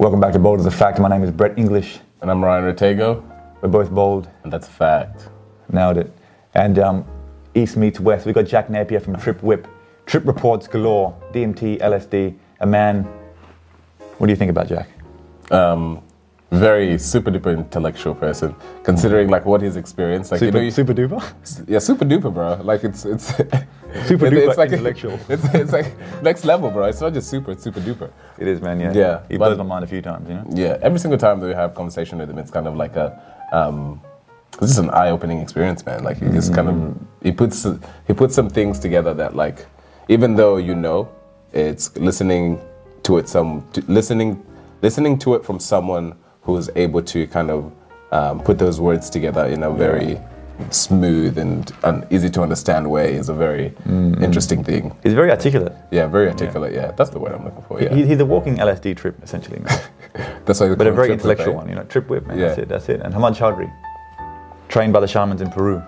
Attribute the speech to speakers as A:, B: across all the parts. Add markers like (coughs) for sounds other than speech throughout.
A: Welcome back to Bold as a Fact. My name is Brett English.
B: And I'm Ryan Ortego,
A: We're both bold.
B: and that's a fact.
A: Nailed it. And um, East meets West. We got Jack Napier from Trip Whip. Trip reports galore. DMT, LSD. A man. What do you think about Jack?
B: Um, very super duper intellectual person, considering like what he's experienced. Like
A: Super,
B: you know, you-
A: super duper.
B: yeah, super duper, bro. Like it's it's (laughs)
A: Super
B: it-
A: duper
B: it's like
A: intellectual. (laughs)
B: It's, it's like next level, bro. It's not just super, it's super duper.
A: It is, man. Yeah.
B: Yeah,
A: He blows my mind a few times. You know.
B: Yeah, every single time that we have conversation with him, it's kind of like a, um, this is an eye-opening experience, man. Like he just kind of he puts he puts some things together that like, even though you know, it's listening to it some to, listening listening to it from someone who is able to kind of um, put those words together in a very smooth and an easy to understand way is a very interesting thing.
A: He's very articulate.
B: Yeah, very articulate. Yeah, that's the word I'm looking for. Yeah,
A: He, he's a walking LSD trip, essentially, man. (laughs)
B: that's why.
A: You're but a very intellectual one. You know, Trip Whip, man. That's it. That's it. And Hammad Chaudhry, trained by the shamans in Peru.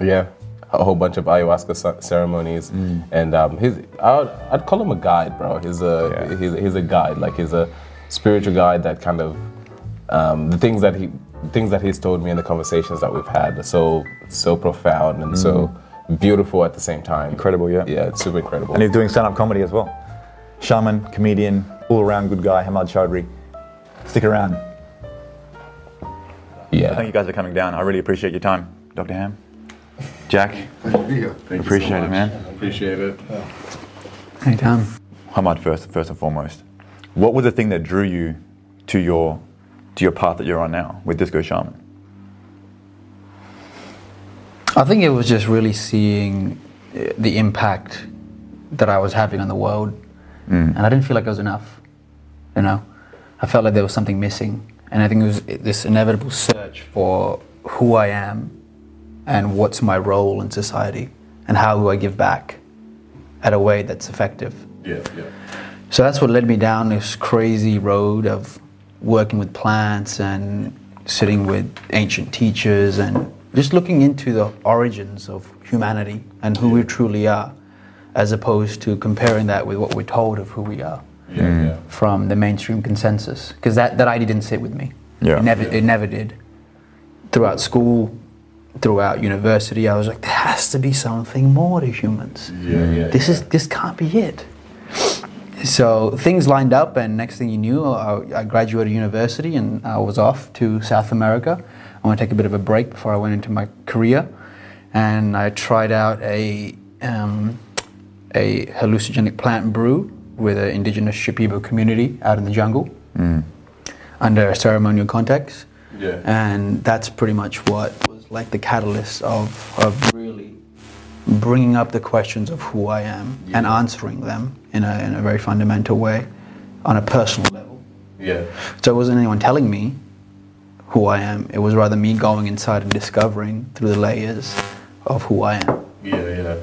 B: Yeah, a whole bunch of ayahuasca ce- ceremonies, and um, he's I'd, I'd call him a guide, bro. He's a
A: Yeah.
B: he's, he's a guide, like he's a spiritual guide that kind of um, the things that he things that he's told me in the conversations that we've had are so so profound and so beautiful at the same time.
A: Incredible, yeah.
B: Yeah, it's super incredible.
A: And he's doing stand-up comedy as well. Shaman, comedian, all-around good guy, Hammad Chaudhry. Stick around.
B: yeah,
A: Thank you guys for coming down. I really appreciate your time, Dr. Ham. Jack, appreciate it, man.
B: appreciate it.
C: Anytime.
A: Hamad first, first and foremost. What was the thing that drew you to your to your path that you're on now with Disko Shaman?
C: I think it was just really seeing uh, the impact that I was having on the world, and I didn't feel like it was enough. You know, I felt like there was something missing, and I think it was this inevitable search for who I am and what's my role in society, and how do I give back at a way that's effective.
B: Yeah, yeah.
C: So that's what led me down this crazy road of working with plants and sitting with ancient teachers and just looking into the origins of humanity and who we truly are, as opposed to comparing that with what we're told of who we are
B: Yeah, yeah.
C: from the mainstream consensus. Because that, that idea didn't sit with me.
A: Yeah.
C: It never, it never did. Throughout school, throughout university, I was like, there has to be something more to humans
B: Yeah, yeah.
C: this is this can't be it. So things lined up, and next thing you knew, I, I graduated university and I was off to South America. I want to take a bit of a break before I went into my career, and I tried out a um, a hallucinogenic plant brew with an indigenous Shipibo community out in the jungle under a ceremonial context.
B: Yeah.
C: And that's pretty much what was like the catalyst of, of really bringing up the questions of who I am and answering them in a, in a very fundamental way on a personal level.
B: yeah.
C: So it wasn't anyone telling me who I am, it was rather me going inside and discovering through the layers of who I am.
B: Yeah, yeah.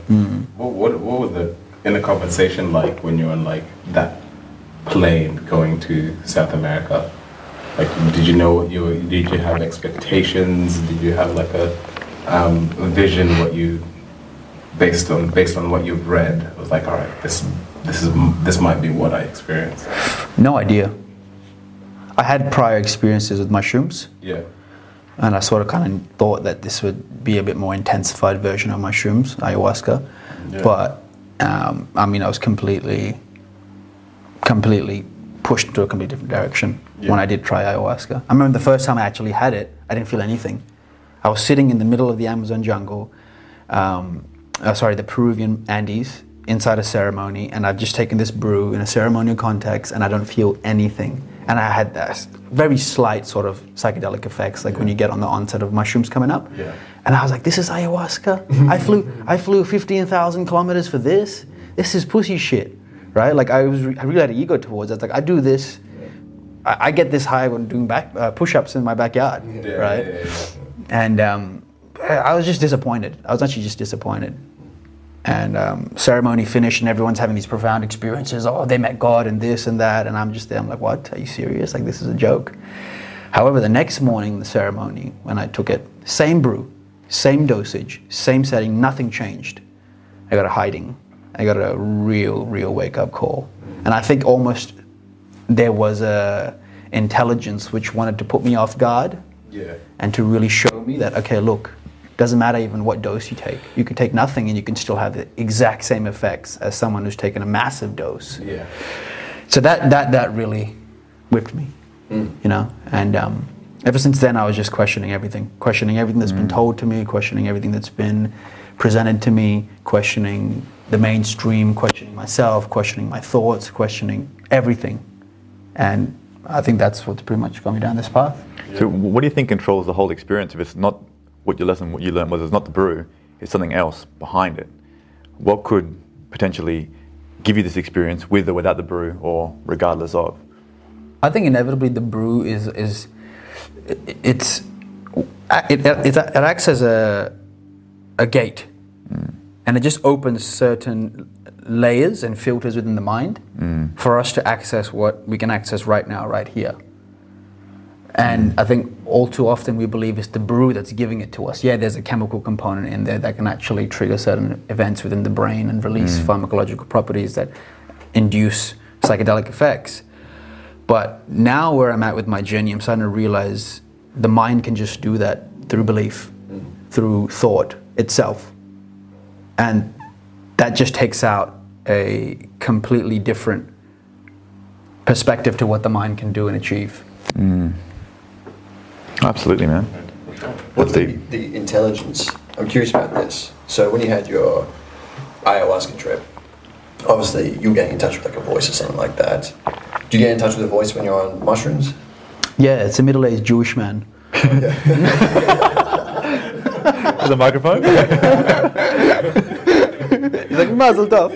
B: What, what what was the in the conversation like when you're on like that plane going to South America? Like, did you know what you were, did you have expectations? Did you have like a, um, a vision what you based on based on what you've read? It was like, all right, this this is this might be what I experienced.
C: No idea. I had prior experiences with mushrooms.
B: Yeah.
C: and I sort of kind of thought that this would be a bit more intensified version of mushrooms, ayahuasca.
B: Yeah.
C: But um, I mean, I was completely, completely pushed into a completely different direction
B: Yeah.
C: when I did try ayahuasca. I remember the first time I actually had it, I didn't feel anything. I was sitting in the middle of the Amazon jungle, um, uh, sorry, the Peruvian Andes, inside a ceremony, and I've just taken this brew in a ceremonial context, and I don't feel anything. And I had that very slight sort of psychedelic effects, like when you get on the onset of mushrooms coming up.
B: Yeah.
C: And I was like, "This is ayahuasca. (laughs) I flew, I flew fifteen thousand kilometers for this. This is pussy shit, right? Like I was, I really had an ego towards it. Like I do this, I, I get this high when doing back uh, push-ups in my backyard, right?
B: yeah, yeah.
C: And um, I was just disappointed. I was actually just disappointed. And um, ceremony finished, and everyone's having these profound experiences. Oh, they met God and this and that, and I'm just there. I'm like, what? Are you serious? Like this is a joke. However, the next morning, the ceremony, when I took it, same brew, same dosage, same setting, nothing changed. I got a hiding. I got a real, real wake up call. And I think almost there was a intelligence which wanted to put me off guard
B: Yeah.
C: and to really show me that okay look doesn't matter even what dose you take. You can take nothing and you can still have the exact same effects as someone who's taken a massive dose.
B: Yeah.
C: so that that that really whipped me you know? And um, ever since then i was just questioning everything. Questioning everything that's been told to me questioning everything that's been presented to me questioning the mainstream questioning myself questioning my thoughts questioning everything. And i think that's what's pretty much got me down this path.
A: So, what do you think controls the whole experience? If it's not what your lesson, what you learned was it's not the brew, it's something else behind it. What could potentially give you this experience with or without the brew, or regardless of?
C: I think inevitably the brew is is it- it's it, it, it acts as a a gate, mm. and it just opens certain layers and filters within the mind mm. for us to access what we can access right now, right here. And I think all too often we believe it's the brew that's giving it to us. Yeah, there's a chemical component in there that can actually trigger certain events within the brain and release mm. pharmacological properties that induce psychedelic effects. But now, where I'm at with my journey, I'm starting to realize the mind can just do that through belief, through thought itself. And that just takes out a completely different perspective to what the mind can do and achieve. Mm.
A: Absolutely, man.
D: What's the, the intelligence? I'm curious about this. So when you had your ayahuasca trip, obviously you were getting in touch with like a voice or something like that. Do you get in touch with a voice when you're on mushrooms?
C: Yeah, it's a middle aged Jewish man. (laughs)
A: With a microphone? (laughs)
C: He's like, Mazel tov.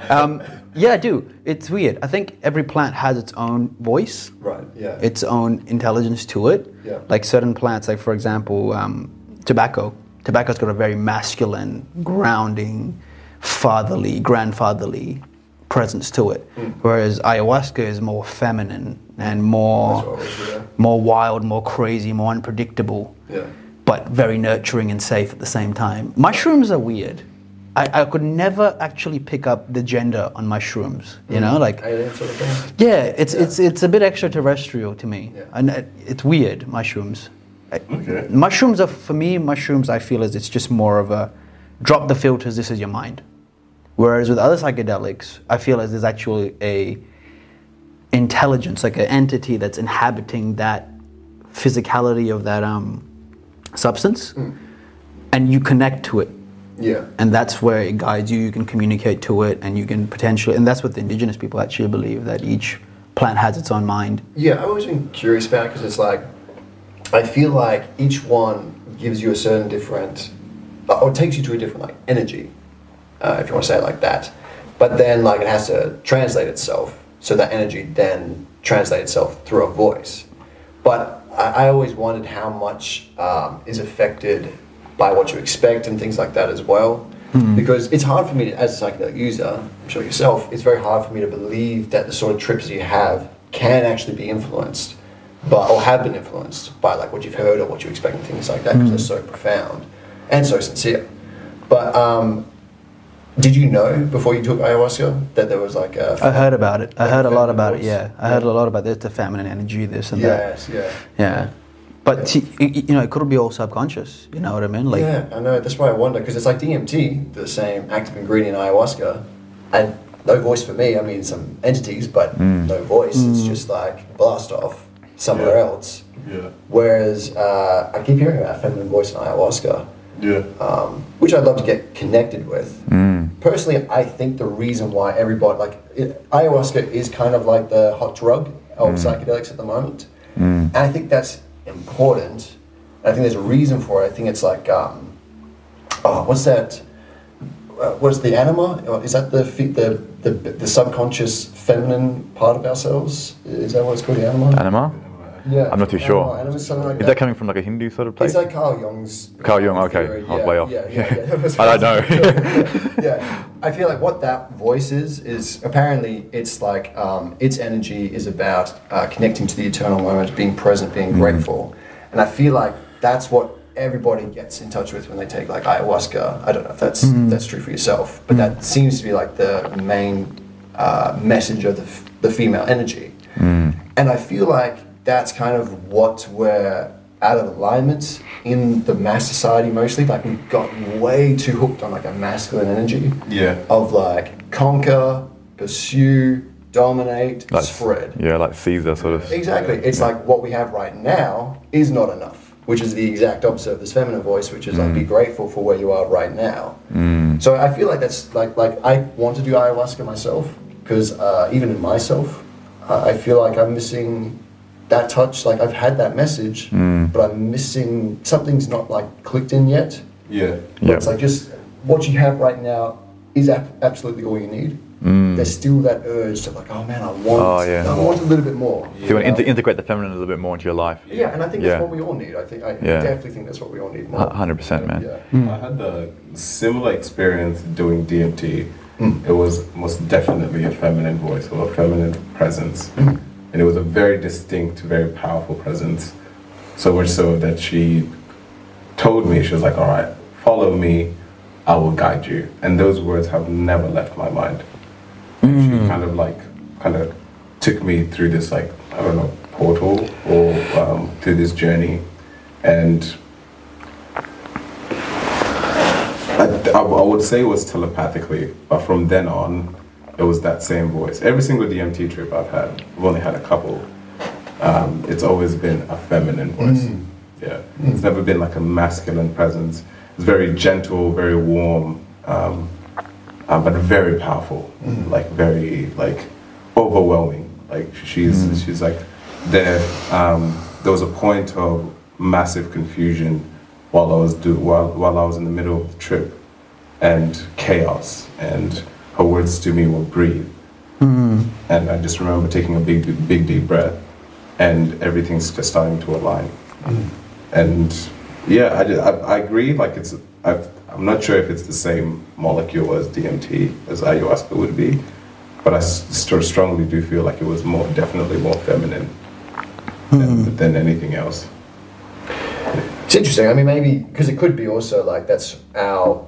C: (laughs) um, yeah, I do. It's weird. I think every plant has its own voice,
D: Right. Yeah.
C: its own intelligence to it.
D: Yeah.
C: Like certain plants, like for example, um, tobacco. Tobacco's got a very masculine, grounding, fatherly, grandfatherly presence to it.
D: Hmm.
C: Whereas ayahuasca is more feminine and more,
D: yeah.
C: more wild, more crazy, more unpredictable
D: Yeah.
C: but very nurturing and safe at the same time. Mushrooms are weird. I, I could never actually pick up the gender on mushrooms. You know, like
D: sort of
C: yeah, it's it's it's a bit extraterrestrial to me,
D: Yeah.
C: and it, it's weird. Mushrooms.
B: Okay.
C: Mushrooms are for me. Mushrooms, I feel, is it's just more of a drop the filters. This is your mind. Whereas with other psychedelics, I feel as there's actually a intelligence, like an entity that's inhabiting that physicality of that um, substance, and you connect to it.
D: Yeah.
C: And that's where it guides you. You can communicate to it, and you can potentially, and that's what the indigenous people actually believe that each plant has its own mind.
D: Yeah, I've always been curious about because it's like I feel like each one gives you a certain different, uh, or takes you to a different like energy, uh, if you want to say it like that. But then like it has to translate itself, so that energy then translates itself through a voice. But I, I always wondered how much um, is affected by what you expect and things like that as well. Because it's hard for me, to, as a psychedelic user, I'm sure yourself, it's very hard for me to believe that the sort of trips you have can actually be influenced, but or have been influenced by like what you've heard or what you expect and things like that, because they're so profound and so sincere. But um, did you know before you took ayahuasca that there was like a
C: I heard about it. I heard a lot about it. Yeah, I heard a lot about this, the feminine energy, this and that.
D: yes, yeah.
C: Yeah, but see, y- y- you know, it could be all subconscious. You know what I mean? Like,
D: yeah, I know. That's why I wonder because it's like DMT, the same active ingredient in ayahuasca, and no voice for me. I mean, some entities, but mm. no voice. It's mm. just like blast off somewhere
B: Yeah.
D: else.
B: Yeah.
D: Whereas uh, I keep hearing about feminine voice in ayahuasca,
B: Yeah.
D: um, which I'd love to get connected with. Mm. Personally, I think the reason why everybody like it, ayahuasca is kind of like the hot drug of psychedelics at the moment, and I think that's important. I think there's a reason for it. I think it's like, um, oh, what's that? Uh, what's the anima? Is that the, the the the subconscious feminine part of ourselves? Is that what it's called, the anima?
A: Anima?
D: Yeah,
A: I'm not too sure.
D: Anima, something like
A: Is that coming from like a Hindu sort of place?
D: it's like Carl Jung's.
A: Carl Jung, okay.
D: theory.
A: I was way off.
D: Yeah, yeah, yeah. (laughs) (laughs)
A: I don't know. (laughs)
D: yeah, I feel like what that voice is is apparently it's like um, its energy is about uh, connecting to the eternal moment, being present, being grateful, and I feel like that's what everybody gets in touch with when they take like ayahuasca. I don't know if that's that's true for yourself, but that seems to be like the main uh, message of the, f- the female energy. And I feel like that's kind of what we're out of alignment in the mass society mostly. Like we've gotten way too hooked on like a masculine energy
B: Yeah.
D: of like conquer, pursue, dominate,
A: Like,
D: spread.
A: Yeah, like Caesar sort of.
D: Exactly. It's like what we have right now is not enough, which is the exact opposite of this feminine voice, which is like be grateful for where you are right now. So I feel like that's like like I want to do ayahuasca myself because uh, even in myself, I feel like I'm missing that touch. Like I've had that message, mm. but I'm missing something's not like clicked in yet.
B: Yeah.
D: But
A: Yeah.
D: it's like just what you have right now is ab- absolutely all you need. Mm. There's still that urge to like, oh man, I want,
A: Oh, yeah.
D: I want a little bit more.
A: So you want to inter- integrate the feminine a little bit more into your life.
D: Yeah, and I think
A: Yeah.
D: that's what we all need. I think I
A: Yeah.
D: definitely think that's what we all need more.
A: 100%, man.
D: Yeah. Mm.
B: I had a similar experience doing DMT. It was most definitely a feminine voice or a feminine presence. And it was a very distinct, very powerful presence. So much so that she told me, she was like, all right, follow me, I will guide you. And those words have never left my mind. She kind of like, kind of took me through this like, I don't know, portal or um, through this journey. And I, I, I would say it was telepathically, but from then on, it was that same voice. Every single DMT trip I've had, I've only had a couple. Um, it's always been a feminine voice. Yeah, it's never been like a masculine presence. It's very gentle, very warm, um, uh, but very powerful. Like very like overwhelming. Like she's she's like there. Um, there was a point of massive confusion while I was do while while I was in the middle of the trip, and chaos. And her words to me were breathe. Mm-hmm. And I just remember taking a big big deep breath, and everything's just starting to align. Mm-hmm. And yeah, I, I, I agree. Like it's, I've, I'm not sure if it's the same molecule as DMT as ayahuasca would be, but I still strongly do feel like it was more, definitely more feminine than, mm-hmm. than anything else.
D: It's interesting. I mean, maybe because it could be also like that's our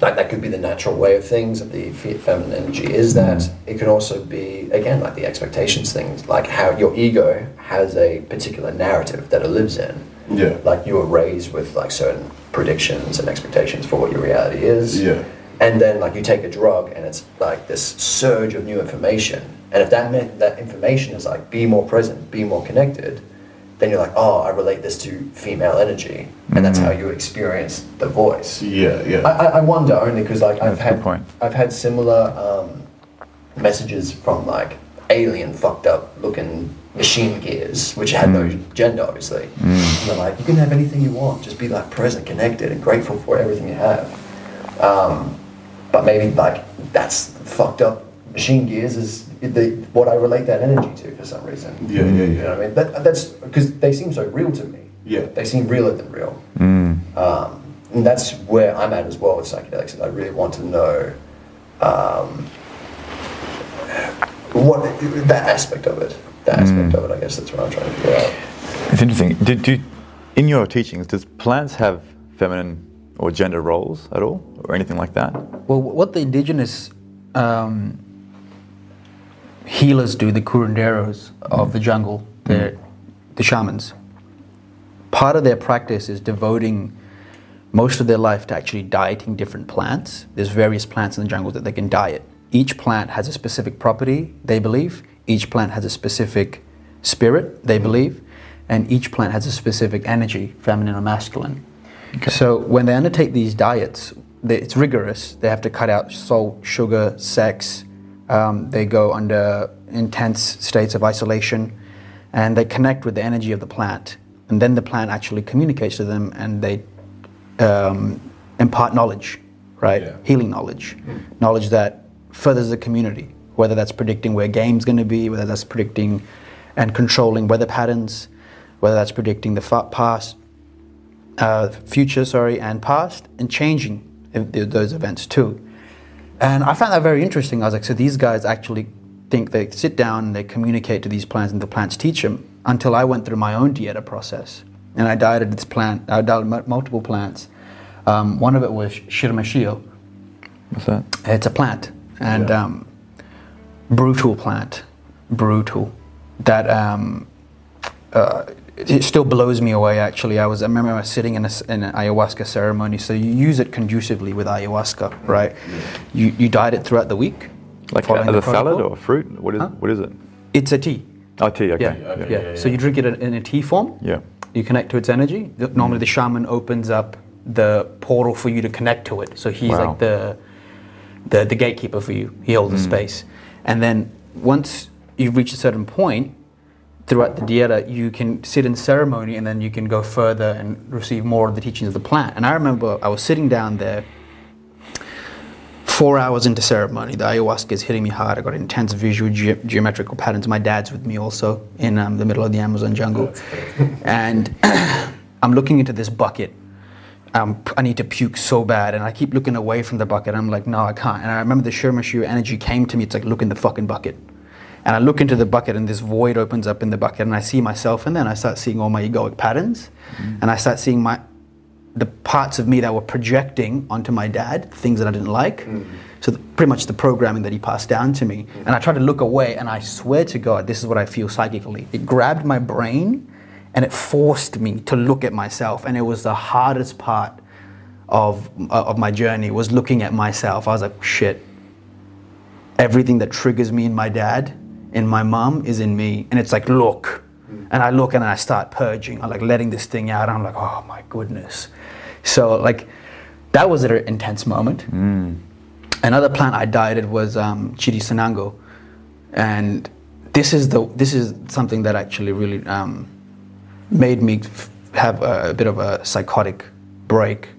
D: like that could be the natural way of things of the feminine energy is that. Mm. It can also be again like the expectations things like how your ego has a particular narrative that it lives in.
B: Yeah.
D: like you were raised with like certain predictions and expectations for what your reality is.
B: Yeah.
D: and then like you take a drug and it's like this surge of new information. And if that meant that information is like be more present be more connected then you're like oh i relate this to female energy and that's how you experience the voice
B: Yeah, yeah.
D: I, I I wonder only because like I've had
A: point.
D: I've had similar um, messages from like alien fucked up looking machine gears, which had no gender obviously. And they're like, you can have anything you want, just be like present, connected, and grateful for everything you have. Um, but maybe like that's fucked up machine gears is the, what I relate that energy to for some reason.
B: Yeah, yeah,
D: You
B: yeah.
D: know what I mean? That, that's because they seem so real to me.
B: Yeah.
D: They seem realer than real. Um, and that's where I'm at as well with psychedelics. And I really want to know um, what that aspect of it. That aspect of it, I guess that's what I'm trying to figure out.
A: It's interesting. Did you, in your teachings, does plants have feminine or gender roles at all, or anything like that?
C: Well, what the indigenous um, healers do, the curanderos of the jungle, the, mm. the shamans, part of their practice is devoting most of their life to actually dieting different plants. There's various plants in the jungle that they can diet. Each plant has a specific property, they believe. Each plant has a specific spirit, they mm. believe. And each plant has a specific energy, feminine or masculine. So when they undertake these diets, they, it's rigorous. They have to cut out salt, sugar, sex. Um, they go under intense states of isolation, and they connect with the energy of the plant. And then the plant actually communicates to them, and they um, impart knowledge, right?
B: Yeah.
C: Healing knowledge, knowledge that furthers the community. Whether that's predicting where game's going to be, whether that's predicting and controlling weather patterns, whether that's predicting the fa- past, uh, future, sorry, and past, and changing th- th- those events too. And I found that very interesting. I was like, so these guys actually think they sit down and they communicate to these plants, and the plants teach them. Until I went through my own dieta process, and I dieted this plant. I dieted mu- multiple plants. Um, one of it was shirmashio.
A: What's that?
C: It's a plant, and
B: Yeah.
C: um, brutal plant, brutal, that um, uh, it it still blows me away. Actually, I was I remember I was sitting in, a, in an ayahuasca ceremony. So you use it conducively with ayahuasca, right? You you diet it throughout the week,
A: Like
C: following
A: as
C: the
A: a salad
C: protocol.
A: or fruit? What is
C: Huh?
A: what is it?
C: It's a tea.
A: Oh, tea. Okay.
C: Yeah,
B: okay,
C: yeah.
B: yeah,
C: So
B: yeah.
C: you drink it in, in a tea form.
A: Yeah.
C: You connect to its energy. The- Normally, the shaman opens up the portal for you to connect to it. So he's
A: Wow.
C: like the, the the gatekeeper for you. He holds the mm. space, and then once you've reached a certain point throughout the dieta, you can sit in ceremony, and then you can go further and receive more of the teachings of the plant. And I remember I was sitting down there. Four hours into ceremony, the ayahuasca is hitting me hard. I got intense visual ge- geometrical patterns. My dad's with me also in um, the middle of the Amazon jungle, and (clears throat) I'm looking into this bucket. Um, I need to puke so bad, and I keep looking away from the bucket. I'm like, no, I can't. And I remember the Shurmashu energy came to me. It's like, look in the fucking bucket. And I look into the bucket, and this void opens up in the bucket, and I see myself, and then I start seeing all my egoic patterns, mm. and I start seeing my the parts of me that were projecting onto my dad, things that I didn't like. Mm. So th- pretty much the programming that he passed down to me. Mm. And I tried to look away, and I swear to God, this is what I feel psychically. It grabbed my brain, and it forced me to look at myself. And it was the hardest part of uh, of my journey was looking at myself. I was like, shit. Everything that triggers me in my dad, in my mom, is in me. And it's like, look. And I look and I start purging. I'm like letting this thing out. I'm like, oh my goodness. So like, that was an intense moment. Another plant I dieted was um, Chiri Sanango, and this is the this is something that actually really um, made me f- have a, a bit of a psychotic break.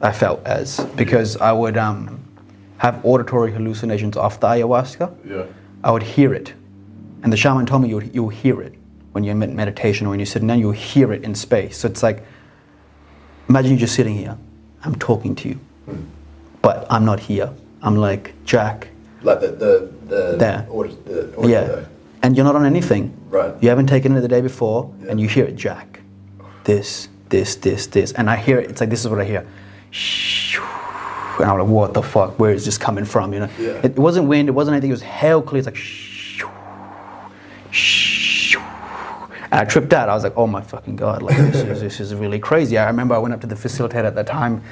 C: I felt as because I would um, have auditory hallucinations after ayahuasca.
B: Yeah.
C: I would hear it, and the shaman told me you you'll hear it when you're in meditation or when you're sitting down. You'll hear it in space. So it's like imagine you're just sitting here. I'm talking to you, but I'm not here. I'm like Jack.
D: Like the the the
C: There.
D: The
C: Yeah,
D: though.
C: and you're not on anything.
D: Right.
C: You haven't taken it the day before,
D: Yeah.
C: and you hear it, Jack. This, this, this, this, and I hear it. It's like this is what I hear. And I'm like, what the fuck? Where is this coming from? You know,
D: Yeah.
C: it wasn't wind. It wasn't anything. It was hell clear. It's like. And I tripped out. I was like, "Oh my fucking god! Like this is this is really crazy." I remember I went up to the facilitator at that time.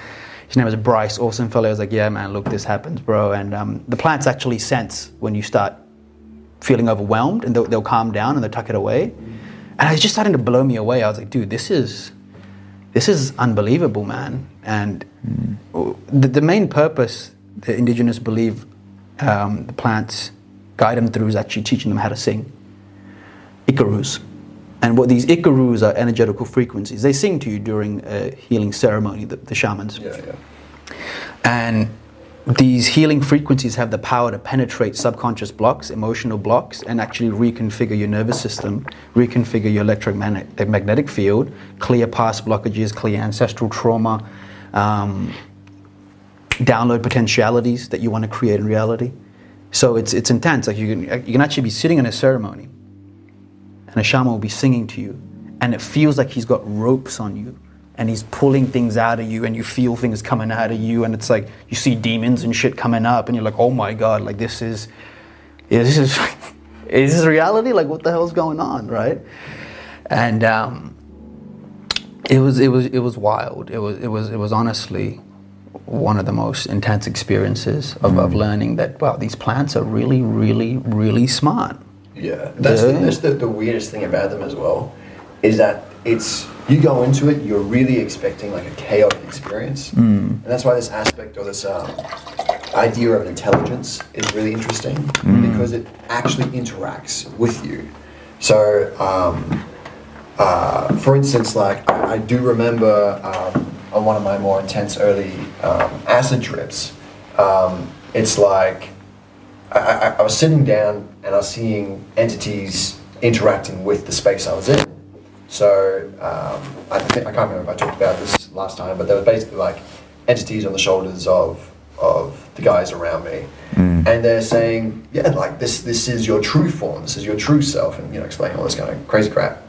C: His name was Bryce, awesome fellow. I was like, "Yeah, man, look, this happens, bro." And um, the plants actually sense when you start feeling overwhelmed, and they'll, they'll calm down and they'll tuck it away. And it was just starting to blow me away. I was like, "Dude, this is this is unbelievable, man." And the, the main purpose the indigenous believe um, the plants guide them through is actually teaching them how to sing. Icaros. And what these Icaros are energetical frequencies. They sing to you during a healing ceremony, the, the shamans.
D: Yeah, yeah.
C: And these healing frequencies have the power to penetrate subconscious blocks, emotional blocks, and actually reconfigure your nervous system, reconfigure your electromagnetic magnetic field, clear past blockages, clear ancestral trauma, um, download potentialities that you want to create in reality. So it's, it's intense. Like you can, you can actually be sitting in a ceremony and a shaman will be singing to you, and it feels like he's got ropes on you, and he's pulling things out of you, and you feel things coming out of you, and it's like you see demons and shit coming up, and you're like, oh my god, like this is, is this is, (laughs) is this reality? Like what the hell's going on, right? And um, it was it was it was wild. It was it was it was honestly one of the most intense experiences of, of learning that wow these plants are really really really smart.
D: Yeah, that's,
C: Yeah.
D: that's the, the weirdest thing about them as well, is that it's you go into it, you're really expecting like a chaotic experience, and that's why this aspect or this um, idea of intelligence is really interesting because it actually interacts with you. So, um, uh, for instance, like I, I do remember um, on one of my more intense early um, acid trips, um, it's like I, I, I was sitting down and I was seeing entities interacting with the space I was in. So um, I think I can't remember if I talked about this last time, but they were basically like entities on the shoulders of of the guys around me, and they're saying, "Yeah, like this this is your true form, this is your true self," and you know, explaining all this kind of crazy crap.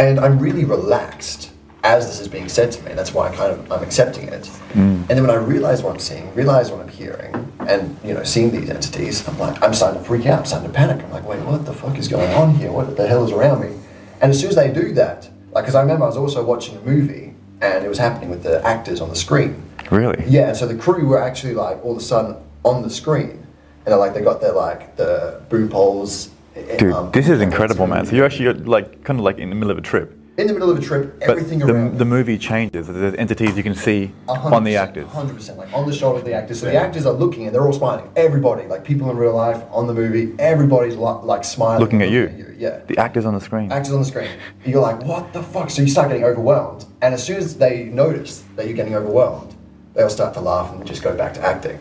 D: And I'm really relaxed as this is being said to me. That's why I kind of I'm accepting it. And then when I realize what I'm seeing, realize what I'm hearing, and you know, seeing these entities, I'm like, I'm starting to freak out, I'm starting to panic. I'm like, wait, what the fuck is going on here? What the hell is around me? And as soon as they do that, like, because I remember I was also watching a movie, and it was happening with the actors on the screen.
A: Really?
D: Yeah, and so the crew were actually like all of a sudden on the screen, and like they got their like the boom poles. eh,
A: Dude,
D: um,
A: this is incredible, man. So you're actually like kind of like in the middle of a trip.
D: In the middle of a trip,
A: But
D: everything
A: the,
D: around.
A: the movie changes. There's entities you can see on the actors.
D: Hundred percent, like on the shoulder of the actors. So the actors are looking and they're all smiling. Everybody, like people in real life, on the movie, everybody's like, like smiling,
A: Looking
D: and
A: at you.
D: Yeah,
A: The actors on the screen.
D: actors on the screen. You're like, what the fuck? So you start getting overwhelmed, and as soon as they notice that you're getting overwhelmed, they'll start to laugh and just go back to acting.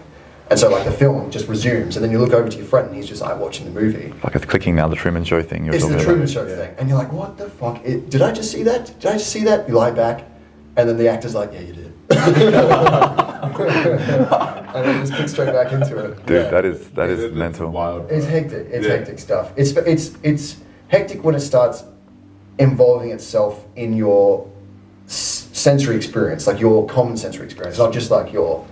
D: And so like the film just resumes, and then you look over to your friend, and he's just like watching the movie.
A: Like it's clicking now, the Truman Show thing you were
D: It's the
A: talking
D: Truman
A: about.
D: Show thing, and you're like, what the fuck? It, did I just see that? Did I just see that? You lie back, and then the actor's like, yeah, you did. (laughs) (laughs) and then just kick straight back into it.
A: Dude,
D: Yeah.
A: that is that is
B: It's
A: mental.
B: Wild.
D: It's hectic. It's
B: Yeah.
D: hectic stuff. It's it's it's hectic when it starts involving itself in your s- sensory experience, like your common sensory experience, not just like your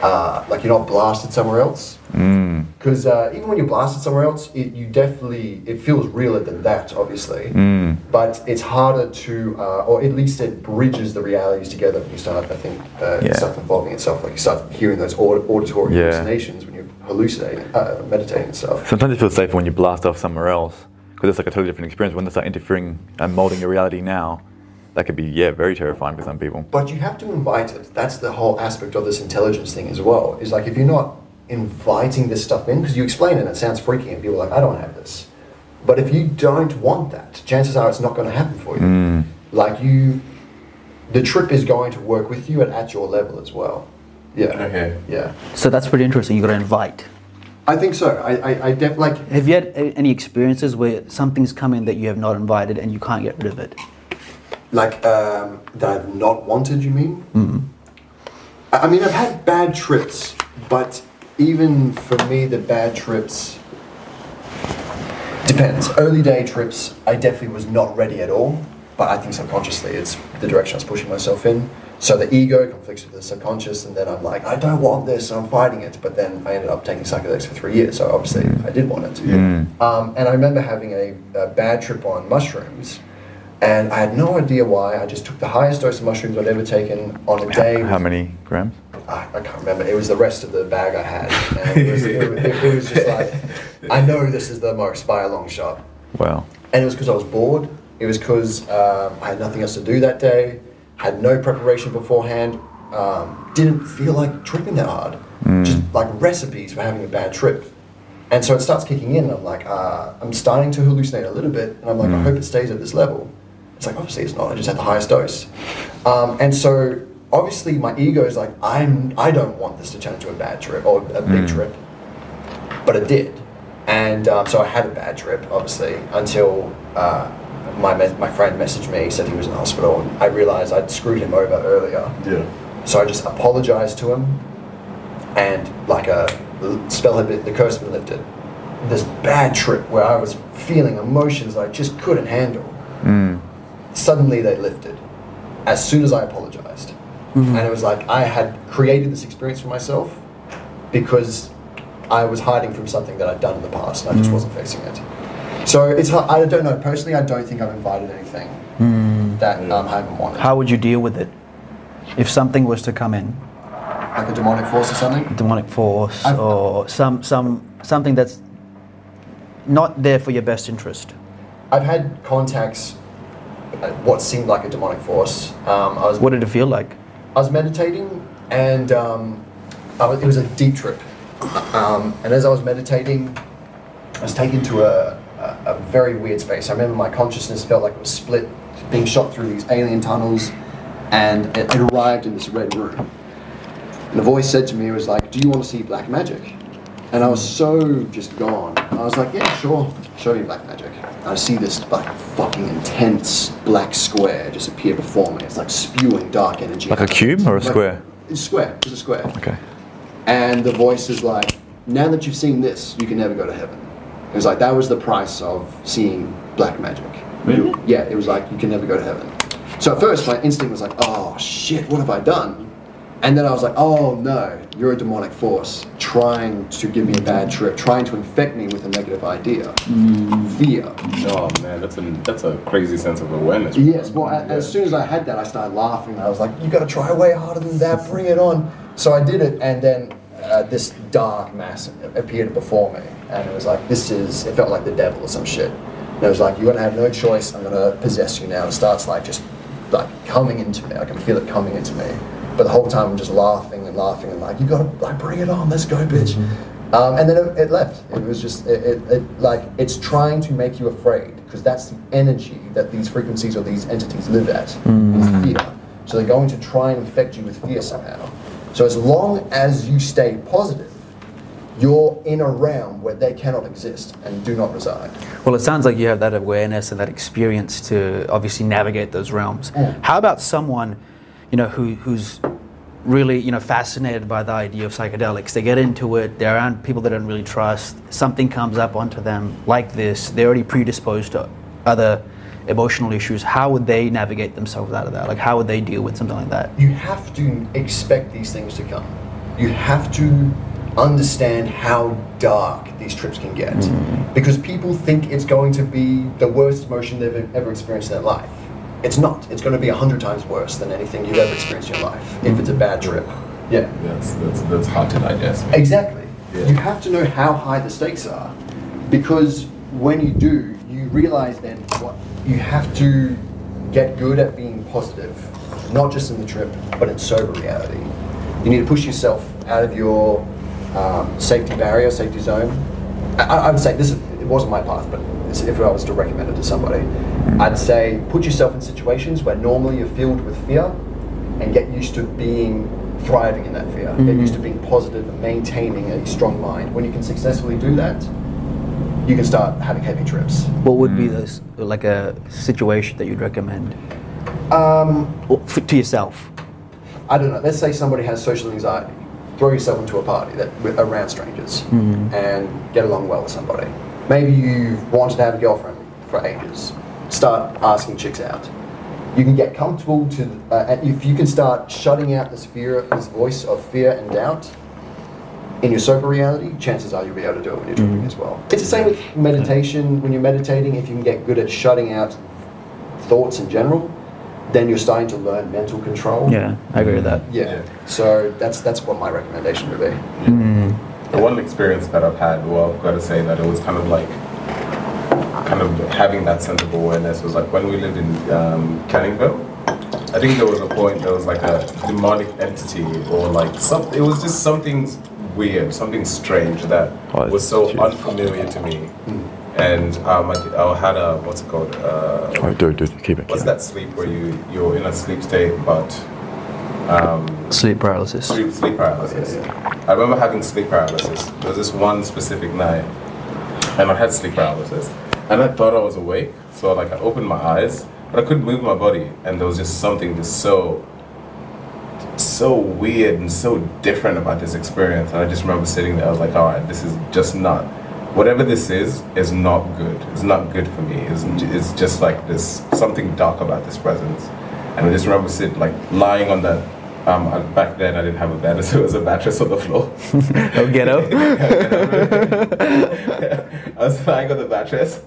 D: uh, like you're not blasted somewhere else.
A: Mm.
D: Because uh, even when you're blasted somewhere else, it, you definitely it feels realer than that, obviously.
A: Mm.
D: But it's harder to, uh, or at least it bridges the realities together when you start. I think uh,
A: Yeah.
D: stuff involving itself, like you start hearing those aud- auditory
A: Yeah.
D: hallucinations when you're hallucinating, uh, meditating and stuff.
A: Sometimes it feels safer when you blast off somewhere else because it's like a totally different experience. When they start interfering and molding your reality now, that could be yeah very terrifying for some people.
D: But you have to invite it. That's the whole aspect of this intelligence thing as well. Is like if you're not inviting this stuff in, because you explain it and it sounds freaky, and people are like, I don't have this. But if you don't want that, chances are it's not going to happen for you.
A: Mm.
D: Like you, the trip is going to work with you and at your level as well. Yeah.
B: Okay.
D: Yeah.
C: So that's pretty interesting. You got to invite.
D: I think so. I, I, I def like
C: Have you had any experiences where something's come in that you have not invited and you can't get rid of it?
D: Like um, that I've not wanted. You mean? Mm-hmm. I, mean, I've had bad trips, but even for me, the bad trips depends. Early day trips, I definitely was not ready at all. But I think subconsciously, it's the direction I was pushing myself in. So the ego conflicts with the subconscious, and then I'm like, I don't want this, and I'm fighting it. But then I ended up taking psychedelics for three years, so obviously I did want it to.
A: Mm.
D: Um, and I remember having a, a bad trip on mushrooms, and I had no idea why. I just took the highest dose of mushrooms I'd ever taken on a day.
A: How many grams?
D: I, I can't remember. It was the rest of the bag I had. And it, was, it, was- it was just like, (laughs) I know this is the most by a long shot.
A: Wow.
D: And it was because I was bored. It was because um, I had nothing else to do that day. Had no preparation beforehand. Um, didn't feel like tripping that hard. Just like recipes for having a bad trip. And so it starts kicking in. And I'm like, uh, I'm starting to hallucinate a little bit. And I'm like, I hope it stays at this level. It's like, obviously it's not. I just had the highest dose. Um, and so obviously my ego is like, I'm, I don't want this to turn into a bad trip or a big trip but it did. And um, so I had a bad trip, obviously, until uh, my me- my friend messaged me, said he was in hospital, and I realized I'd screwed him over earlier.
B: Yeah.
D: So I just apologized to him, and like a spell had been, the curse had been lifted. This bad trip where I was feeling emotions I just couldn't handle.
A: Mm.
D: Suddenly they lifted, as soon as I apologized, mm-hmm. and it was like I had created this experience for myself because I was hiding from something that I'd done in the past, and I just mm. wasn't facing it. So it's hard, I don't know personally. I don't think I've invited anything mm. that um, I haven't wanted,
C: How would you deal with it? If something was to come in,
D: like a demonic force or something.
C: demonic force
D: I've-
C: or some some something that's not there for your best interest.
D: I've had contacts, what seemed like a demonic force. Um, I was
C: What did it feel like?
D: I was meditating, and um, I was, it was a deep trip. Um, and as I was meditating, I was taken to a, a, a very weird space. I remember my consciousness felt like it was split, being shot through these alien tunnels, and it, it arrived in this red room. And the voice said to me, it was like, Do you want to see black magic? And I was so just gone. I was like, Yeah, sure, show me black magic. And I see this like fucking intense black square just appear before me. It's like spewing dark energy.
A: Like a
D: out of it.
A: cube or a
D: Like-
A: square?
D: It's square. It's a square.
A: Okay.
D: And the voice is like, now that you've seen this, you can never go to heaven. It was like, that was the price of seeing black magic.
B: Really?
D: Yeah, it was like, you can never go to heaven. So at first, my instinct was like, oh shit, what have I done? And then I was like, oh no, you're a demonic force trying to give me a bad trip, trying to infect me with a negative idea. Fear.
B: Oh man, that's a that's a crazy sense of awareness.
D: Yes, well, a- as soon as I had that, I started laughing. I was like, you gotta try way harder than that, bring it on. So I did it, and then uh, this dark mass appeared before me. And it was like, this is, it felt like the devil or some shit. And it was like, you're gonna have no choice, I'm gonna possess you now. And it starts like just like coming into me. I can feel it coming into me. But the whole time I'm just laughing and laughing and like, you gotta like bring it on, let's go, bitch. Um, and then it, it left. It was just, it, it, it like, it's trying to make you afraid because that's the energy that these frequencies or these entities live at, is fear. So they're going to try and infect you with fear somehow. So as long as you stay positive, you're in a realm where they cannot exist and do not reside.
C: Well, it sounds like you have that awareness and that experience to obviously navigate those realms.
D: Mm.
C: How about someone, you know, who, who's really, you know, fascinated by the idea of psychedelics? They get into it. They're around people they don't really trust. Something comes up onto them like this. They're already predisposed to other emotional issues. How would they navigate themselves out of that? Like, how would they deal with something like that?
D: You have to expect these things to come. You have to understand how dark these trips can get. Mm-hmm. Because people think it's going to be the worst emotion they've ever experienced in their life. It's not. It's going to be a hundred times worse than anything you've ever experienced in your life if it's a bad trip. Yeah.
B: That's that's that's hard to digest. man.
D: Exactly.
B: Yeah.
D: You have to know how high the stakes are, because when you do, you realize then what you have to get good at being positive, not just in the trip, but in sober reality. You need to push yourself out of your um, safety barrier, safety zone. I, I would say this is, it wasn't my path, but if I was to recommend it to somebody, I'd say put yourself in situations where normally you're filled with fear, and get used to being thriving in that fear. Get mm-hmm. used to being positive and maintaining a strong mind. When you can successfully do that, you can start having heavy trips.
C: What would be mm. this, like a situation that you'd recommend
D: Um,
C: Or f- to yourself?
D: I don't know. Let's say somebody has social anxiety. Throw yourself into a party that with, around strangers mm-hmm. and get along well with somebody. Maybe you've wanted to have a girlfriend for ages. Start asking chicks out. You can get comfortable to uh, if you can start shutting out this fear, this voice of fear and doubt. In your sober reality, chances are you'll be able to do it when you're drinking mm-hmm. as well. It's the same with meditation. Mm-hmm. When you're meditating, if you can get good at shutting out thoughts in general, then you're starting to learn mental control.
C: Yeah, I agree with that.
D: Yeah. So that's that's what my recommendation would be. Mm-hmm.
B: The one experience that I've had, well, I've got to say that it was kind of like, kind of having that sense of awareness was like when we lived in um, Canning Vale. I think there was a point there was like a demonic entity or like some. It was just something weird, something strange that
A: Oh,
B: was so
A: jeez.
B: unfamiliar to me. And um, I, I had a what's it called? Uh,
A: Oh, dude, dude, keep it.
B: what's
A: keep
B: that sleep where you you're in a sleep state but um,
C: Sleep paralysis.
B: sleep, sleep paralysis. I remember having sleep paralysis. There was this one specific night, and I had sleep paralysis, and I thought I was awake. So like I opened my eyes, but I couldn't move my body, and there was just something just so, so weird and so different about this experience. And I just remember sitting there. I was like, all right, this is just not. Whatever this is, is not good. It's not good for me. It's, it's just like this something dark about this presence. And I just remember sitting, like lying on that. Um, I- back then I didn't have a bed, (laughs) so it was a mattress on the floor.
C: Oh, ghetto. (laughs) (laughs)
B: I was lying on the mattress,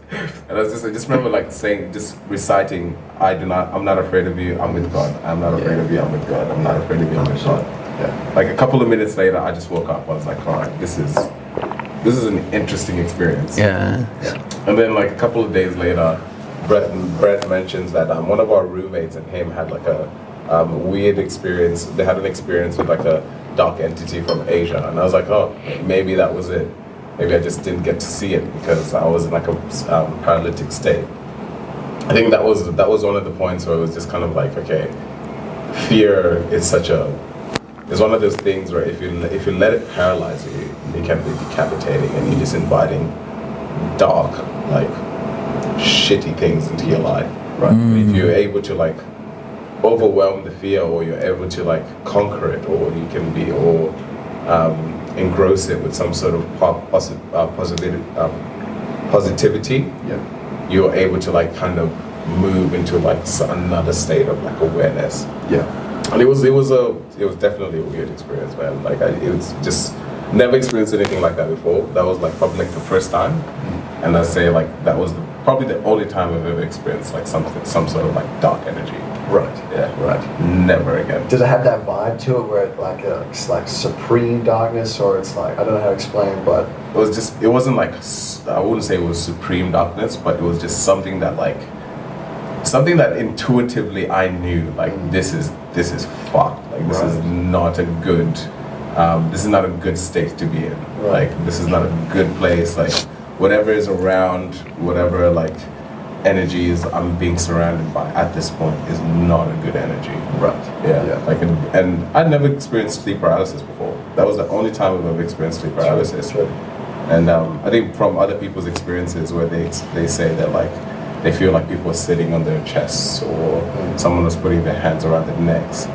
B: and I was just I just remember like saying, just reciting, "I do not, I'm not afraid of you. I'm with God. I'm not afraid of you. I'm with God. I'm not afraid of you. I'm with God."
D: Yeah.
B: Like a couple of minutes later, I just woke up. I was like, "All right, this is, this is an interesting experience."
C: Yeah. yeah.
B: And then like a couple of days later, Brett, Brett mentions that um, one of our roommates and him had like a um, weird experience. They had an experience with like a dark entity from Asia, and I was like, oh, maybe that was it. Maybe I just didn't get to see it because I was in like a um, paralytic state. I think that was that was one of the points where it was just kind of like, okay, fear is such a it's one of those things where if you if you let it paralyze you, it can be decapitating, and you're just inviting dark, like shitty things into your life. Right. But if you're able to like overwhelm the fear, or you're able to like conquer it, or you can be, or um, engross it with some sort of po- posi- uh, positivity, um, positivity,
D: Yeah.
B: you're able to like kind of move into like another state of like awareness.
D: Yeah.
B: And it was it was a it was definitely a weird experience, man. Like I, it was just never experienced anything like that before. That was like probably like the first time, and I say like that was the, probably the only time I've ever experienced like something some sort of like dark energy.
D: Right.
B: Yeah,
D: Right.
B: Never again.
D: Does it have that vibe to it where it like a, it's like supreme darkness or it's like I don't know how to explain, but
B: It was just it wasn't like I wouldn't say it was supreme darkness, but it was just something that like something that intuitively I knew like this is this is fucked. Like this is not a good um, this is not a good state to be in.
D: Right.
B: Like this is not a good place. Like whatever is around, whatever like energies I'm being surrounded by at this point is not a good energy.
D: right.
B: Yeah,
D: Yeah.
B: like and, and I'd never experienced sleep paralysis before. That was the only time I've ever experienced sleep paralysis.
D: Sure.
B: And um, I think from other people's experiences where they they say that like they feel like people are sitting on their chests or someone was putting their hands around their necks.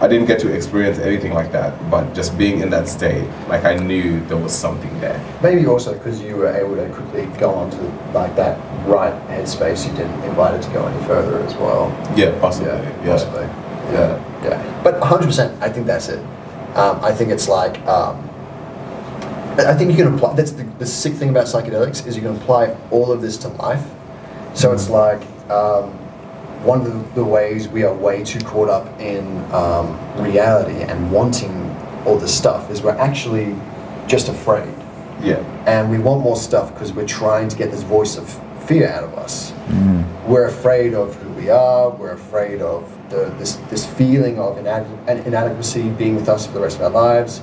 B: I didn't get to experience anything like that, but just being in that state, like I knew there was something there.
D: Maybe also because you were able to quickly go on to like that right headspace, you didn't invite it to go any further as well.
B: Yeah, possibly.
D: Yeah,
B: Yeah,
D: possibly.
B: Yeah.
D: Yeah, but 100%, I think that's it. Um, I think it's like, um, I think you can apply, that's the, the sick thing about psychedelics is you can apply all of this to life. So it's like, um, one of the, ways we are way too caught up in um, reality and wanting all this stuff is we're actually just afraid
B: Yeah.
D: and we want more stuff because we're trying to get this voice of fear out of us. We're afraid of who we are. We're afraid of the, this this feeling of inade- inadequacy being with us for the rest of our lives.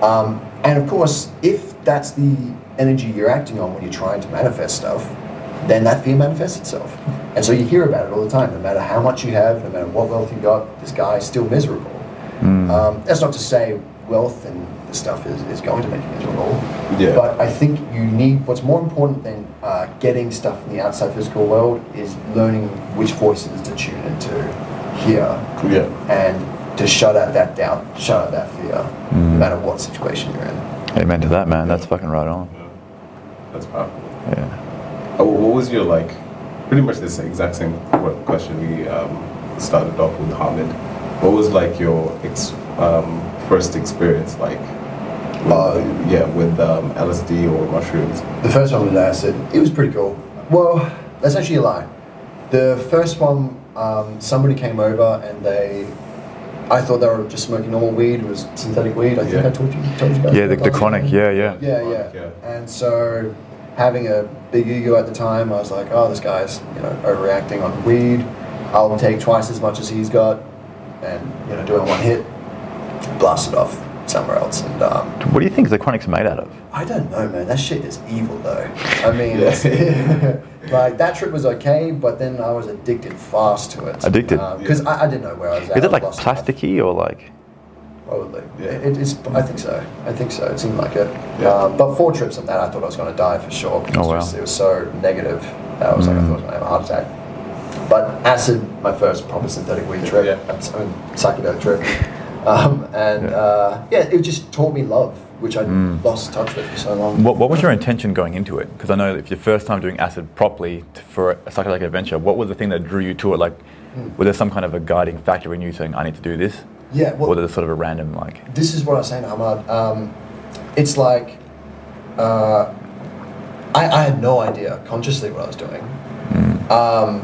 D: Um, and of course, if that's the energy you're acting on when you're trying to manifest stuff, then that fear manifests itself. And so you hear about it all the time. No matter how much you have, no matter what wealth you got, this guy is still miserable. Um, that's not to say wealth and the stuff is, is going to make you miserable.
B: Yeah.
D: But I think you need what's more important than uh, getting stuff from the outside physical world is learning which voices to tune into here
B: Yeah.
D: and to shut out that doubt, shut out that fear, no matter what situation you're in.
A: Amen to that, man. That's fucking right on.
B: That's powerful.
A: Yeah.
B: Uh, what was your like? Pretty much this exact same question we um, started off with Hammad. What was like your ex- um, first experience like? With,
D: Uh,
B: yeah, with um, LSD or mushrooms.
D: The first one was acid. It was pretty cool. Well, that's actually a lie. The first one, um, somebody came over and they, I thought they were just smoking normal weed. It was synthetic weed. I think
B: Yeah.
D: I told you. Told you guys
A: Yeah, the,
D: about
A: the
D: that.
A: chronic. Yeah, yeah.
D: Yeah, yeah.
B: yeah.
D: And so, having a big ego at the time, I was like, oh, this guy's you know overreacting on weed. I'll take twice as much as he's got, and you know do it one hit, blast it off somewhere else. And um,
A: What do you think the chronic's made out of?
D: I don't know, man. That shit is evil, though. I (laughs) mean, (laughs) like that trip was okay, but then I was addicted fast to it.
A: Addicted?
D: because I, I didn't know where I was at.
A: Is
D: I
A: it like plasticky or like?
D: Probably.
B: Yeah.
D: It, it's. I think so. I think so. It seemed like it.
B: Yeah.
D: Um, but four trips on that, I thought I was going to die for sure. It was
A: Oh, wow.
D: just- it was so negative that I was like, I thought I was going to have a heart attack. But acid, my first proper synthetic weed trip,
B: Yeah.
D: I mean, psychedelic trip, (laughs) um, and
A: Yeah.
D: uh, yeah, it just taught me love, which I lost touch with for so long.
A: What, what was your intention going into it? Because I know if your first time doing acid properly t- for a psychedelic adventure, what was the thing that drew you to it? Like, was there some kind of a guiding factor in you saying, "I need to do this"?
D: Yeah, well-
A: or was it sort of a random like?
D: this is what I was saying, Hammad. Um, it's like uh, I, I had no idea consciously what I was doing, um,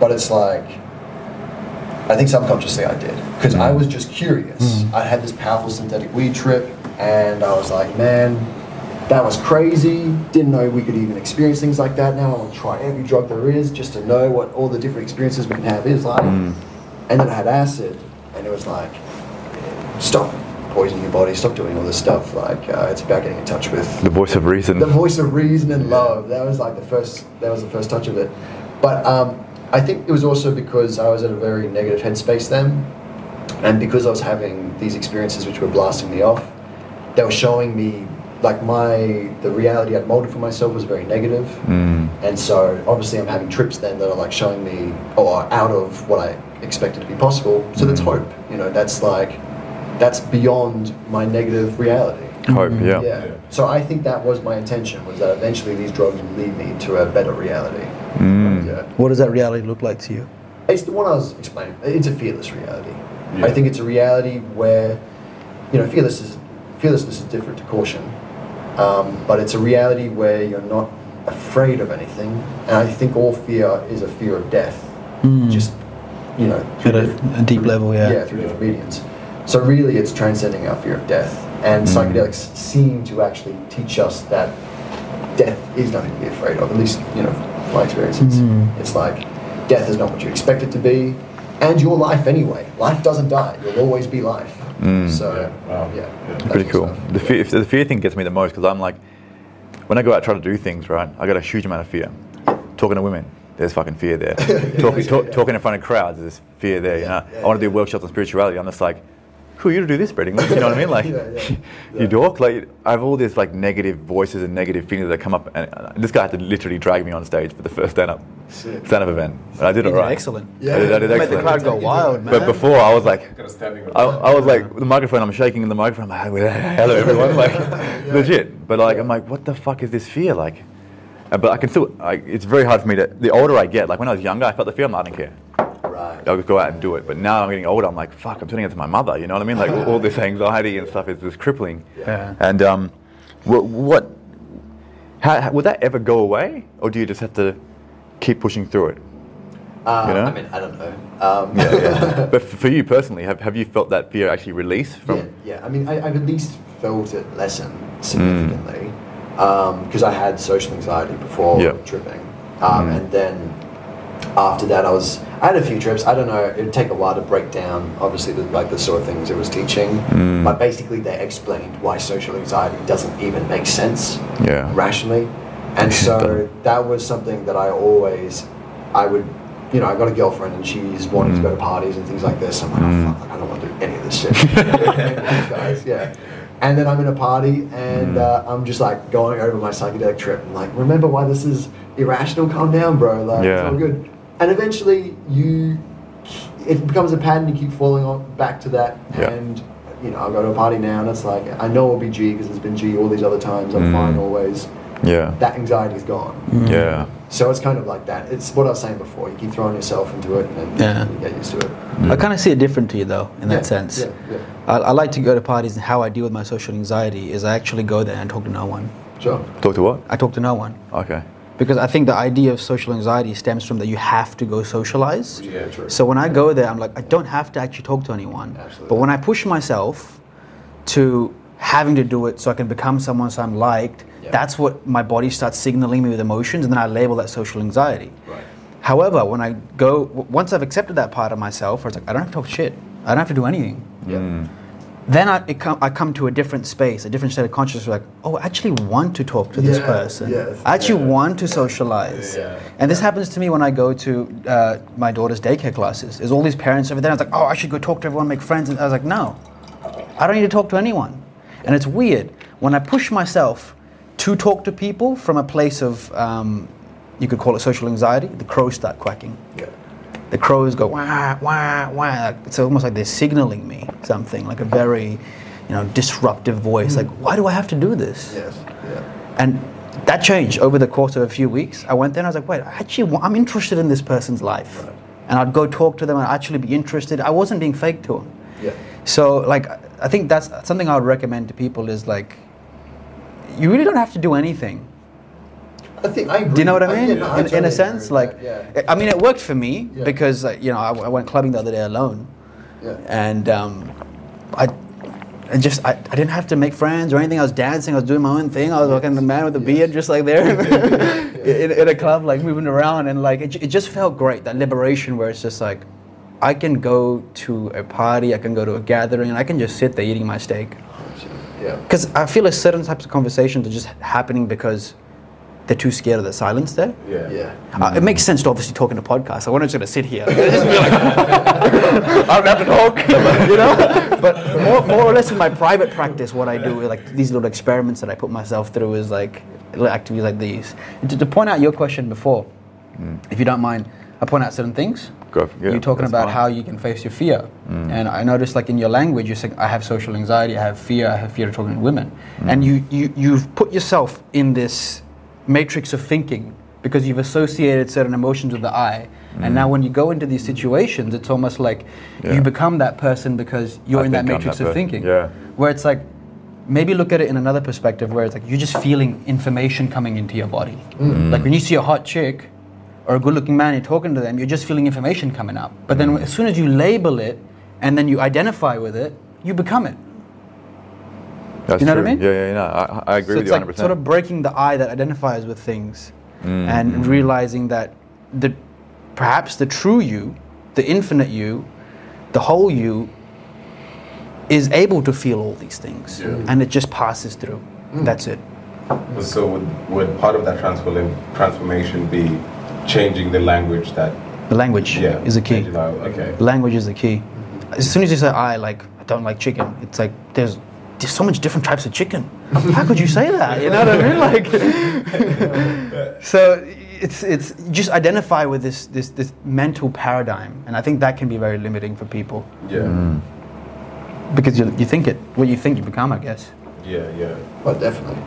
D: but it's like I think subconsciously I did because I was just curious. I had this powerful synthetic weed trip, and I was like, man. That was crazy. Didn't know we could even experience things like that. Now I want to try every drug there is just to know what all the different experiences we can have is like. And then I had acid, and it was like, stop poisoning your body, stop doing all this stuff. Like uh, it's about getting in touch with
A: The voice of reason.
D: the voice of reason and love. That was like the first. That was the first touch of it. But um, I think it was also because I was at a very negative headspace then, and because I was having these experiences which were blasting me off, they were showing me like my the reality I'd molded for myself was very negative.
A: Mm.
D: And so obviously I'm having trips then that are like showing me or out of what I expected to be possible. So that's hope. You know, that's like that's beyond my negative reality.
A: Hope, yeah.
D: Yeah. So I think that was my intention was that eventually these drugs would lead me to a better reality.
A: Mm.
D: Yeah.
C: What does that reality look like to you?
D: It's the one I was explaining. It's a fearless reality.
B: Yeah.
D: I think it's a reality where, you know, fearlessness is, fearlessness is different to caution, um, but it's a reality where you're not afraid of anything, and I think all fear is a fear of death, Mm. just you know.
C: At a- a deep level, yeah.
D: yeah, through different mediums. So really, it's transcending our fear of death, and
C: Hmm.
D: psychedelics seem to actually teach us that death is nothing to be afraid of. At least, you know, from my experiences,
C: Hmm.
D: it's like death is not what you expect it to be, and your life anyway. Life doesn't die; you'll always be life. So,
B: Yeah, wow.
D: yeah,
B: Yeah.
A: Pretty cool.
D: stuff.
A: The fear, the fear thing gets me the most because I'm like, when I go out try to do things, right, I got a huge amount of fear. Talking to women, there's fucking fear there. (laughs) talking, talk, talking in front of crowds, there's fear there. You know,
D: yeah,
A: I want to do workshops on spirituality. I'm just like, who are you to do this, Brady? (laughs) You know what I mean? Like,
D: Yeah, yeah, (laughs)
A: you
D: yeah.
A: dork. Like, I have all these like negative voices and negative feelings that come up, and uh, this guy had to literally drag me on stage for the first stand-up
D: Sick.
A: stand-up event. And I did
C: You
A: all
C: did
A: right.
C: excellent.
D: Yeah.
A: I did, I did
C: Made the crowd go wild, man.
A: But before, I was like,
B: Kind of standing.
A: I, I was like, the microphone, I'm shaking in the microphone. I'm like, hello everyone, (laughs) like, legit. But like, I'm like, what the fuck is this fear? Like, uh, but I can still, I, it's very hard for me to, the older I get, like when I was younger, I felt the fear, I'm like, I don't care.
D: Right.
A: I'll just go out and do it. But now I'm getting older, I'm like, fuck, I'm turning into my mother, you know what I mean? Like, all, all this anxiety and stuff is just crippling.
C: Yeah.
A: And um, what, what how, how, would that ever go away? Or do you just have to keep pushing through it?
D: Uh,
A: You know?
D: I mean, I don't know. Um,
A: Yeah, yeah. (laughs) but for you personally, have, have you felt that fear actually release from?
D: Yeah, yeah. I mean, I, I've at least felt it lessen significantly because I had social anxiety before
A: Yeah.
D: tripping, um, and then after that, I was I had a few trips. I don't know. It would take a while to break down, obviously, the, like the sort of things it was teaching. Mm. But basically, they explained why social anxiety doesn't even make sense
A: Yeah.
D: rationally, and (laughs) so that was something that I always I would. You know, I got a girlfriend and she's wanting to mm. go to parties and things like this. I'm like, oh, mm. fuck, like, I don't want to do any of this shit. (laughs) Guys, yeah. And then I'm in a party and uh, I'm just like going over my psychedelic trip and like, remember why this is irrational? Calm down, bro. Like,
A: Yeah.
D: it's all good. And eventually you, it becomes a pattern. You keep falling on back to that.
A: Yeah.
D: And, you know, I go to a party now and it's like, I know it'll be G because it's been G all these other times. I'm mm. fine always.
A: Yeah.
D: That anxiety is gone. Mm.
A: Yeah.
D: So it's kind of like that. It's what I was saying before. You keep throwing yourself into it and
C: Yeah.
D: you get used to it. Mm.
C: I kind of see it different to you though, in
D: Yeah,
C: that sense.
D: yeah, yeah.
C: I, I like to go to parties, and how I deal with my social anxiety is I actually go there and talk to no one.
D: Sure.
A: Talk to what?
C: I talk to no one
A: Okay.
C: Because I think the idea of social anxiety stems from that you have to go socialize.
D: Yeah, true.
C: So when I go there, I'm like, I don't have to actually talk to anyone.
D: Absolutely.
C: But when I push myself to having to do it so I can become someone so I'm liked,
D: Yeah.
C: that's what my body starts signaling me with emotions, and then I label that social anxiety.
D: Right.
C: However, when I go, once I've accepted that part of myself, where it's like, I don't have to talk shit, I don't have to do anything.
D: Yeah. Mm.
C: Then I, it com- I come to a different space, a different state of consciousness. Like, oh, I actually want to talk to this
D: Yeah,
C: person.
D: yes,
C: I actually
D: yeah.
C: want to socialize.
D: Yeah.
C: And this happens to me when I go to uh, my daughter's daycare classes. There's all these parents over there. I was like, oh, I should go talk to everyone, make friends. And I was like, no, I don't need to talk to anyone. And it's weird when I push myself to talk to people from a place of, um, you could call it social anxiety. The crows start quacking
D: Yeah.
C: The crows go wah wah wah. It's almost like they're signaling me something, like a very, you know, disruptive voice. Like, why do I have to do this?
D: Yes. Yeah.
C: And that changed over the course of a few weeks. I went there and I was like, wait, actually, I'm interested in this person's life,
D: Right.
C: and I'd go talk to them and I'd actually be interested. I wasn't being fake to them.
D: Yeah.
C: So, like, I think that's something I would recommend to people is like, you really don't have to do anything.
D: I think I agree.
C: Do you know what I
D: I-
C: mean?
D: yeah, no, I
C: in, in a sense,
D: agree
C: like,
D: yeah.
C: I mean, it worked for me
D: Yeah.
C: because uh, you know I, I went clubbing the other day alone,
D: Yeah.
C: and um, I, I just I, I didn't have to make friends or anything. I was dancing, I was doing my own thing. I was like a man with a beard, just like there (laughs) (laughs) in, in a club, like moving around, and like it, it just felt great. That liberation, where it's just like, I can go to a party, I can go to a gathering, and I can just sit there eating my steak.
D: Yeah.
C: Because I feel like certain types of conversations are just happening because they're too scared of the silence there.
B: Yeah.
D: Yeah.
C: Uh, it makes sense to obviously talk in a podcast. I wasn't just going to sit here. (laughs) Just be like, I don't have to talk, (laughs) you know. But more, more or less in my private practice, what I do is like these little experiments that I put myself through is like little activities like these. And to, to point out your question before, mm. if you don't mind, I point out certain things.
A: Go yeah,
C: you're talking about
A: fine.
C: how you can face your fear, mm. and I noticed like in your language, you're saying I have social anxiety, I have fear, I have fear of talking to women, mm. and you, you you've put yourself in this matrix of thinking because you've associated certain emotions with the I, And mm. now when you go into these situations, it's almost like
A: Yeah.
C: you become that person because you're
A: I
C: in that matrix
A: that
C: of thinking.
A: yeah.
C: Where it's like, maybe look at it in another perspective where it's like you're just feeling information coming into your body. Mm. Like when you see a hot chick or a good looking man, you're talking to them, you're just feeling information coming up. But then mm. as soon as you label it and then you identify with it, you become it.
A: That's
C: You know what I mean?
A: Yeah, yeah, yeah. I, I agree
C: so
A: with
C: it's
A: you
C: like
A: 100%.
C: sort of breaking the eye that identifies with things
A: Mm.
C: and mm, mm. realizing that the perhaps the true you, the infinite you, the whole you is able to feel all these things
B: Yeah.
C: and it just passes through. Mm. That's it.
B: So would, would part of that transform- transformation be changing the language that
C: The language
B: yeah
C: is the key.
B: okay.
C: Language is the key. As soon as you say I like I don't like chicken, it's like there's there's so much different types of chicken. How could you say that? You know what I mean? Like (laughs) so it's it's just identify with this this this mental paradigm and I think that can be very limiting for people
B: Yeah.
A: Mm.
C: because you, you think it what you think you become I guess.
B: Yeah. Yeah.
D: Well, definitely.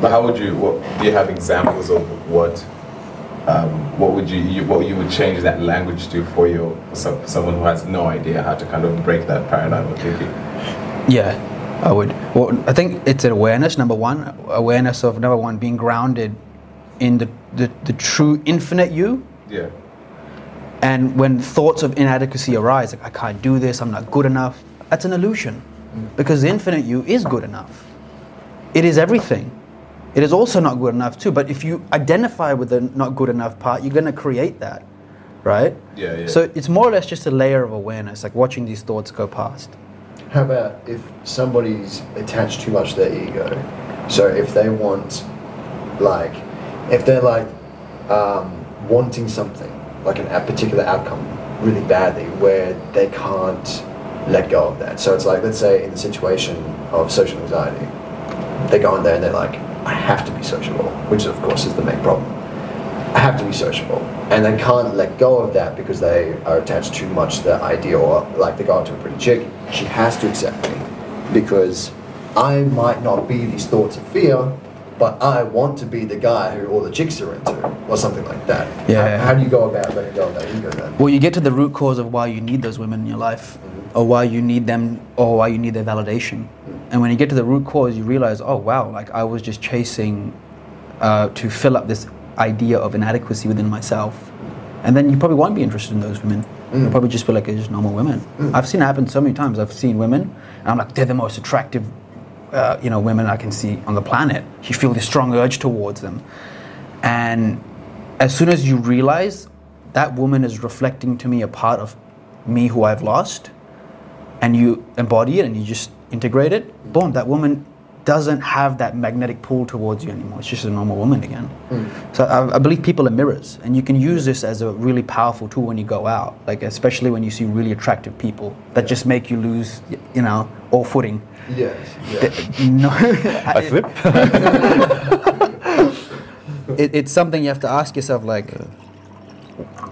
B: But how would you? What, do you have examples of what? Um, what would you, you? What you would change that language to for your for some, someone who has no idea how to kind of break that paradigm of thinking?
C: Yeah, I would. Well, I think it's an awareness, number one. Awareness of, number one, being grounded in the, the, the true infinite you.
B: Yeah.
C: And when thoughts of inadequacy arise, like, I can't do this, I'm not good enough, that's an illusion. Mm. Because the infinite you is good enough. It is everything. It is also not good enough, too. But if you identify with the not good enough part, you're going to create that, right?
B: Yeah, yeah.
C: So it's more or less just a layer of awareness, like watching these thoughts go past.
D: How about if somebody's attached too much to their ego? So if they want, like, if they're like um, wanting something, like an, a particular outcome, really badly, where they can't let go of that. So it's like, let's say in the situation of social anxiety, they go in there and they're like, I have to be sociable, which of course is the main problem. I have to be sociable. And they can't let go of that because they are attached too much to the idea or like they go up to a pretty chick, she has to accept me because I might not be these thoughts of fear, but I want to be the guy who all the chicks are into or something like that.
C: Yeah.
D: How, how do you go about letting go of that ego then?
C: Well, you get to the root cause of why you need those women in your life, or why you need them, or why you need their validation. And when you get to the root cause, you realize, oh wow, like I was just chasing uh, to fill up this idea of inadequacy within myself. And then you probably won't be interested in those women. You'll probably just feel like they're just normal women. I've seen it happen so many times. I've seen women, and I'm like, they're the most attractive, uh, you know, women I can see on the planet. You feel this strong urge towards them, and as soon as you realize that woman is reflecting to me a part of me who I've lost, and you embody it and you just integrate it, boom, that woman doesn't have that magnetic pull towards you anymore. It's just a normal woman again. Hmm. So I, I believe people are mirrors, and you can use this as a really powerful tool when you go out, like especially when you see really attractive people that just make you lose, you know, all footing.
D: Yes. Yeah.
C: No, (laughs)
A: I slip. (laughs)
C: it, it's something you have to ask yourself like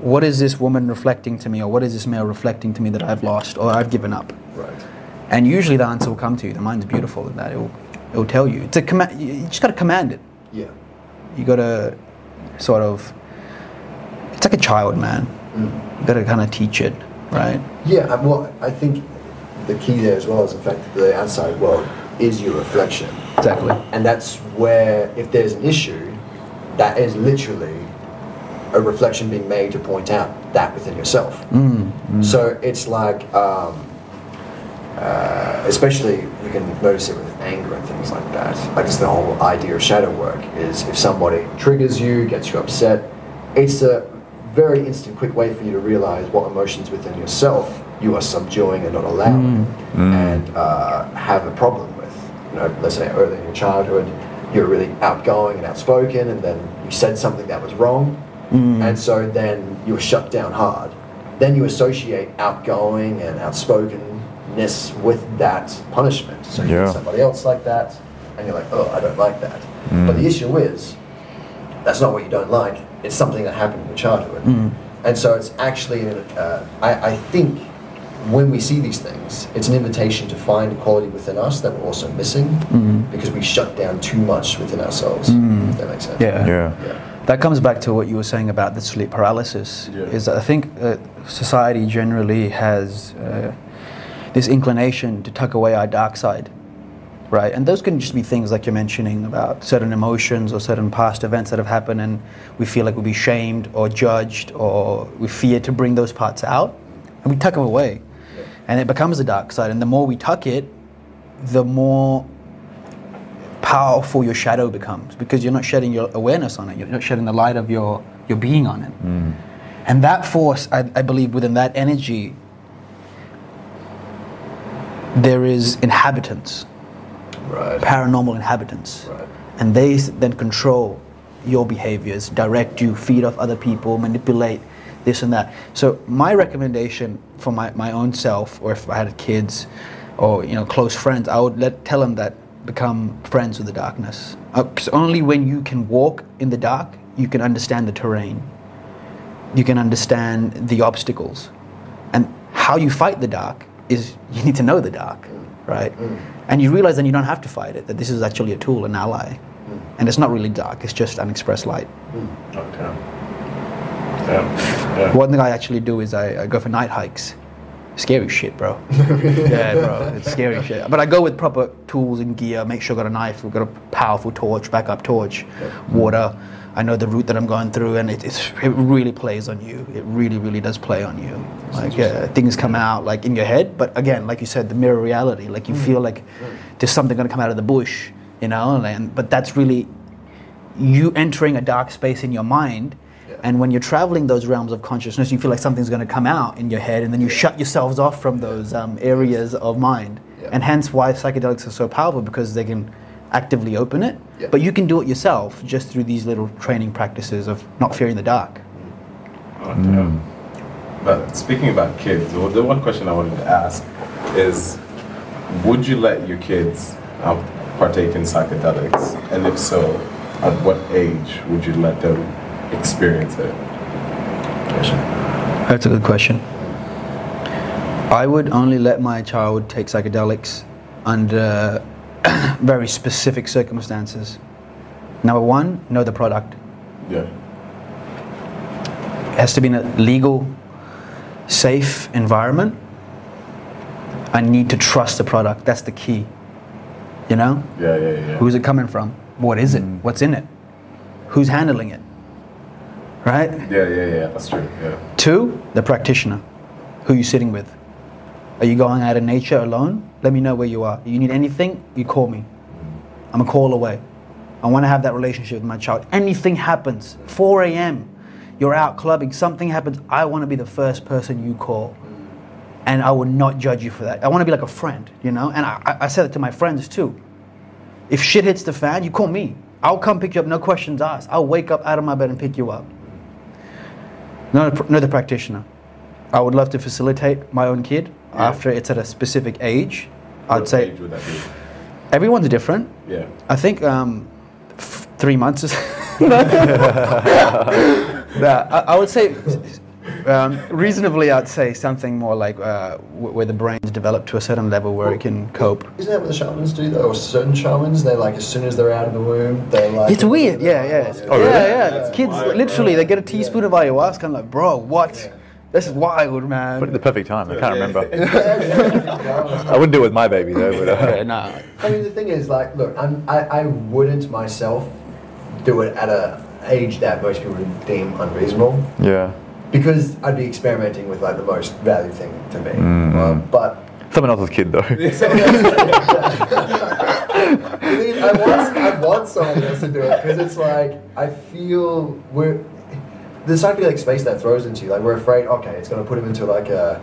C: what is this woman reflecting to me or what is this male reflecting to me that i've lost or i've given up
D: Right.
C: and usually the answer will come to you the mind's beautiful in that it will, it will tell you. It's a command you you just got to command it.
D: Yeah.
C: you got to sort of it's like a child man. You got to kind of teach it right?
D: Yeah, well, I think the key there as well is the fact that the outside world is your reflection.
C: exactly.
D: And that's where, if there's an issue, that is literally a reflection being made to point out that within yourself. So it's like, um, uh, especially you can notice it with anger and things like that. Like it's the whole idea of shadow work is if somebody triggers you, gets you upset, it's a very instant, quick way for you to realize what emotions within yourself you are subduing and not allowing, mm. Mm. and uh, have a problem with. You know, let's say early in your childhood, you're really outgoing and outspoken, and then you said something that was wrong, mm. and so then you were shut down hard. Then you associate outgoing and outspokenness with that punishment. So you
A: Yeah.
D: get somebody else like that, and you're like, oh, I don't like that. But the issue is, that's not what you don't like. It's something that happened in your childhood. And so it's actually, uh, I, I think when we see these things, it's an invitation to find a quality within us that we're also missing because we shut down too much within ourselves. If that makes sense.
C: yeah
A: yeah.
D: Yeah.
C: That comes back to what you were saying about the sleep paralysis.
B: Yeah.
C: Is that I think uh, society generally has uh, this inclination to tuck away our dark side, right? And those can just be things like you're mentioning about certain emotions or certain past events that have happened, and we feel like we'll be shamed or judged, or we fear to bring those parts out, and we tuck them away, and it becomes the dark side. And the more we tuck it, the more powerful your shadow becomes because you're not shedding your awareness on it. You're not shedding the light of your, your being on it. Mm. And that force, I, I believe, within that energy, there is inhabitants,
D: Right.
C: paranormal inhabitants.
D: Right.
C: And they then control your behaviors, direct you, feed off other people, manipulate this and that. So my recommendation for my, my own self, or if I had kids or you know close friends, I would let tell them that become friends with the darkness. Uh, because only when you can walk in the dark, you can understand the terrain. You can understand the obstacles. And how you fight the dark is you need to know the dark, right? Mm. And you realize then you don't have to fight it, that this is actually a tool, an ally. Mm. And it's not really dark, it's just unexpressed light.
B: Oh, damn. Damn. Yeah.
C: One thing I actually do is I, I go for night hikes. Scary shit, bro. (laughs) yeah, bro, it's scary shit. But I go with proper tools and gear, make sure I got a knife, We've got a powerful torch, backup torch, water. I know the route that I'm going through, and it, it really plays on you. It really, really does play on you. Like uh, things come out like in your head, but again, like you said, the mirror reality. Like you feel like there's something going to come out of the bush, you know. And but that's really you entering a dark space in your mind. And when you're traveling those realms of consciousness, you feel like something's going to come out in your head, and then you shut yourselves off from those um, areas of mind.
D: Yeah.
C: And hence why psychedelics are so powerful because they can actively open it,
D: Yeah.
C: but you can do it yourself just through these little training practices of not fearing the dark.
B: Oh, damn. But speaking about kids, the the one question I wanted to ask is Would you let your kids um, partake in psychedelics? And if so, at what age would you let them experience it?
C: That's a good question. I would only let my child take psychedelics under (coughs) very specific circumstances. Number one, know the product.
B: Yeah.
C: It has to be in a legal, safe environment. I need to trust the product. That's the key. You know?
B: Yeah, yeah, yeah.
C: Who's it coming from? What is it? Mm. What's in it? Who's handling it? Right?
B: yeah, yeah, yeah. That's true. Yeah.
C: Two, the practitioner. Who you sitting with? Are you going out in nature alone? Let me know where you are. You need anything, you call me. I'm a call away. I want to have that relationship with my child. Anything happens, 4 a.m., you're out clubbing, something happens, I want to be the first person you call. And I will not judge you for that. I want to be like a friend, you know? And I, I- said it to my friends too. If shit hits the fan, you call me. I'll come pick you up, no questions asked. I'll wake up out of my bed and pick you up. The, know the practitioner. I would love to facilitate my own kid
B: Yeah.
C: after it's at a specific age. I'd
B: What
C: say
B: age would that be?
C: everyone's different.
B: Yeah.
C: I think um, f- three months is. (laughs) Nah, I, I would say um, reasonably. I'd say something more like uh, w- where the brain's developed to a certain level where it can cope.
D: Isn't that what the shamans do though? Or certain shamans, they like as soon as they're out of the womb, they're like.
C: It's weird, yeah, yeah.
A: Oh, really?
C: Yeah, yeah.
B: That's
C: Kids literally they get a teaspoon of ayahuasca. I'm like, bro, what? This is wild, man.
A: But at the perfect time, I can't remember. (laughs) I wouldn't do it with my baby though. But, uh,
C: yeah, (laughs) nah.
D: I mean, the thing is, like, look, I'm, I, I wouldn't myself do it at a age that most people would deem unreasonable
A: yeah.
D: because I'd be experimenting with like the most value thing to me.
A: Mm-hmm.
D: Um, but
A: Someone else's kid though.
D: the thing is, I want, I want someone else to do it because it's like I feel we're the psychedelic space that throws into you. Like we're afraid, okay, it's going to put him into like a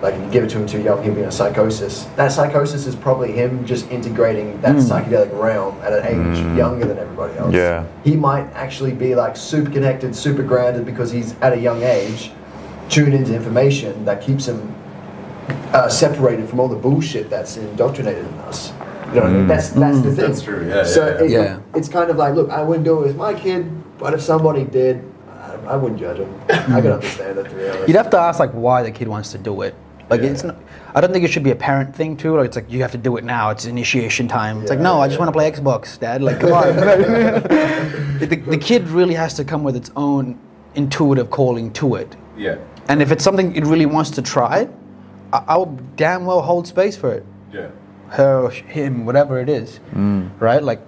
D: like if you give it to him too young, he'll be in a psychosis. That psychosis is probably him just integrating that hmm. psychedelic realm at an age hmm. younger than everybody else.
A: Yeah.
D: he might actually be like super connected, super grounded because he's at a young age tuned into information that keeps him uh, separated from all the bullshit that's indoctrinated in us. You know what I mean? Hmm. That's that's the thing.
B: That's true, yeah,
D: So
B: yeah,
D: it-
C: yeah.
D: it's kind of like, look, I wouldn't do it with my kid, but if somebody did, I, I wouldn't judge him. I can mm. understand it to be honest.
C: You'd have to ask like why the kid wants to do it. Like
B: Yeah.
C: it's not. I don't think it should be a parent thing too. Like it's like you have to do it now. It's initiation time. It's like
D: Yeah,
C: no, I just want to play Xbox, Dad. Like come on. (laughs) the, the kid really has to come with its own intuitive calling to it.
B: Yeah.
C: And if it's something it really wants to try, I- I'll damn well hold space for it.
B: Yeah.
C: Her, him, whatever it is, mm. right? Like,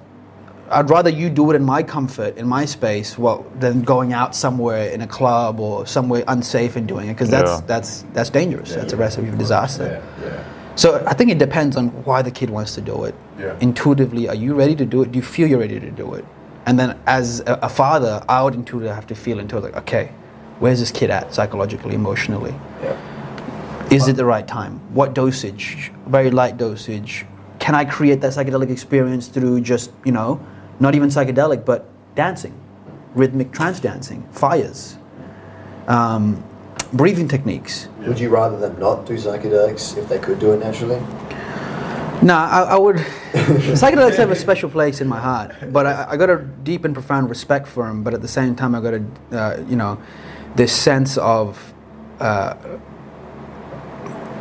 C: I'd rather you do it in my comfort, in my space, well, than going out somewhere in a club or somewhere unsafe and doing it, because that's
A: Yeah.
C: that's that's dangerous. That's a recipe for disaster.
B: Yeah. Yeah.
C: So I think it depends on why the kid wants to do it.
B: Yeah.
C: Intuitively, are you ready to do it? Do you feel you're ready to do it? And then as a, a father, I would intuitively have to feel into like, okay, where's this kid at psychologically, emotionally?
D: Yeah.
C: Is it the right time? What dosage? Very light dosage. Can I create that psychedelic experience through just, you know, not even psychedelic, but dancing, rhythmic trance dancing, fires, um, breathing techniques?
D: Would you rather them not do psychedelics if they could do it naturally?
C: No, I, I would. (laughs) psychedelics have a special place in my heart, but I, I got a deep and profound respect for them. But at the same time, I got a, uh, you know, this sense of uh,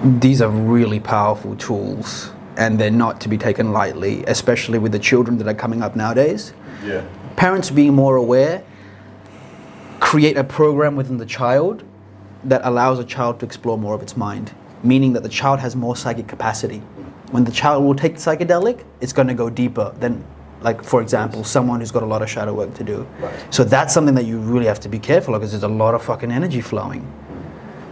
C: these are really powerful tools, and they're not to be taken lightly, especially with the children that are coming up nowadays.
B: Yeah.
C: Parents being more aware, create a program within the child that allows a child to explore more of its mind, meaning that the child has more psychic capacity. When the child will take psychedelic, it's going to go deeper than, like, for example, someone who's got a lot of shadow work to do.
D: Right.
C: So that's something that you really have to be careful of because there's a lot of fucking energy flowing.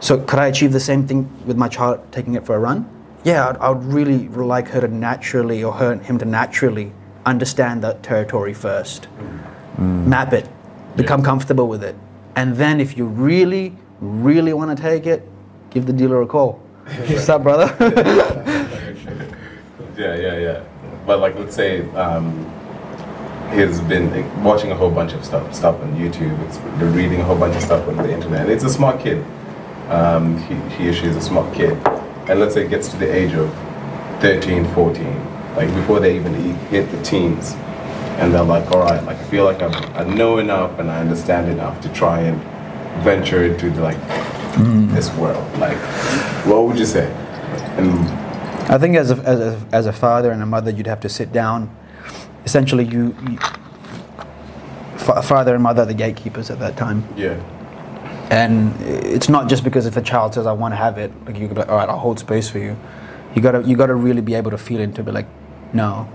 C: So could I achieve the same thing with my child taking it for a run? Yeah, I'd, I would really like her to naturally, or her, him to naturally understand that territory first, map it, become comfortable with it, and then if you really, really want to take it, give the dealer a call. (laughs) What's up, brother? (laughs)
B: Yeah, yeah, yeah. But like, let's say um, he's been watching a whole bunch of stuff, stuff on YouTube. It's reading a whole bunch of stuff on the internet. And it's a smart kid. Um, he, he or she is a smart kid. And let's say it gets to the age of 13, 14, like before they even hit the teens. And they're like, all right, like I feel like I'm, I know enough and I understand enough to try and venture into the, like mm. this world. Like, what would you say? And
C: I think as a, as, a, as a father and a mother, you'd have to sit down. Essentially, you, you father and mother are the gatekeepers at that time.
B: yeah,
C: And it's not just because if a child says, I want to have it, like you could be like, all right, I'll hold space for you. You gotta, you gotta really be able to feel into it, be like, no,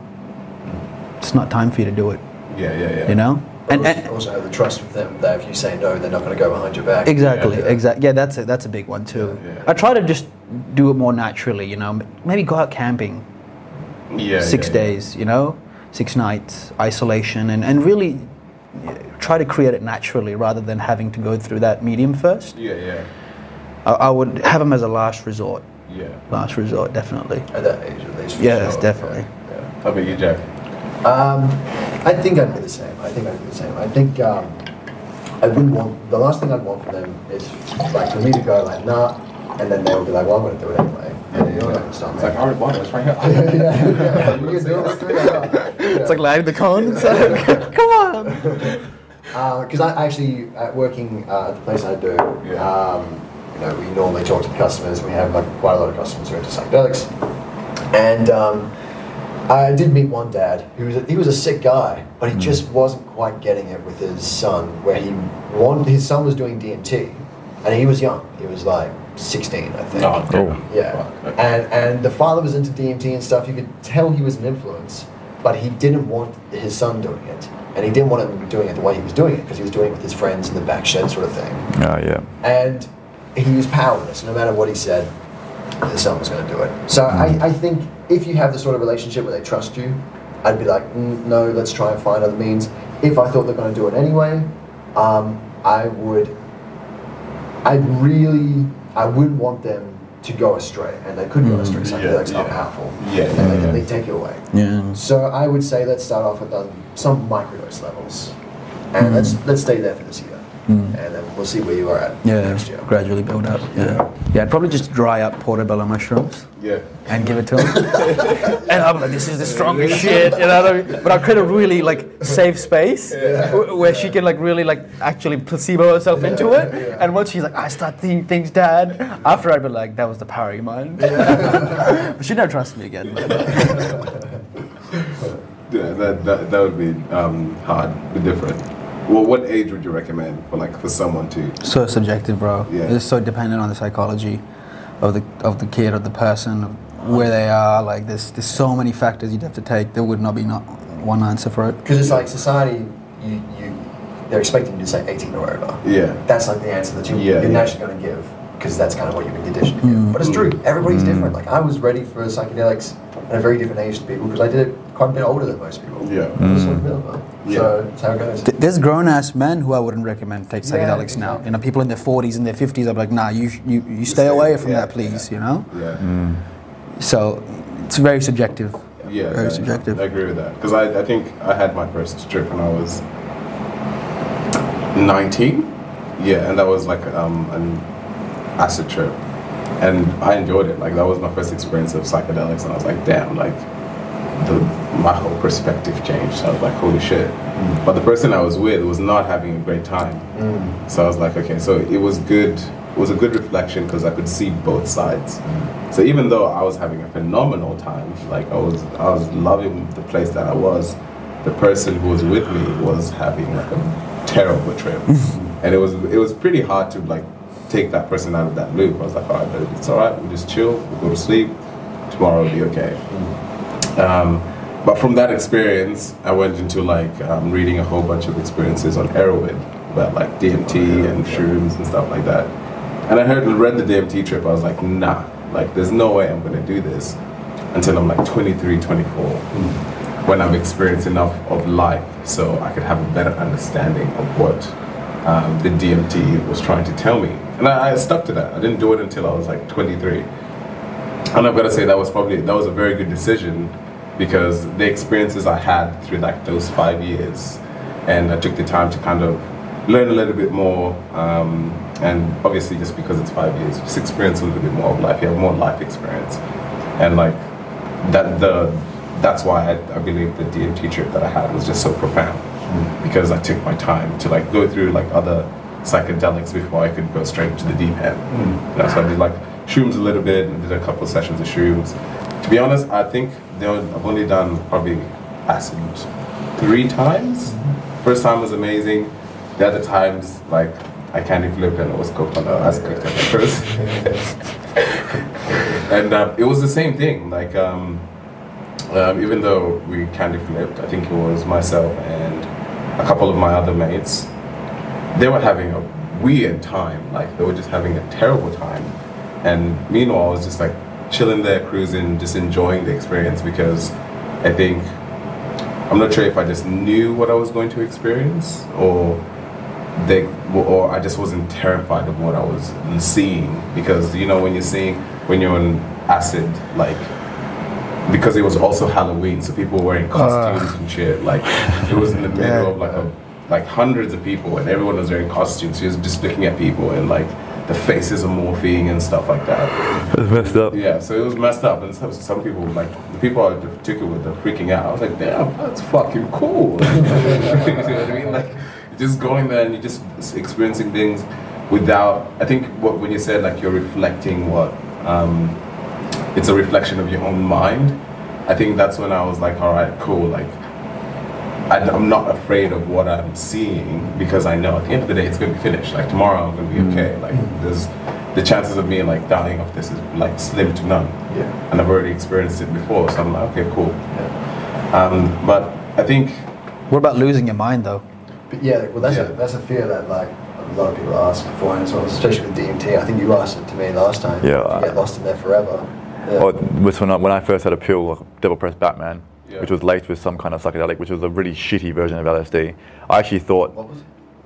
C: it's not time for you to do it,
B: yeah, yeah, yeah.
C: you know? And,
D: also,
C: and
D: also have the trust with them that if you say no, they're not going to go behind your back.
C: exactly,
B: Yeah, yeah.
C: exactly. Yeah, that's a, that's a big one too.
B: Yeah, yeah.
C: I try to just do it more naturally, you know? Maybe go out camping,
B: yeah,
C: six
B: yeah, yeah.
C: days, you know, six nights, isolation, and, and really try to create it naturally rather than having to go through that medium first.
B: Yeah, yeah,
C: I, I would have them as a last resort.
B: yeah.
C: Last resort, definitely.
D: At that age, at least. for
C: Yes,
D: sure.
C: definitely.
D: Yeah, yeah.
B: How about you, Jack?
D: Um, I think I'd be the same. I think I'd be the same. I think um, I wouldn't want the last thing I'd want for them is like for me to go like nah, and then they would be like, well, I'm going to do it anyway. And then you're going to start.
B: It's like, all right, water, it's right here.
D: yeah, yeah, yeah. You can do it. Let's do it.
C: It's like lighting the cone. It's like, come on.
D: Because I actually, uh, working uh, at the place I do,
B: Yeah.
D: um, you know, we normally talk to the customers. We have like quite a lot of customers who are into psychedelics, and um, I did meet one dad who was a, he was a sick guy, but he just wasn't quite getting it with his son. Where he wanted his son was doing DMT, and he was young. He was like 16, I think.
B: Oh,
A: Oh.
D: Yeah,
B: okay.
D: and and the father was into DMT and stuff. You could tell he was an influence, but he didn't want his son doing it, and he didn't want him doing it the way he was doing it because he was doing it with his friends in the back shed, sort of thing.
A: Oh, yeah.
D: And he was powerless. No matter what he said, his son was going to do it. So I, I think if you have the sort of relationship where they trust you, I'd be like, mm, no, let's try and find other means. If I thought they're going to do it anyway, um, I would. I'd really, I wouldn't want them to go astray, and they could go astray.
B: yeah,
D: Psychedelics are
B: yeah.
D: powerful,
B: Yeah.
D: and they, can, they take you away.
C: Yeah.
D: So I would say let's start off with um, some microdose levels, and let's let's stay there for this year. And then we'll see where you are at
C: Yeah,
D: next year.
C: gradually build up. Yeah, yeah. I'd probably just dry up portobello mushrooms
B: Yeah.
C: and give it to him. (laughs) and I'm like, this is the strongest shit, you know what I mean? But I create a really like safe space wh- where she can like really like actually placebo herself into it. And once she's like, I start seeing things, Dad. After I'd be like, that was the power of your mind. (laughs) but she never trusts me again. (laughs)
B: Yeah, that, that, that would be um, hard, but different. Well, what age would you recommend for like for someone to?
C: so subjective, bro.
B: Yeah.
C: It's so dependent on the psychology of the of the kid, of the person, of where they are. Like there's there's so many factors you'd have to take. There would not be not one answer for it.
D: Because it's like society, you, you, they're expecting you to say 18 or over.
B: Yeah.
D: That's like the answer that you,
B: Yeah,
D: you're
B: yeah.
D: naturally going to give because that's kind of what you've been conditioned to give. Mm. But it's true, everybody's mm. different. Like I was ready for psychedelics at a very different age to people because I did it quite a bit older than most people.
B: Yeah.
D: I was sort of middle of it.
B: Yeah.
D: So that's how it goes.
C: There's grown ass men who I wouldn't recommend take
D: Yeah,
C: psychedelics now.
D: exactly.
C: You know, people in their 40s and their 50s. I'm like, nah, you you, you stay away from
B: yeah,
C: that, please.
B: yeah.
C: You know.
B: Yeah.
C: So it's very subjective.
B: Yeah.
C: Very
B: yeah,
C: subjective.
B: I agree with that because I, I think I had my first trip when I was 19. Yeah, and that was like um, an acid trip, and I enjoyed it. Like that was my first experience of psychedelics, and I was like, damn, like the my whole perspective changed. I was like, holy shit. But the person I was with was not having a great time. So I was like, okay, so it was good. It was a good reflection because I could see both sides. So even though I was having a phenomenal time, like I was, I was loving the place that I was. The person who was with me was having like a terrible trip, (laughs) and it was it was pretty hard to like take that person out of that loop. I was like, all right, it's all right. We just chill. We'll go to sleep. Tomorrow will be okay. Um, but from that experience, I went into like um, reading a whole bunch of experiences on Erowid about like DMT and shrooms and stuff like that. And I heard and read the DMT trip. I was like, nah, like there's no way I'm gonna do this until I'm like 23, 24, when I've experienced enough of life so I could have a better understanding of what um, the DMT was trying to tell me. And I, I stuck to that. I didn't do it until I was like 23. And I've got to say that was probably that was a very good decision because the experiences I had through like those five years, and I took the time to kind of learn a little bit more, um, and obviously just because it's five years, just experience a little bit more of life. You have more life experience, and like that the that's why I, I believe the DMT trip that I had was just so profound because I took my time to like go through like other psychedelics before I could go straight to the deep end. You know, so I did like shrooms a little bit and did a couple of sessions of shrooms. To be honest, I think I've only done probably acid three times. First time was amazing. The other times, like I candy flipped and it was coconut. I was cooked at first. (laughs) and uh, it was the same thing. Like um, um, even though we candy flipped, I think it was myself and a couple of my other mates. They were having a weird time. Like they were just having a terrible time. And meanwhile, I was just like chilling there, cruising, just enjoying the experience because I think I'm not sure if I just knew what I was going to experience or they or I just wasn't terrified of what I was seeing because you know when you're seeing when you're on acid like because it was also Halloween so people were wearing costumes ah. and shit like it was in the (laughs) middle
C: Yeah.
B: of like a like hundreds of people and everyone was wearing costumes so you're just looking at people and like the faces are morphing and stuff like that
A: That's messed up.
B: yeah, so it was messed up, and some, some people, like the people I took it with, they're freaking out. I was like, damn, that's fucking cool. (laughs) you know what I mean? Like, you're just going there and you're just experiencing things without. I think what when you said like you're reflecting what, um, it's a reflection of your own mind. I think that's when I was like, all right, cool. Like, I'm not afraid of what I'm seeing because I know at the end of the day it's going to be finished. Like tomorrow I'm going to be okay. Like there's the chances of me like dying of this is like slim to none.
D: Yeah.
B: And I've already experienced it before, so I'm like, okay, cool.
D: Yeah.
B: Um, but I think
C: What about losing your mind though?
D: But yeah, well, that's
B: Yeah.
D: a that's a fear that like a lot of people ask beforehand as well, especially with DMT. I think you asked it to me last time.
A: Yeah,
D: You
A: I-
D: get lost in there forever. Yeah.
A: Or was when I, when I first had a pill, like Double Press Batman,
B: Yeah.
A: which was laced with some kind of psychedelic, which was a really shitty version of LSD. I actually thought
D: what was it?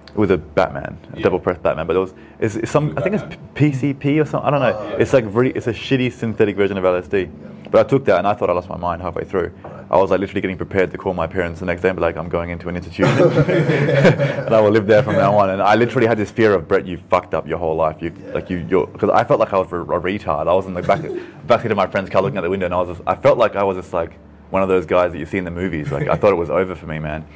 A: It was a Batman, a
B: Yeah.
A: double press Batman, but it was it's, it's some I think it's PCP or something. I don't know. Oh, it's like really it's a shitty synthetic version of LSD. But I took that and I thought I lost my mind halfway through. I was like literally getting prepared to call my parents the next day and be like, I'm going into an institution, (laughs) and I will live there from now on. And I literally had this fear of Brett, you fucked up your whole life. You like you you're because I felt like I was a, a retard. I was in the back backseat of my friend's car looking out the window, and I was just, I felt like I was just like one of those guys that you see in the movies. Like I thought it was over for me, man.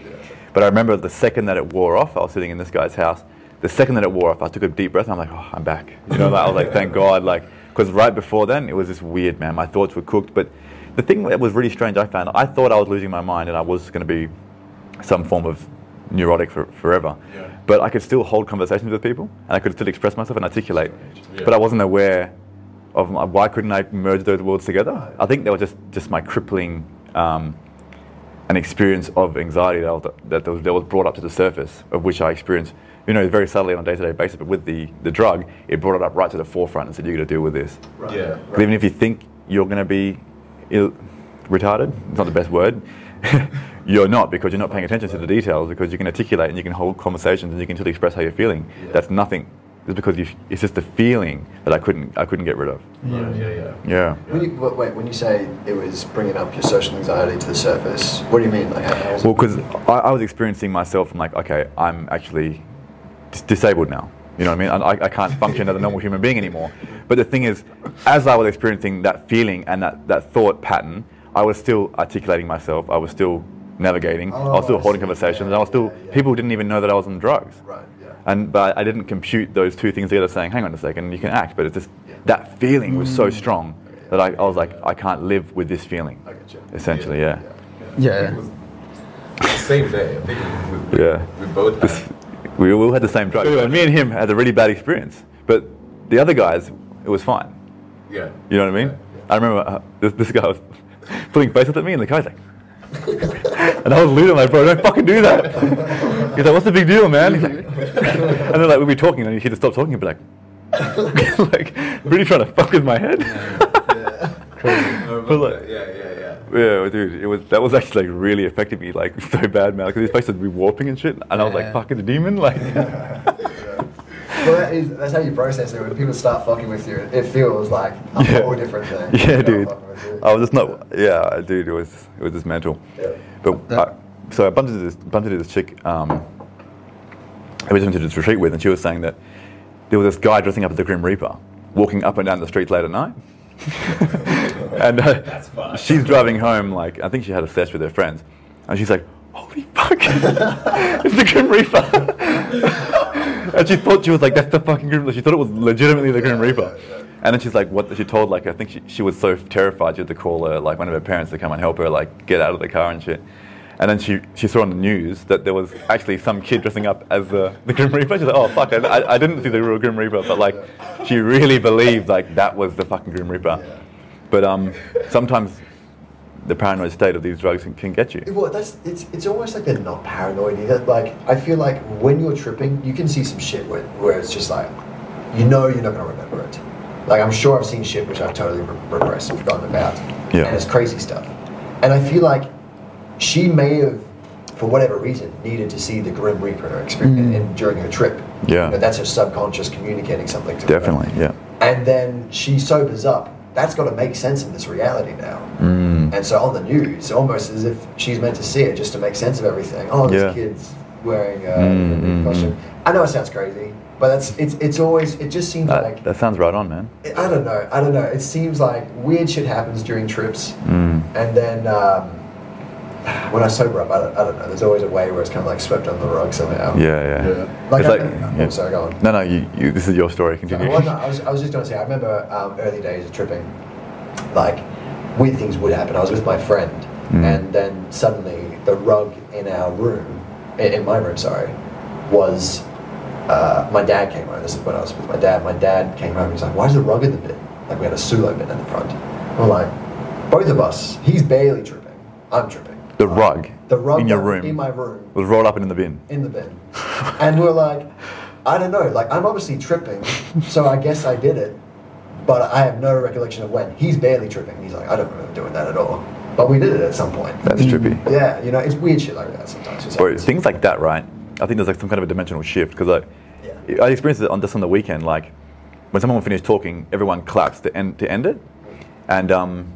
A: But I remember the second that it wore off, I was sitting in this guy's house. The second that it wore off, I took a deep breath and I'm like, oh, I'm back. You know, like, I was like, thank God. Like, because right before then, it was just weird, man. My thoughts were cooked. But the thing that was really strange, I found, I thought I was losing my mind and I was going to be some form of neurotic for, forever.
B: Yeah.
A: But I could still hold conversations with people and I could still express myself and articulate.
B: Yeah.
A: But I wasn't aware of my, why couldn't I merge those worlds together. I think they were just, just my crippling um, an experience of anxiety that was, that was, that was brought up to the surface, of which I experienced, you know, very subtly on a day-to-day basis. But with the, the drug, it brought it up right to the forefront and said, "You're going to deal with this."
D: Right.
B: Yeah.
A: 'Cause Even if you think you're going to be Ill, retarded, it's not the best word. (laughs) you're not because you're not paying attention to the details because you can articulate and you can hold conversations and you can still express how you're feeling. That's nothing. It's because you, it's just the feeling that I couldn't I couldn't get rid of.
B: Yeah, yeah, yeah.
A: Yeah.
D: When you, wait, wait, when you say it was bringing up your social anxiety to the surface, what do you mean? Like, how, how
A: Well, because I, I was experiencing myself, I'm like, okay, I'm actually dis- disabled now. You know what I mean? I, I can't function as a normal human being anymore. But the thing is, as I was experiencing that feeling and that, that thought pattern, I was still articulating myself. I was still navigating. I was
D: Oh,
A: still
D: I
A: holding
D: see.
A: conversations.
D: Yeah,
A: and I was still,
D: yeah, yeah.
A: people didn't even know that I was on drugs.
D: Right, yeah.
A: And but I didn't compute those two things together, saying, "Hang on a second, you can act." But it's just that feeling was so strong that I, I was like, I can't live with this feeling.
D: I get you.
A: Essentially, yeah.
C: Yeah.
B: It was the same day. I think we, we,
A: Yeah.
B: we both
A: This- we all had the same drug. Anyway, me and him had a really bad experience, but the other guys, it was fine.
B: Yeah.
A: You know what I mean? I remember uh, this, this guy was (laughs) putting faces at me, and the guy's like, and I was losing like, bro, don't fucking do that. He's like, what's the big deal, man? He's like, and then like we'd be talking, and he'd just stop talking and be like, (laughs) like really trying to fuck with my head.
B: I remember
A: But like-
B: yeah, yeah, yeah.
A: Yeah, dude, it was that was actually like really affected me like (laughs) so bad, man. Because his face would be warping and shit, and I was like, "Fucking the demon!" Like,
D: Well, that is, that's how you process it. When people start fucking with you, it feels like a
A: Yeah.
D: whole different thing. (laughs)
A: yeah, dude.
D: fucking with you.
A: I was just not. Yeah, dude, it was it was just mental.
D: Yeah.
A: But I, so I bumped into this bumped into this chick. Um, I was into this retreat with, and she was saying that there was this guy dressing up as the Grim Reaper, walking up and down the streets late at night. (laughs) and uh,
B: fun.
A: she's driving home, like I think she had a sesh with her friends, and she's like, "Holy fuck, (laughs) it's the Grim Reaper!" (laughs) and she thought she was like, "That's the fucking Grim." Reaper." She thought it was legitimately the Grim Reaper. And then she's like, "What?" She told like I think she, she was so terrified she had to call her like one of her parents to come and help her like get out of the car and shit. And then she, she saw on the news that there was actually some kid dressing up as the, the Grim Reaper. She's like, oh fuck, I, I didn't see the real Grim Reaper, but like she really believed like that was the fucking Grim Reaper. But um, sometimes the paranoid state of these drugs can, can get you.
D: Well, that's it's it's almost like they're not paranoid either. Like I feel like when you're tripping, you can see some shit where, where it's just like, you know, you're not gonna remember it. Like I'm sure I've seen shit which I've totally re- repressed and forgotten about.
A: Yeah.
D: And it's crazy stuff. And I feel like she may have, for whatever reason, needed to see the Grim Reaper in her experience mm. in, during her trip.
A: Yeah.
D: You know, that's her subconscious communicating something to her.
A: Definitely, yeah.
D: And then she sobers up. That's got to make sense in this reality now.
A: Mm.
D: And so on the news, almost as if she's meant to see it just to make sense of everything. Oh, this
A: Yeah.
D: kid's wearing a
A: Mm, mm,
D: costume. I know it sounds crazy, but that's it's it's always it just seems
A: That,
D: like
A: that sounds right on, man.
D: I don't know. I don't know. It seems like weird shit happens during trips,
A: Mm.
D: and then um, (sighs) when I sober up, I don't, I don't know. There's always a way where it's kind of like swept under the rug somehow.
A: Yeah, yeah.
B: Yeah.
D: Like,
A: It's
D: I,
A: like-
D: oh,
A: yeah.
D: sorry, go on.
A: No, no, you, you, this is your story. Continue.
D: Well, no, I was, I was just going to say, I remember um, early days of tripping, like, weird things would happen. I was with my friend,
A: Mm.
D: and then suddenly the rug in our room, in, in my room, sorry, was, uh, my dad came home. This is when I was with my dad. My dad came home, and he's like, why is the rug in the bin? Like, we had a Sulo bin in the front. We're like, both of us, he's barely tripping. I'm tripping.
A: The rug
D: The rug
A: in your room
D: In my room
A: was rolled up and in the bin.
D: in the bin. and we're like, I don't know, like I'm obviously tripping, so I guess I did it, but I have no recollection of when. He's barely tripping. He's like, I don't remember doing that at all. But we did it at some point.
A: That's trippy.
D: Yeah, you know, it's weird shit like that sometimes.
A: Bro, things like that, right? I think there's like some kind of a dimensional shift because I,
D: Yeah.
A: I experienced it on just on the weekend. Like when someone finished talking, everyone claps to end to end it, and um,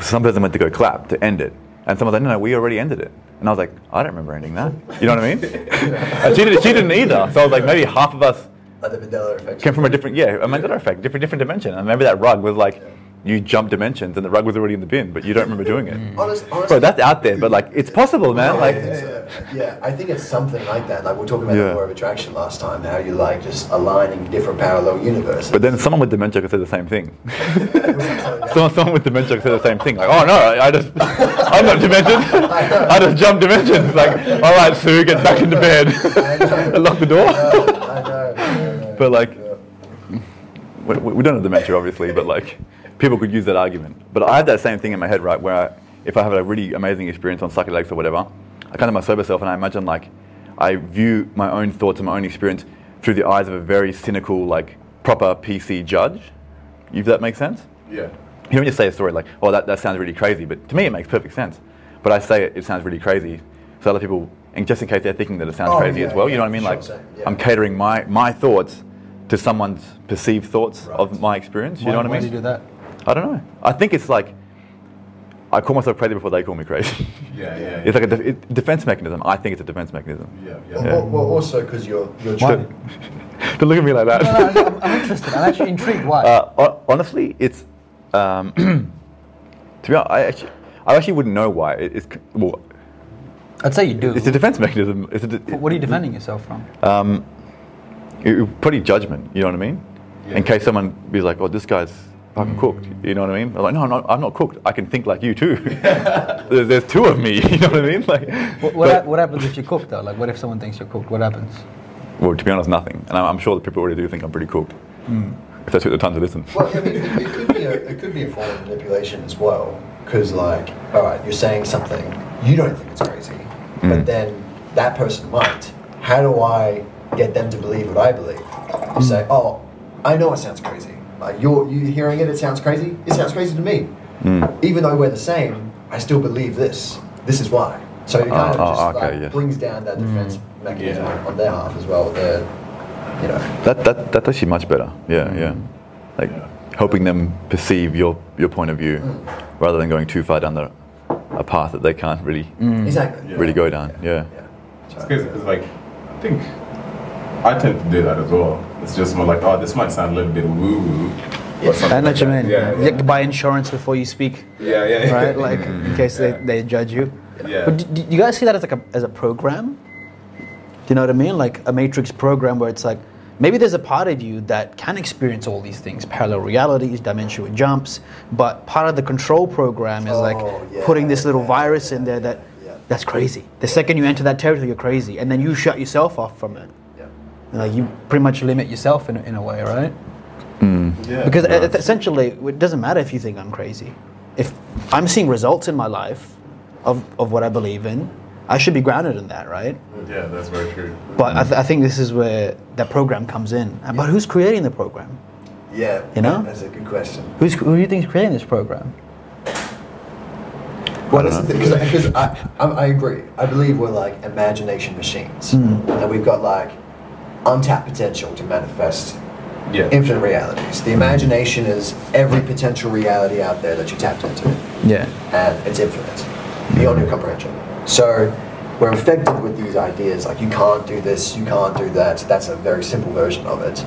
A: some person went to go clap to end it, and someone said, "No, no, we already ended it." And I was like, "I don't remember ending that." You know what I mean? (laughs) and she, did, she didn't either. So I was like, maybe half of us
D: Like the Mandela effect.
A: came from a different, yeah, a Mandela effect, different different dimension. And maybe that rug was like, you jump dimensions, and the rug was already in the bin, but you don't remember doing it. Mm.
D: Honest, honestly,
A: Bro, that's out there, but like, it's possible, man.
D: Yeah,
A: Like,
D: I think so. yeah, I think it's something like that. Like we are talking about
A: Yeah.
D: the law of attraction last time, how you like just aligning different parallel universes.
A: But then someone with dementia could say the same thing. (laughs) (laughs) someone, someone with dementia could say the same thing. Like, oh no, I, I just, (laughs) I'm not demented. I just jumped dimensions. Like, all right, Sue, get back into bed. and lock the door.
D: I know, I know, I know.
A: But like,
D: Yeah.
A: we, we don't have dementia, obviously, but like, people could use that argument. But I have that same thing in my head, right? Where I, if I have a really amazing experience on psychedelics or whatever, I kind of my sober self and I imagine like, I view my own thoughts and my own experience through the eyes of a very cynical, like, proper PC judge. If that makes sense?
B: Yeah.
A: You don't just say a story like, oh, that, that sounds really crazy, but to me it makes perfect sense. But I say it, it sounds really crazy, so other people, and just in case they're thinking that it sounds
D: Oh,
A: crazy
D: yeah,
A: as well, you know what I mean?
D: sure,
A: Like,
D: yeah.
A: I'm catering my, my thoughts to someone's perceived thoughts
D: Right.
A: of my experience, you
C: why,
A: know what I
C: why
A: mean?
C: do you do that?
A: I don't know. I think it's like, I call myself crazy before they call me crazy.
B: Yeah, yeah. (laughs)
A: it's like a de- it, defense mechanism. I think it's a defense mechanism.
B: Yeah,
D: Well,
B: yeah.
D: well, well, also because you're you're
C: Why?
D: true. (laughs)
A: Don't look at me like that.
C: No, no, I'm, I'm interested. I'm actually intrigued. Why?
A: Uh, honestly, it's um, (clears throat) to be honest, I actually, I actually wouldn't know why. It, it's well,
C: I'd say you do.
A: it's a defense mechanism. It's a de-
C: what are you defending yourself from?
A: Um, it, it- pretty judgment. You know what I mean?
B: Yeah.
A: In case someone be like, "Oh, this guy's fucking cooked." You know what I mean? I'm like, "No, I'm not, I'm not cooked. I can think like you too. (laughs) there's, there's two of me." (laughs) You know what I mean? Like,
C: What, what,
A: but-
C: hap- what happens if you're cooked though? Like, what if someone thinks you're cooked? What happens?
A: well, to be honest, nothing. And I'm, I'm sure that people already do think I'm pretty cooked. If they took the time to listen.
D: Well, I mean, it, it could be a, it could be a form of manipulation as well. Because like, all right, you're saying something you don't think it's crazy,
A: Mm.
D: but then that person might. How do I get them to believe what I believe? You say, oh, I know it sounds crazy. Like you're you hearing it, it sounds crazy. It sounds crazy to me.
A: Mm.
D: Even though we're the same, I still believe this. This is why. So it kind of
A: Oh,
D: just
A: oh, okay,
D: like
A: yes.
D: brings down that defense mechanism
B: Yeah.
D: on their half as well. They're, you know,
A: That, that that's actually much better. Yeah,
C: Mm.
A: yeah. Like
B: Yeah.
A: helping them perceive your your point of view,
C: Mm.
A: rather than going too far down the a path that they can't really
C: Mm.
D: exactly.
B: Yeah.
A: really go down. Yeah.
D: Yeah.
B: It's crazy because, like, I think I tend to do that as well. It's just more like, oh, this might sound a little bit woo woo.
C: I know what you mean.
B: Yeah, yeah.
C: can buy insurance before you speak,
B: Yeah, yeah, yeah.
C: right? Like, (laughs) in case
B: Yeah.
C: they, they judge you.
B: Yeah.
C: But do, do you guys see that as like a, as a program? Do you know what I mean? Like a matrix program where it's like maybe there's a part of you that can experience all these things, parallel realities, dimensional jumps, but part of the control program is like
D: Oh, yeah,
C: putting this little
D: yeah,
C: virus in there that
D: yeah.
C: that's crazy. The second you enter that territory, you're crazy, and then you shut yourself off from it.
D: Yeah.
C: Like you pretty much limit yourself in, a- in a way, right?
B: Yeah.
C: Because e- essentially, it doesn't matter if you think I'm crazy. If I'm seeing results in my life of, of what I believe in, I should be grounded in that, right?
B: yeah, that's very true.
C: But I, th- I think this is where that program comes in. But who's creating the program?
D: Yeah.
C: You know?
D: That's a good question.
C: Who's, who do you think is creating this program?
D: Well, this is because because I, I I agree. I believe we're like imagination machines, hmm. and we've got like untapped potential to manifest
B: Yeah.
D: infinite realities. The imagination is every potential reality out there that you tapped into,
C: Yeah.
D: and it's infinite, beyond your comprehension. So we're infected with these ideas like you can't do this, you can't do that. That's a very simple version of it.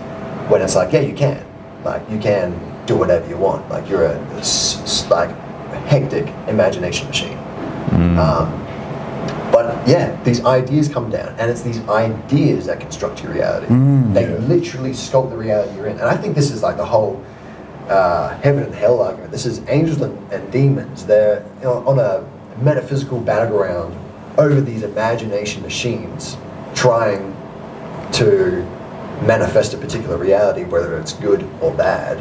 D: When it's like, yeah, you can. Like you can do whatever you want. Like you're a like a hectic imagination machine. Um, but yeah, these ideas come down, and it's these ideas that construct your reality. They literally sculpt the reality you're in. And I think this is like the whole uh, heaven and hell argument. This is angels and, and demons. They're you know, on a metaphysical battleground over these imagination machines, trying to manifest a particular reality, whether it's good or bad,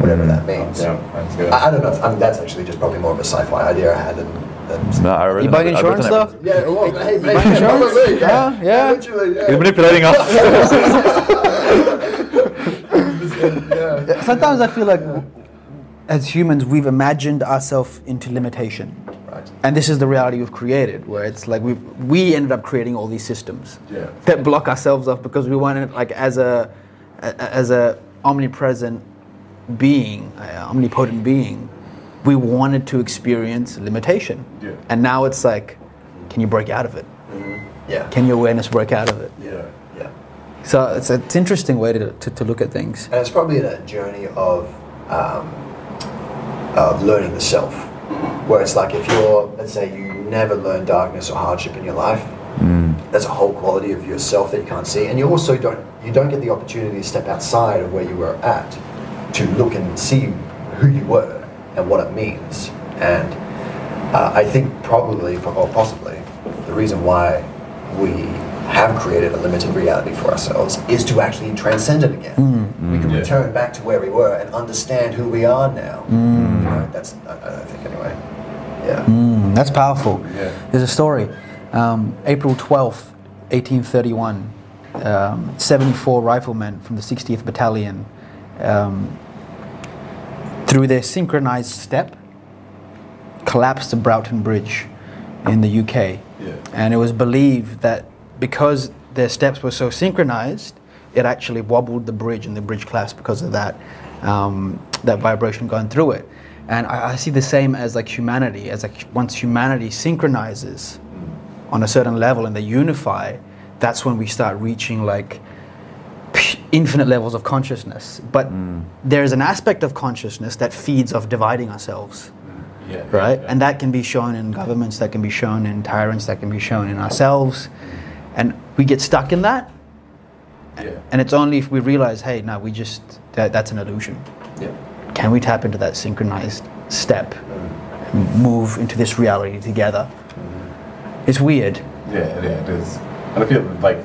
D: whatever that means.
B: Yeah, that's good.
D: I, I don't know. If, I mean, that's actually just probably more of a sci-fi idea I had than. Than
A: No, I
C: You
A: resonate-
C: buying
A: I
C: insurance
A: resonate
C: though?
D: yeah, well, hey, hey,
C: Buying insurance?
D: probably, yeah,
C: Yeah, yeah.
D: literally, yeah.
A: He's manipulating us. (laughs)
D: yeah.
C: Sometimes I feel like as humans, we've imagined ourselves into limitation.
D: Right. Right.
C: And this is the reality we've created, where it's like we we ended up creating all these systems
B: Yeah.
C: that block ourselves off because we wanted, like, as a a- as a omnipresent being, uh, omnipotent being, we wanted to experience limitation.
B: Yeah.
C: And now it's like, can you break out of it? Mm-hmm.
D: Yeah.
C: Can your awareness break out of it?
B: Yeah.
D: yeah.
C: So it's, it's an interesting way to, to, to look at things.
D: And it's probably a journey of um, of learning the self, mm-hmm. where it's like if you're, let's say, you never learn darkness or hardship in your life, mm. there's a whole quality of yourself that you can't see, and you also don't you don't get the opportunity to step outside of where you were at to look and see who you were and what it means. And uh, I think probably or possibly the reason why we have created a limited reality for ourselves is to actually transcend it again. We can
B: Yeah.
D: return back to where we were and understand who we are now. You know, that's I, I think anyway. Yeah.
C: Mm, that's powerful.
B: Yeah.
C: There's a story. Um, April 12th, 1831, um, 74 riflemen from the 60th Battalion, um, through their synchronized step, collapsed the Broughton Bridge in the UK.
B: Yeah.
C: And it was believed that because their steps were so synchronized, it actually wobbled the bridge and the bridge collapsed because of that, um, that vibration going through it. And I, I see the same as like humanity, as like once humanity synchronizes on a certain level and they unify, that's when we start reaching like infinite levels of consciousness. But hmm. there's an aspect of consciousness that feeds off dividing ourselves
B: Yeah.
C: right?
B: Yeah.
C: And that can be shown in governments, that can be shown in tyrants, that can be shown in ourselves. And we get stuck in that.
B: Yeah.
C: And it's only if we realize, hey, no, we just, that, that's an illusion.
B: Yeah.
C: Can we tap into that synchronized step hmm. and move into this reality together? Hmm. It's weird.
B: Yeah, yeah, it is. And I feel like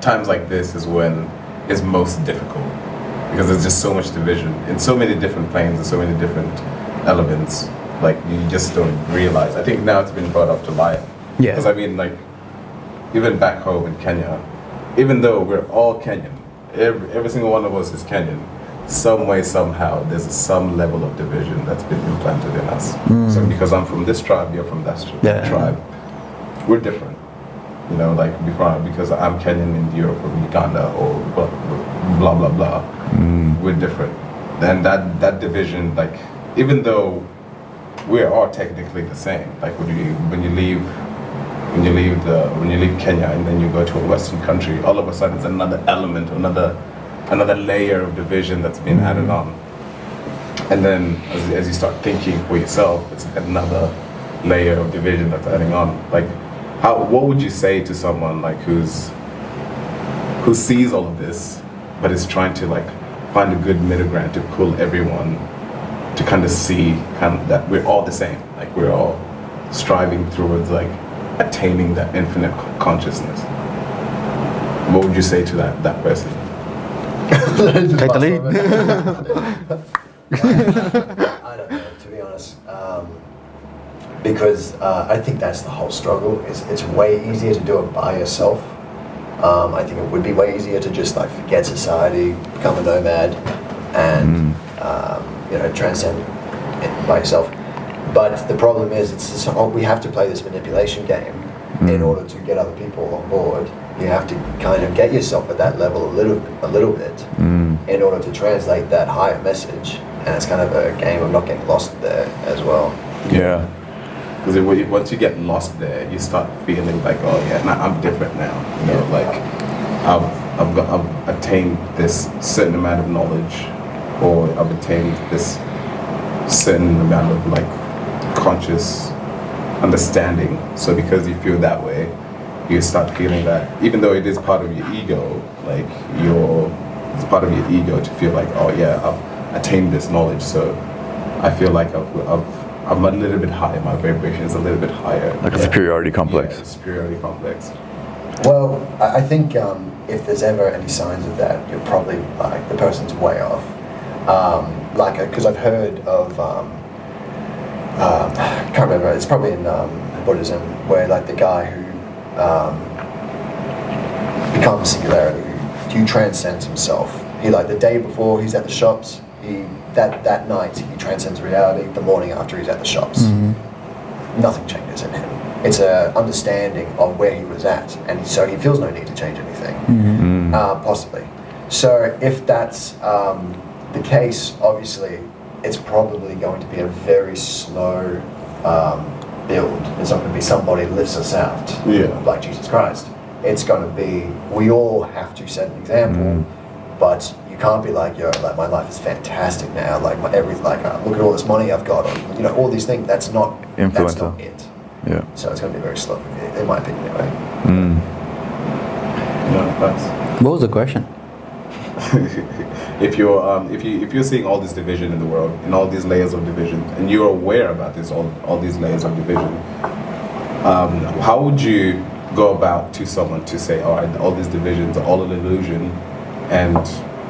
B: times like this is when it's most difficult because there's just so much division in so many different planes and so many different elements. Like you just don't realize. I think now it's been brought up to light.
C: Yeah.
B: Because I mean, like even back home in Kenya, even though we're all Kenyan, every, every single one of us is Kenyan. Some way, somehow, there's some level of division that's been implanted in us. So because I'm from this tribe, you're from that
C: Mm. Yeah.
B: tribe we're different. You know, like before, because I'm Kenyan and you're from Uganda or blah blah blah. blah We're different. Then that that division, like, even though we're all technically the same, like when you when you leave when you leave the when you leave Kenya and then you go to a Western country, all of a sudden it's another element, another another layer of division that's been mm. added on. And then as, as you start thinking for yourself, it's another layer of division that's adding on. Like, how what would you say to someone like who's who sees all of this, but is trying to like find a good middle ground to pull everyone to kind of see kind of that we're all the same. Like we're all striving towards like attaining that infinite consciousness. What would you say to that that person? (laughs)
C: Take the lead. (laughs)
D: I don't know, to be honest. Um, because uh, I think that's the whole struggle. It's, it's way easier to do it by yourself. Um, I think it would be way easier to just like forget society, become a nomad, and um, you know transcend it by yourself. But the problem is, it's this, whole- we have to play this manipulation game in order to get other people on board. You have to kind of get yourself at that level a little, a little bit, in order to translate that higher message. And it's kind of a game of not getting lost there as well.
A: Yeah.
B: Because once you get lost there, you start feeling like, oh yeah, nah, I'm different now. You know, like I've I've, got, I've attained this certain amount of knowledge, or I've attained this certain amount of like conscious understanding. So because you feel that way, you start feeling that even though it is part of your ego, like your it's part of your ego to feel like, oh yeah, I've attained this knowledge, so I feel like I've, I've I'm a little bit higher. My vibration is a little bit higher.
A: Like a superiority complex.
B: Yeah, superiority complex.
D: Well, I I think um, if there's ever any signs of that, you're probably like the person's way off. Um, like, because I've heard of, um, um, I (sighs) can't remember. It's probably in um, Buddhism where like the guy who um, becomes singularity, who transcends himself. He like the day before he's at the shops. He that that night he transcends reality. The morning after he's at the shops. nothing changes in him. It's a understanding of where he was at, and so he feels no need to change anything, uh, possibly. So if that's um, the case, obviously, it's probably going to be a very slow um, build. It's not going to be somebody lifts us out,
B: Yeah.
D: like Jesus Christ. It's going to be we all have to set an example, but you can't be like, yo, like my life is fantastic now. Like my every like uh, look at all this money I've got, or you know, all these things. That's not That's
A: Influencer.
D: not it.
A: Yeah.
D: So it's going to be very slow, in- in my opinion, anyway.
A: Mm.
B: No, that's.
C: What was the question? (laughs)
B: if you're um, if you if you're seeing all this division in the world and all these layers of division and you're aware about this all, all these layers of division um, how would you go about to someone to say all right all these divisions are all an illusion and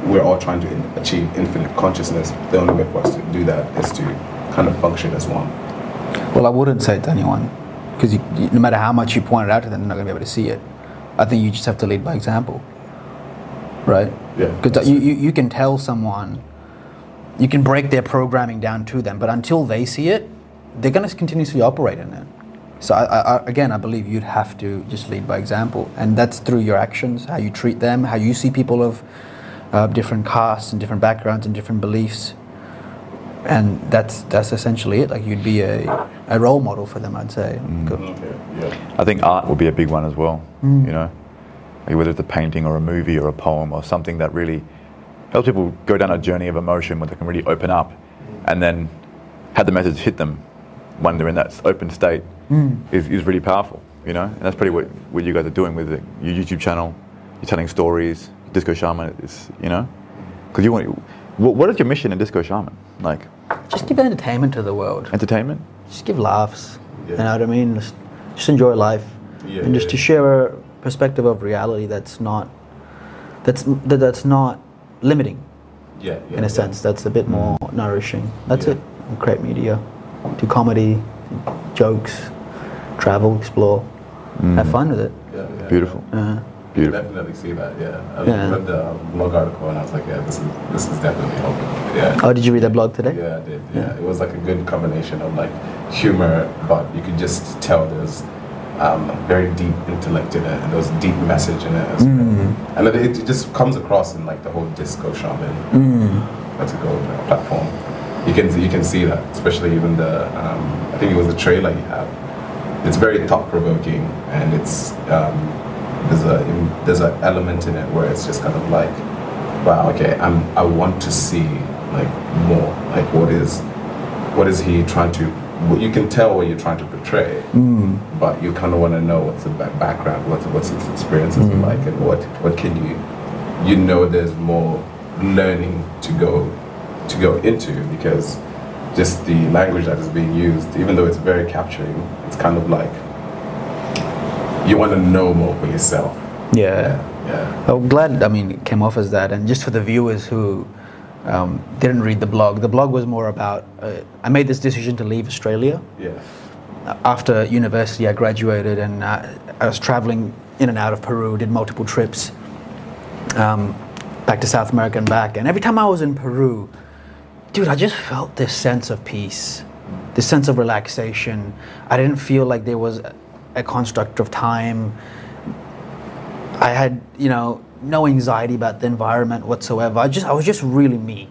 B: we're all trying to achieve infinite consciousness the only way for us to do that is to kind of function as one
C: Well, I wouldn't say it to anyone because no matter how much you point it out to them, they're not going to be able to see it. I think you just have to lead by example, right?
B: Yeah,
C: Because you, you, you can tell someone, you can break their programming down to them, but until they see it, they're going to continuously operate in it. So I, I- again, I believe you'd have to just lead by example, and that's through your actions, how you treat them, how you see people of uh, different castes and different backgrounds and different beliefs and that's that's essentially it. Like you'd be a, a role model for them, I'd say. Go-
B: okay yeah
A: I think art would be a big one as well. You know, like whether it's a painting or a movie or a poem or something that really helps people go down a journey of emotion where they can really open up, and then have the message hit them when they're in that open state is, is really powerful. You know, and that's pretty what, what you guys are doing with it. your YouTube channel. You're telling stories. Disko Shaman is you know, because you want. What, what is your mission in Disko Shaman? Like
C: Just give entertainment to the world.
A: entertainment?
C: Just give laughs.
B: Yeah.
C: You know what I mean? Just, just enjoy life,
B: Yeah,
C: and just
B: yeah,
C: to share a perspective of reality that's not that's that, that's not limiting.
B: yeah, yeah
C: in
B: yeah.
C: a sense, that's a bit more nourishing. That's
B: Yeah.
C: it. Create media, do comedy, jokes, travel, explore, mm. have fun with it.
B: Yeah, yeah,
A: uh-huh.
C: Beautiful.
B: Yeah. Definitely see that. Yeah, I
C: Yeah.
B: read the um, blog article and I was like, yeah, this is this is definitely helping. Yeah.
C: oh, did you read that blog today?
B: Yeah, I did. Yeah. it was like a good combination of like humor, but you could just tell there's um, very deep intellect in it, and there's a deep message in it, as well. and it, it just comes across in like the whole Disko Shaman. That's a good uh, platform. You can you can see that, especially even the um, I think it was the trailer you have. It's very thought provoking, and it's um, there's a there's an element in it where it's just kind of like wow, okay, I'm, I want to see like more, like what is, what is he trying to, you can tell what you're trying to portray, mm. but you kind of want to know what's the back- background, what's, what's his experiences mm. like, and what, what can you, you know, there's more learning to go, to go into because just the language that is being used, even though it's very capturing, it's kind of like you want to know more for yourself.
C: Yeah.
B: Yeah.
C: I'm glad. I mean, it came off as that. And just for the viewers who um, didn't read the blog, the blog was more about. Uh, I made this decision to leave Australia
B: Yeah.
C: after university. I graduated and uh, I was traveling in and out of Peru. Did multiple trips um, back to South America and back. And every time I was in Peru, dude, I just felt this sense of peace, this sense of relaxation. I didn't feel like there was a- construct of time. I had, you know, no anxiety about the environment whatsoever. I just, I was just really me.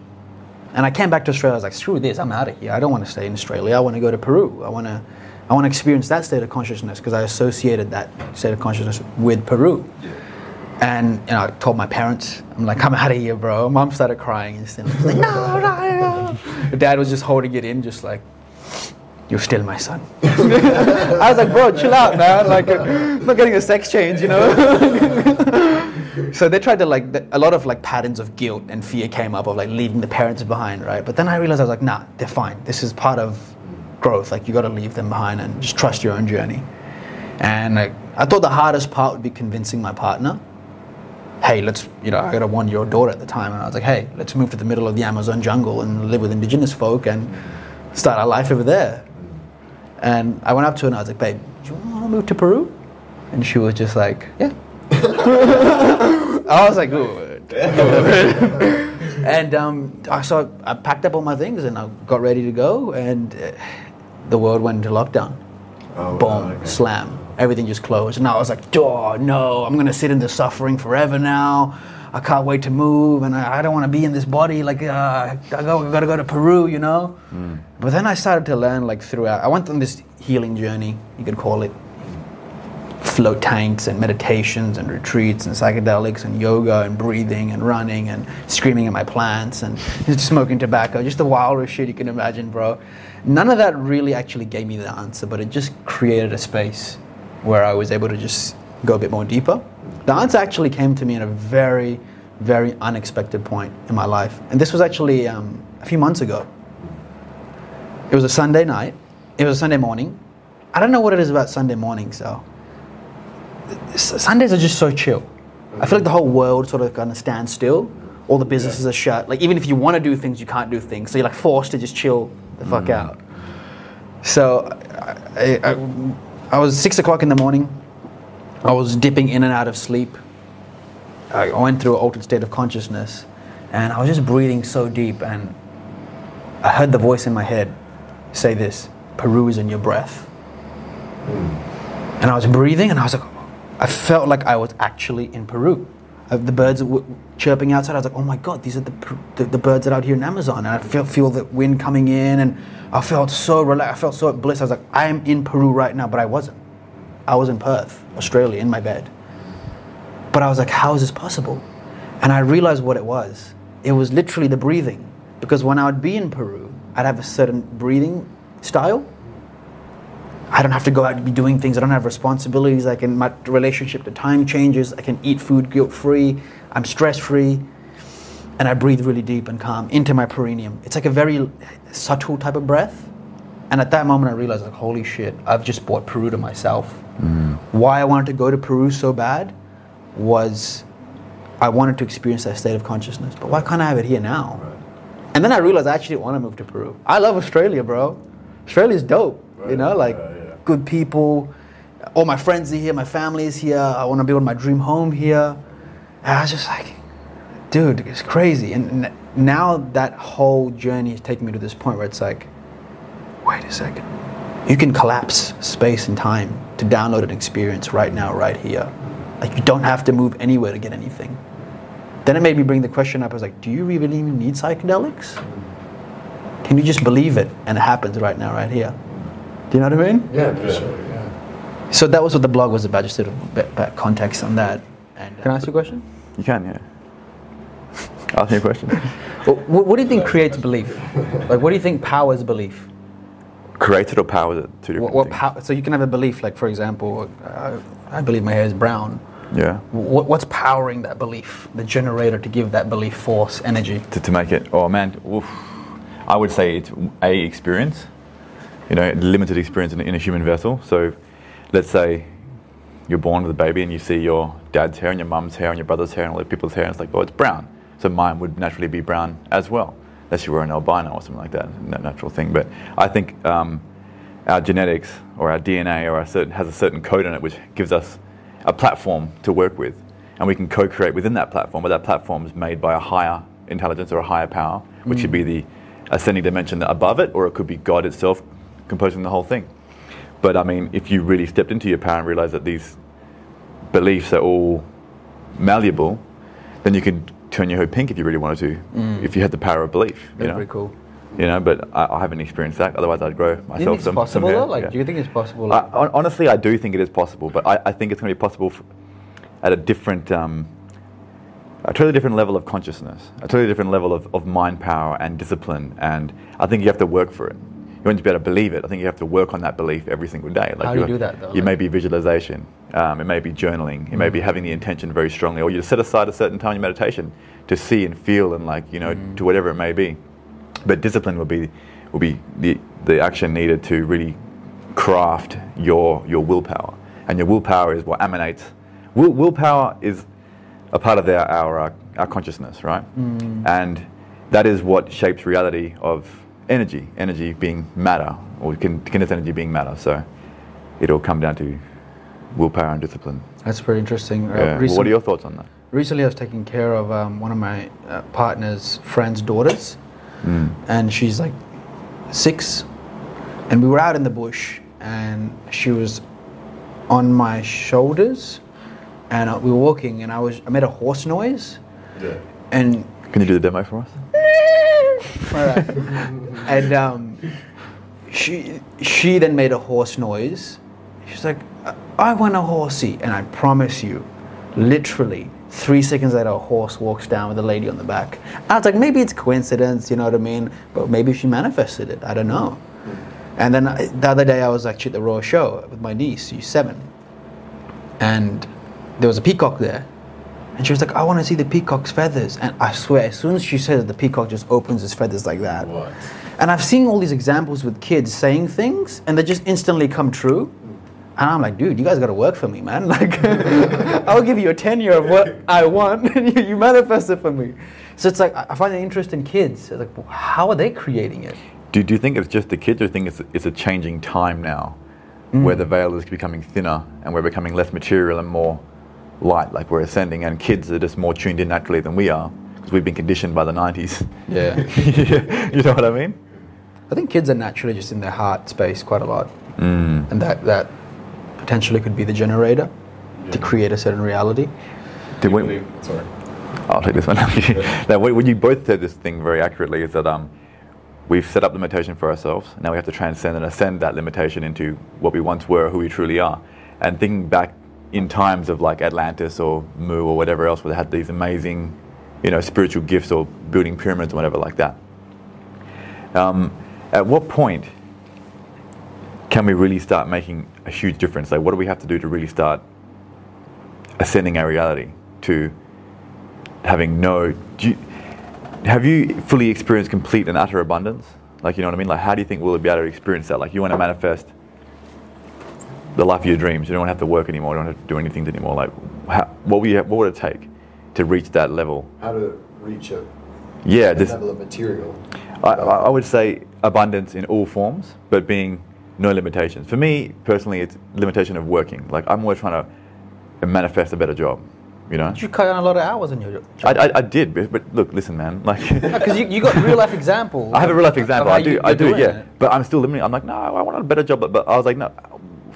C: And I came back to Australia. I was like, screw this. I'm out of here. I don't want to stay in Australia. I want to go to Peru. I want to, I want to experience that state of consciousness because I associated that state of consciousness with Peru. And you know, I told my parents, I'm like, I'm out of here, bro. Mom started crying instantly. Like, no, no, no. (laughs) Dad was just holding it in, just like, you're still my son. (laughs) I was like, bro, chill out, man. Like, I'm not getting a sex change, you know. (laughs) so they tried to like, a lot of like patterns of guilt and fear came up of like leaving the parents behind, right? But then I realized I was like, nah, they're fine. This is part of growth. Like, you got to leave them behind and just trust your own journey. And like, I thought the hardest part would be convincing my partner hey, let's, you know, I got a one year old daughter at the time, and I was like, hey, let's move to the middle of the Amazon jungle and live with indigenous folk and start our life over there. And I went up to her and I was like, babe, do you want to move to Peru? And she was just like, yeah. (laughs) I was like, good. good." and um, I so I packed up all my things and I got ready to go, and uh, the world went into lockdown.
D: Oh,
C: Boom,
D: wow, okay.
C: slam. Everything just closed. And I was like, oh no, I'm gonna sit in the suffering forever now. I can't wait to move, and I, I don't want to be in this body. Like, uh, I, go, I gotta go to Peru, you know. But then I started to learn, like, throughout. I went on this healing journey, you could call it float tanks and meditations and retreats and psychedelics and yoga and breathing and running and screaming at my plants and (laughs) smoking tobacco, just the wildest shit you can imagine, bro. None of that really actually gave me the answer, but it just created a space where I was able to just go a bit more deeper. The answer actually came to me at a very, very unexpected point in my life. And this was actually um, a few months ago. It was a Sunday night. It was a Sunday morning. I don't know what it is about Sunday mornings, though. S- Sundays are just so chill. I feel like the whole world sort of kind of stands still. All the businesses are shut. Like even if you want to do things, you can't do things. So you're like forced to just chill the fuck out. So I, I, I was six o'clock in the morning. I was dipping in and out of sleep. I went through an altered state of consciousness, and I was just breathing so deep. And I heard the voice in my head say this: "Peru is in your breath." And I was breathing, and I was like, I felt like I was actually in Peru. Uh, the birds were chirping outside. I was like, oh my god, these are the, the, the birds that are out here in Amazon. And I feel, feel the wind coming in, and I felt so relaxed. I felt so bliss. I was like, I am in Peru right now, but I wasn't. I was in Perth, Australia, in my bed. But I was like, how is this possible? And I realized what it was. It was literally the breathing. Because when I would be in Peru, I'd have a certain breathing style. I don't have to go out and be doing things. I don't have responsibilities. I can my relationship to time changes. I can eat food guilt free. I'm stress free, and I breathe really deep and calm into my perineum. It's like a very subtle type of breath. And at that moment, I realized like, holy shit, I've just brought Peru to myself. Why I wanted to go to Peru so bad was I wanted to experience that state of consciousness. But why can't I have it here now? And then I realized I actually didn't want to move to Peru. I love Australia, bro. Australia's dope. you know, like good people. All my friends are here. My family is here. I want to build my dream home here. And I was just like, dude, it's crazy. And now that whole journey is taking me to this point where it's like, wait a second. You can collapse space and time to download an experience right now, right here. Like you don't have to move anywhere to get anything. Then it made me bring the question up. I was like, do you really even need psychedelics? Can you just believe it and it happens right now, right here? Do you know what I mean?
D: Yeah, for sure. Yeah.
C: So that was what the blog was about, just a little bit bit context on that. And can I ask you a question?
A: You can, yeah. Ask me a question. (laughs)
C: What, what do you think creates belief? Like, what do you think powers belief?
A: Created or powered it? Two different
C: What, what so you can have a belief, like for example, uh, I believe my hair is brown.
A: yeah.
C: What, what's powering that belief? The generator to give that belief force, energy.
A: to, to make it oh man oof. i would say it's a experience you know limited experience in, in a human vessel so let's say you're born with a baby and you see your dad's hair and your mum's hair and your brother's hair and all the people's hair and it's like oh it's brown so mine would naturally be brown as well unless you were an albino or something like that a natural thing. But i think um, our genetics or our dna or our certain, has a certain code in it which gives us a platform to work with. And we can co-create within that platform but that platform is made by a higher intelligence or a higher power which should be the ascending dimension above it or it could be god itself composing the whole thing. But i mean if you really stepped into your power and realized that these beliefs are all malleable then you can turn your head pink if you really wanted to if you had the power of belief you
C: That's
A: know
C: pretty cool.
A: you know but I, I haven't experienced that otherwise i'd grow
C: Do you
A: myself
C: think it's
A: some,
C: possible? Like,
A: Yeah.
C: do you think it's possible?
A: I,
C: Like,
A: hon- honestly, I do think it is possible, but I, I think it's going to be possible f- at a different, um, a totally different level of consciousness, a totally different level of, of mind power and discipline. And I think you have to work for it. You want to be able to believe it. I think you have to work on that belief every single day. Like
C: How do you do that, though?
A: You may be visualization. Um, it may be journaling. It may
C: Mm.
A: be having the intention very strongly, or you set aside a certain time in meditation to see and feel and like you know
C: Mm.
A: to whatever it may be. But discipline will be will be the the action needed to really craft your your willpower, and your willpower is what emanates. Will, willpower is a part of our our, our consciousness, right? And that is what shapes reality of energy. Energy being matter, or kin- kinetic energy being matter. So it'll come down to willpower and discipline.
C: that's pretty interesting. Uh,
A: Yeah.
C: Recent-
A: what are your thoughts on that?
C: Recently, I was taking care of um, one of my uh, partner's friend's daughters, and she's like six, and we were out in the bush, and she was on my shoulders, and uh, we were walking, and I was I made a horse noise,
D: Yeah.
C: and
A: Can you do the demo for us? (laughs)
C: And um, she she then made a horse noise. She's like, "I want a horsey," and I promise you, literally three seconds later, a horse walks down with a lady on the back. I was like, maybe it's coincidence, you know what I mean? But maybe she manifested it. I don't know. And then I, the other day, I was actually at the Royal Show with my niece, she's seven, and there was a peacock there. And she was like, I want to see the peacock's feathers. And I swear, as soon as she says it, the peacock just opens his feathers like that.
B: What?
C: And I've seen all these examples with kids saying things and they just instantly come true. And I'm like, dude, you guys got to work for me, man. (laughs) Like, I'll give you a tenure of what I want, and (laughs) you, you manifest it for me. So it's like I find an interest in kids. It's like, how are they creating it?
A: Do, do you think it's just the kids, or do you think it's, it's a changing time now, where the veil is becoming thinner and we're becoming less material and more light, like we're ascending, and kids are just more tuned in naturally than we are because we've been conditioned by the 90s.
C: Yeah. (laughs)
A: you know what I mean?
C: I think kids are naturally just in their heart space quite a lot, mm. and that that potentially could be the generator to create a certain reality.
A: Did we-
B: Believe- Sorry.
A: I'll take this one. now, what what you both said this thing very accurately is that um, we've set up limitation for ourselves. Now we have to transcend and ascend that limitation into what we once were, who we truly are. And thinking back in times of like Atlantis or Mu or whatever else, where they had these amazing, you know, spiritual gifts or building pyramids or whatever like that. Um, at what point can we really start making a huge difference? Like, what do we have to do to really start ascending our reality to having no. Do you, have you fully experienced complete and utter abundance? Like, you know what I mean? Like, how do you think we'll be able to experience that? Like, you want to manifest the life of your dreams. You don't want to have to work anymore. You don't have to do anything anymore. Like, how, what, would you, what would it take to reach that level?
D: How to reach a
A: Yeah, this,
D: level of material.
A: I I would say abundance in all forms, but being no limitations. For me personally, it's limitation of working. Like, I'm always trying to manifest a better job. You know,
C: You cut down a lot of hours in your job.
A: I, I, I did, but, but look, listen, man. Like,
C: Because you, you got real life examples. (laughs)
A: I have a real life example. I do, I do, yeah.
C: it.
A: But I'm still limiting. I'm like, no, I want a better job. But, but I was like, no,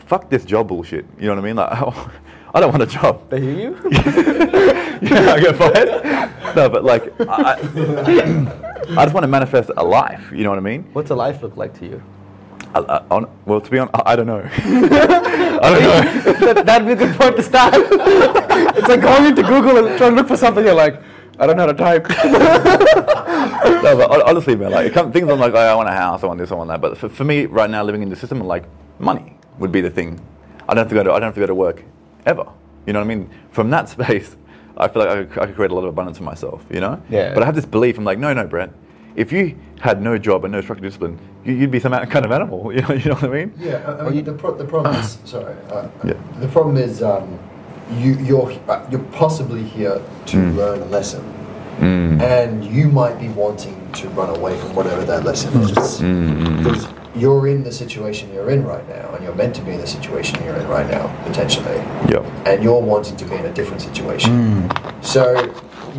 A: fuck this job bullshit. You know what I mean? Like, (laughs) I don't want a job.
C: They hear you? (laughs)
A: yeah, I get fired. No, but like, I, I (clears throat) I just want to manifest a life. You know what I mean?
C: What's a life look like to you?
A: I, I, on, well, to be honest, I, I don't know. (laughs) I don't know. (laughs)
C: that, that'd be a good point to start. (laughs) it's like going into Google and trying to look for something. You're like, I don't know how to type.
A: no, but honestly, man, like come, things I'm like, oh, I want a house, I want this, I want that. But for, for me, right now, living in the system, like money would be the thing. I don't have to go to, I don't have to go to work ever. You know what I mean? From that space, I feel like I could, I could create a lot of abundance for myself. You know?
C: Yeah.
A: But I have this belief. I'm like, no, no, Brett. If you had no job and no structured discipline, you, you'd be some kind of animal. (laughs) You know, you know what I mean?
D: Yeah, I, I mean, the, pro- the problem is (coughs) sorry. Uh,
A: Yeah.
D: The problem is um, you you're uh, you're possibly here to
A: Mm.
D: learn a lesson, and you might be wanting to run away from whatever that lesson
A: Mm.
D: is because you're in the situation you're in right now, and you're meant to be in the situation you're in right now potentially,
A: Yep.
D: and you're wanting to be in a different situation. So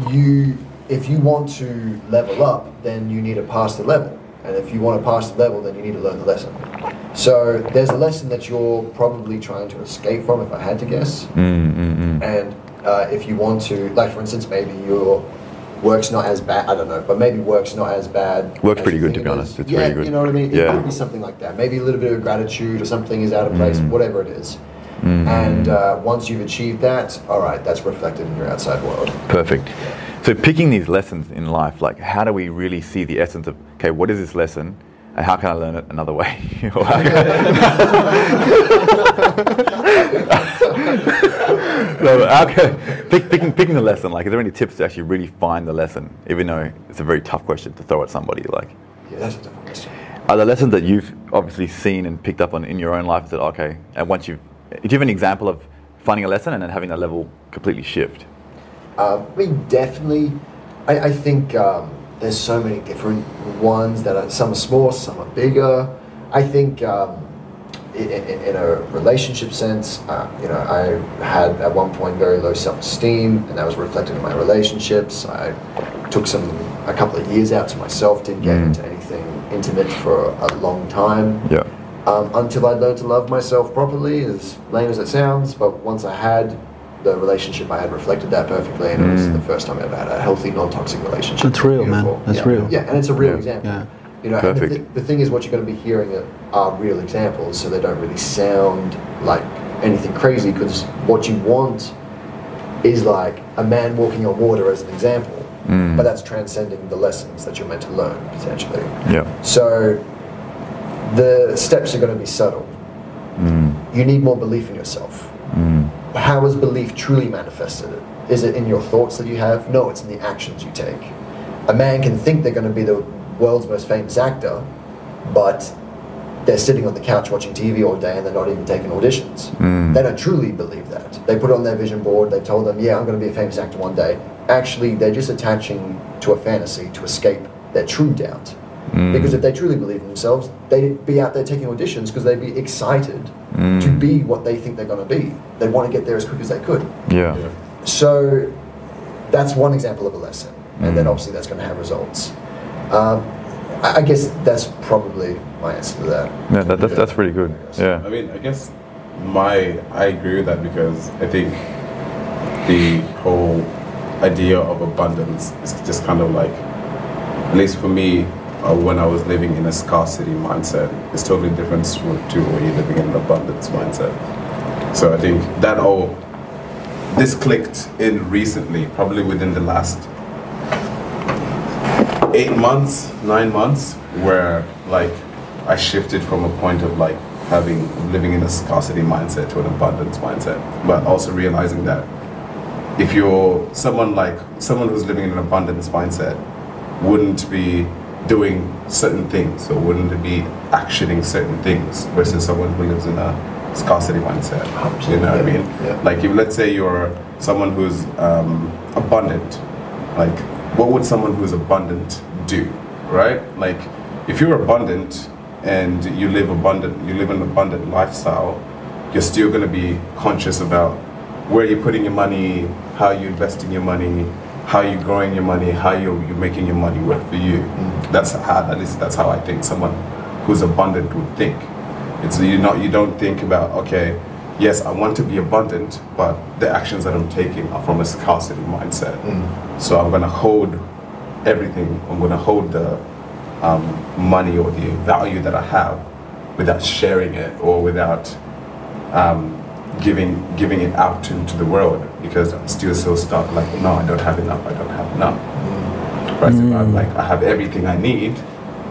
D: you, if you want to level up, then you need to pass the level. And if you want to pass the level, then you need to learn the lesson. So there's a lesson that you're probably trying to escape from, if I had to guess.
A: Mm,
D: And uh, if you want to, like for instance, maybe your work's not as bad. I don't know, but maybe work's not as bad.
A: Work's
D: as
A: pretty good, to be honest. It's
D: yeah,
A: very good.
D: you know what I mean. It
A: Yeah.
D: could be something like that. Maybe a little bit of gratitude or something is out of place.
A: Mm.
D: Whatever it is. And uh, once you've achieved that, all right, that's reflected in your outside world.
A: Perfect. So picking these lessons in life, like how do we really see the essence of, okay, what is this lesson and how can I learn it another way? (laughs) Or how can- (laughs) no, but pick, picking, picking the lesson, like is there any tips to actually really find the lesson, even though it's a very tough question to throw at somebody, like
D: Yeah, that's a tough question.
A: are there lessons that you've obviously seen and picked up on in your own life that, okay, and once you've, do you have an example of finding a lesson and then having that level completely shift?
D: Uh, I mean, definitely. I, I think um, there's so many different ones that are some are small, some are bigger. I think um, in, in, in a relationship sense, uh, you know, I had at one point very low self-esteem, and that was reflected in my relationships. I took some a couple of years out to myself, didn't get
A: Mm.
D: into anything intimate for a long time.
A: Yeah.
D: um, until I learned to love myself properly, as lame as it sounds. But once I had the relationship I had reflected that perfectly, and it was the first time I ever had a healthy, non-toxic relationship.
C: That's real, man. That's
D: yeah.
C: real.
D: Yeah, and it's a real
A: Yeah.
D: example.
C: Yeah.
D: You know, and the,
A: Perfect.
D: the thing is, what you're going to be hearing are- are real examples, so they don't really sound like anything crazy. Because what you want is like a man walking on water as an example,
A: Mm.
D: but that's transcending the lessons that you're meant to learn potentially.
A: Yeah.
D: So the steps are going to be subtle.
A: Mm.
D: You need more belief in yourself. How is belief truly manifested? Is it in your thoughts that you have? No, it's in the actions you take. A man can think they're going to be the world's most famous actor, but they're sitting on the couch watching TV all day and they're not even taking auditions.
A: Mm.
D: They don't truly believe that. They put it on their vision board, they've told them, yeah, I'm going to be a famous actor one day. Actually, they're just attaching to a fantasy to escape their true doubt.
A: Mm.
D: Because if they truly believe in themselves, they'd be out there taking auditions because they'd be excited
A: Mm.
D: to be what they think they're going to be. They want to get there as quick as they could.
A: Yeah.
B: Yeah.
D: So that's one example of a lesson, and then
A: Mm.
D: obviously that's going to have results. Um, I I guess that's probably my answer to that.
A: Yeah, that, that's, that's pretty good. Yeah.
B: I mean, I guess my I agree with that because I think the whole idea of abundance is just kind of like, at least for me, uh, when I was living in a scarcity mindset, it's totally different to when you're living in an abundance mindset. So I think that all this clicked in recently, probably within the last eight months, nine months, where like I shifted from a point of like having living in a scarcity mindset to an abundance mindset, but also realizing that if you're someone like someone who's living in an abundance mindset wouldn't be doing certain things or wouldn't it be actioning certain things versus someone who lives in a scarcity mindset. You know what I mean?
D: Yeah.
B: Like if let's say you're someone who's um, abundant, like what would someone who's abundant do, right? Like if you're abundant and you live abundant, you live an abundant lifestyle, you're still going to be conscious about where you're putting your money, how you're investing your money, how you're growing your money, how you're, you're making your money work for you. That's how at least that's how I think someone who's abundant would think. It's you not you don't think about okay, yes, I want to be abundant, but the actions that I'm taking are from a scarcity mindset. So I'm gonna hold everything. I'm gonna hold the um, money or the value that I have without sharing it or without um, giving giving it out into the world because I'm still so stuck. Like, no, I don't have enough. I don't have enough. Right? So I'm mm. like, I have everything I need.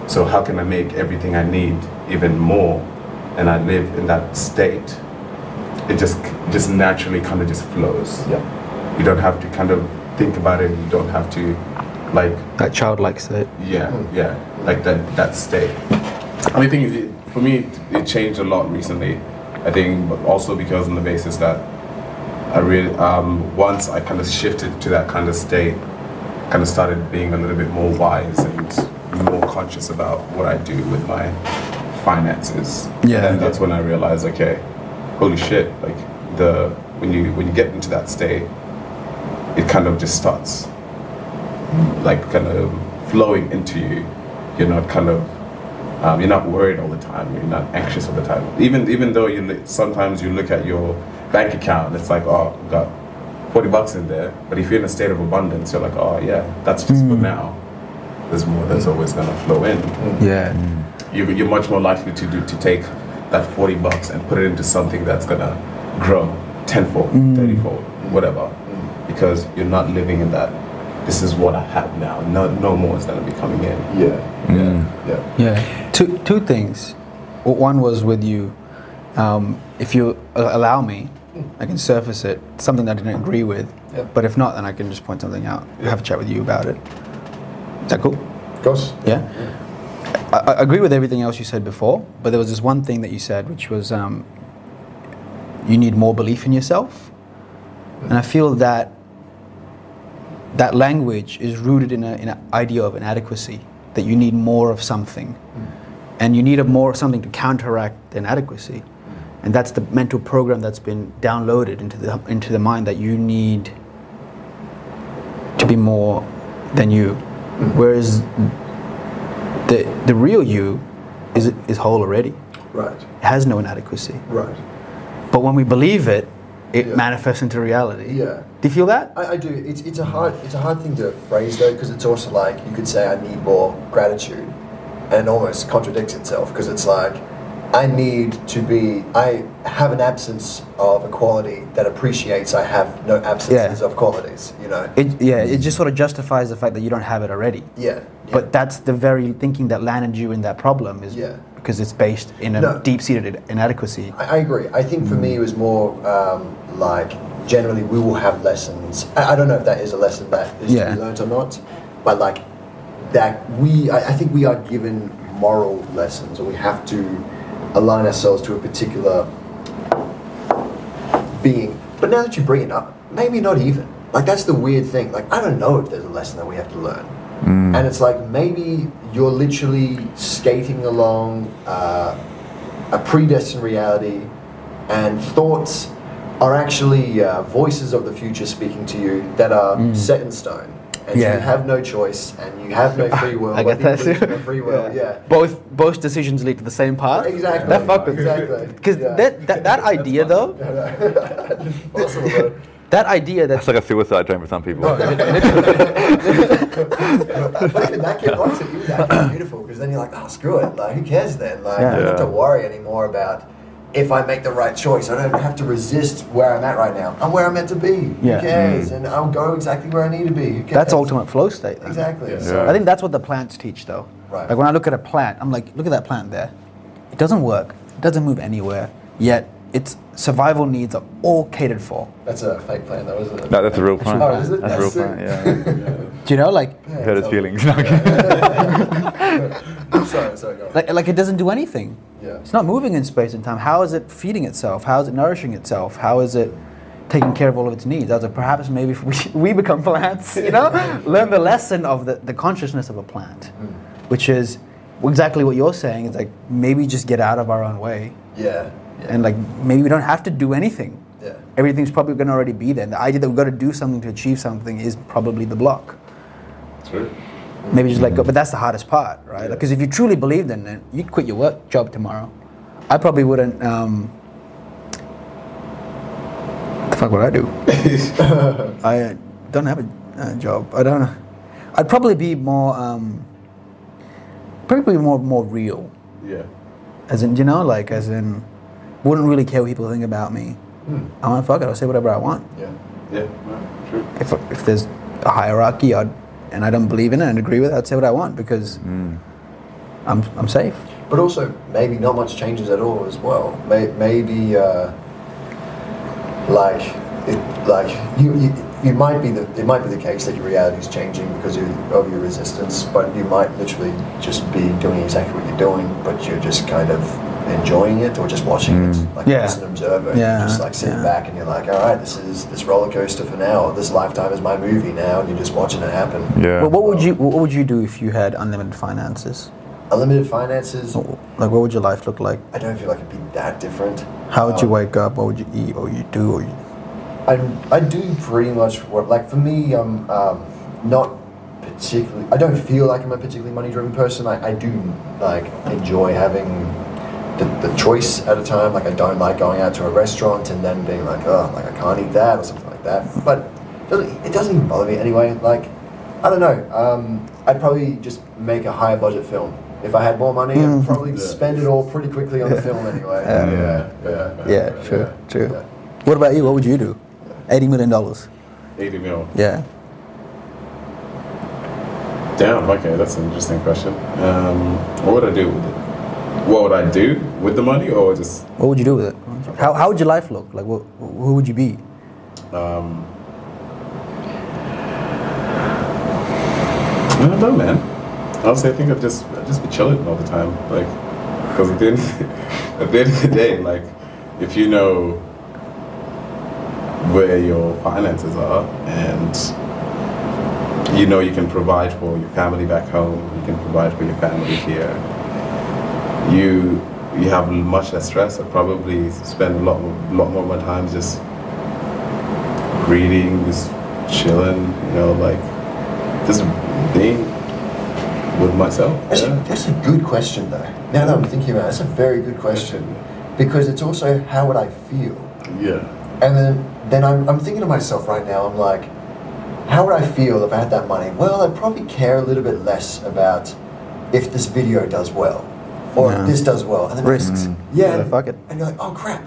B: So how can I make everything I need even more? And I live in that state. It just just naturally kind of just flows.
D: Yeah.
B: You don't have to kind of think about it. You don't have to like
C: That childlike state.
B: yeah, hmm. yeah, like that that state. I think it, for me, it, it changed a lot recently. I think also because on the basis that I really um, once I kind of shifted to that kind of state, kind of started being a little bit more wise and more conscious about what I do with my finances.
C: Yeah.
B: and that's when I realized, okay, holy shit! Like the when you when you get into that state, it kind of just starts like kind of flowing into you. You're not kind of um, you're not worried all the time. You're not anxious all the time. Even even though you sometimes you look at your bank account and it's like oh I've got forty bucks in there. But if you're in a state of abundance, you're like oh yeah that's just for hmm. now. There's more that's always gonna flow in. Hmm.
C: Yeah. Hmm.
B: You, you're much more likely to do to take that forty bucks and put it into something that's gonna grow tenfold, thirtyfold, whatever, because you're not living in that. This is what I have now. No, no more is gonna be coming in.
D: Yeah.
B: Yeah.
D: Yeah.
C: Yeah. Two two things. One was with you. Um, if you allow me, I can surface it. Something that I didn't agree with.
D: Yeah.
C: But if not, then I can just point something out. Have a chat with you about it. Is that cool?
D: Of course.
C: Yeah. I, I agree with everything else you said before, but there was this one thing that you said, which was um, you need more belief in yourself, and I feel that that language is rooted in, a, in an idea of inadequacy, that you need more of something, mm. and you need a more of something to counteract the inadequacy, and that's the mental program that's been downloaded into the into the mind that you need to be more than you, mm. whereas the the real you is is whole already.
D: Right.
C: It has no inadequacy.
D: Right.
C: But when we believe it, it
D: Yeah.
C: manifests into reality.
D: Yeah.
C: Do you feel that?
D: I, I do. It's, it's a hard it's a hard thing to phrase though because it's also like you could say I need more gratitude, and it almost contradicts itself because it's like I need to be I have an absence of a quality that appreciates I have no absences
C: Yeah.
D: of qualities. You know.
C: It, yeah, it just sort of justifies the fact that you don't have it already.
D: yeah. yeah.
C: But that's the very thinking that landed you in that problem is
D: Yeah.
C: Because it's based in a
D: No.
C: deep-seated inadequacy.
D: I, I agree. I think for me it was more um, like generally we will have lessons. I, I don't know if that is a lesson that is
C: Yeah.
D: to be learned or not, but like that we I, I think we are given moral lessons or we have to align ourselves to a particular being. But now that you bring it up, maybe not even. Like that's the weird thing. Like I don't know if there's a lesson that we have to learn. And it's like maybe you're literally skating along uh, a predestined reality, and thoughts are actually uh, voices of the future speaking to you that are set in stone. And
C: Yeah.
D: you have no choice, and you have no free (laughs) will.
C: I
D: but
C: get that too.
D: believe in no free will, yeah.
C: Both both decisions lead to the same path.
D: Exactly.
C: That fuck
D: Exactly. (laughs)
C: Because
D: Yeah.
C: that, that that (laughs) idea though,
D: Possible, though.
C: that idea that
A: That's like a suicide dream for some people.
D: But even that kid likes it. Even that kid's beautiful because then you're like, oh, screw it. Like, who cares then? Like,
C: Yeah.
D: I don't have to worry anymore about if I make the right choice. I don't have to resist where I'm at right now. I'm where I'm meant to be.
C: Yeah.
D: Who cares? Mm. And I'll go exactly where I need to be. Who cares?
C: that's ultimate flow state. then.
D: Exactly.
B: Yeah.
D: So,
C: I think that's what the plants teach, though.
D: Right.
C: Like when I look at a plant, I'm like, look at that plant there. It doesn't work. It doesn't move anywhere. Yet its survival needs are all catered for.
D: that's a fake plan, though, isn't it?
A: No, that's a real plant.
D: Oh, is it?
A: That's a real
D: That's
A: plant, yeah. (laughs)
C: Do you know, like,
D: Yeah,
A: Hurt his
D: so-
A: feelings. (laughs) (laughs)
D: sorry, sorry, go
C: like, like it doesn't do anything.
D: Yeah.
C: It's not moving in space and time. How is it feeding itself? How is it nourishing itself? How is it taking care of all of its needs? As a, perhaps maybe we, we become plants, you know, learn the lesson of the, the consciousness of a plant, hmm. which is exactly what you're saying. It's like maybe just get out of our own way,
D: yeah. Yeah.
C: and like maybe we don't have to do anything.
D: yeah.
C: Everything's probably going to already be there. And the idea that we've got to do something to achieve something is probably the block.
B: True.
C: Maybe just let go. But that's the hardest part, right? Because if you truly believed in it, you'd quit your work job tomorrow. I probably wouldn't. Um, the fuck would I do? (laughs) I uh, don't have a uh, job. I don't know. I'd probably be more, um, probably more more real.
B: Yeah.
C: As in, you know, like as in, wouldn't really care what people think about me. I'm like, fuck it. I'll say whatever I want.
D: Yeah.
B: Yeah. True.
C: If if there's a hierarchy, I'd, and I don't believe in it and agree with it, I'd say what I want because I'm I'm safe.
D: But also, maybe not much changes at all as well. May, maybe, uh, like, it, like you, you, you might be the it might be the case that your reality is changing because of, of your resistance, but you might literally just be doing exactly what you're doing, but you're just kind of enjoying it or just watching it, like
C: Yeah.
D: as an observer.
C: Yeah,
D: You're just like sitting
C: yeah.
D: back and you're like, all right, this is this roller coaster for now. This lifetime is my movie now, and you're just watching it happen.
A: yeah.
C: Well, what would you What would you do if you had unlimited finances?
D: Unlimited finances.
C: Like, what would your life look like?
D: I don't feel like it'd be that different.
C: How would you
D: Um,
C: wake up? What would you eat? What would you do? Or you,
D: I, I do pretty much what like for me I'm um, not particularly I don't feel like I'm a particularly money driven person I, I do like enjoy having the, the choice at a time like I don't like going out to a restaurant and then being like oh like I can't eat that or something like that but it doesn't, even bother me anyway like I don't know um, I'd probably just make a higher budget film if I had more money I'd probably spend it all pretty quickly on the film anyway (laughs)
B: Yeah. Yeah.
C: yeah, true, true.
D: yeah.
C: What about you? What would you do? Eighty million dollars.
B: 80 mil.
C: Yeah.
B: Damn, okay, that's an interesting question. Um, what would I do with it? What would I do with the money or just
C: What would you do with it? How How would your life look? Like, what, who would you be?
B: Um, I don't know, man. Honestly, I think I'd just I'd just be chilling all the time, like, because at the end (laughs) at the end of the day, like, if you know where your finances are and you know you can provide for your family back home, you can provide for your family here, you you have much less stress. I'd probably spend a lot more, lot more of my time just reading, just chilling, you know, like just being With myself.
D: That's,
B: yeah.
D: a, that's a good question, though. Now that I'm thinking about it, that's a very good question. Because it's also how would I feel?
B: Yeah.
D: And then, then I'm, I'm thinking to myself right now, I'm like, how would I feel if I had that money? Well, I'd probably care a little bit less about if this video does well or
C: Yeah.
D: this does well. And then
C: Risks. Mm.
D: Yeah.
C: Yeah, fuck it.
D: And you're like, oh crap.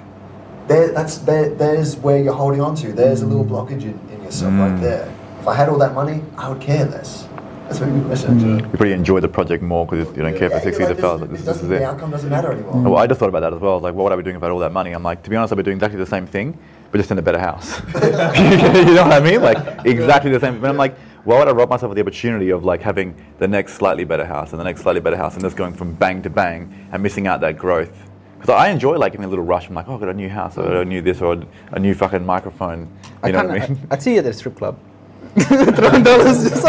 D: There, that's, there, there's where you're holding on to. There's a little mm. blockage in, in yourself right mm. there. If I had all that money, I would care less. That's a very good question.
A: You probably enjoy the project more because you don't care
D: Yeah,
A: for six
D: you're
A: years
D: like,
A: if I was
D: this-
A: like, this,
D: it
A: this
D: doesn't- The outcome doesn't matter anymore.
A: Well, I just thought about that as well. I was like, what would I be doing if I had all that money? I'm like, to be honest, I'd be doing exactly the same thing, but just in a better house. (laughs) (laughs) you know what I mean? Like exactly the same. But I'm like, why would I rob myself of the opportunity of like having the next slightly better house and the next slightly better house and just going from bang to bang and missing out that growth? Because I enjoy like getting a little rush. I'm like, oh, I got a new house or a new this or a new fucking microphone. You
C: I
A: know what I mean?
C: I'd see you at a strip club. (laughs) Throwing dollars. (laughs) just-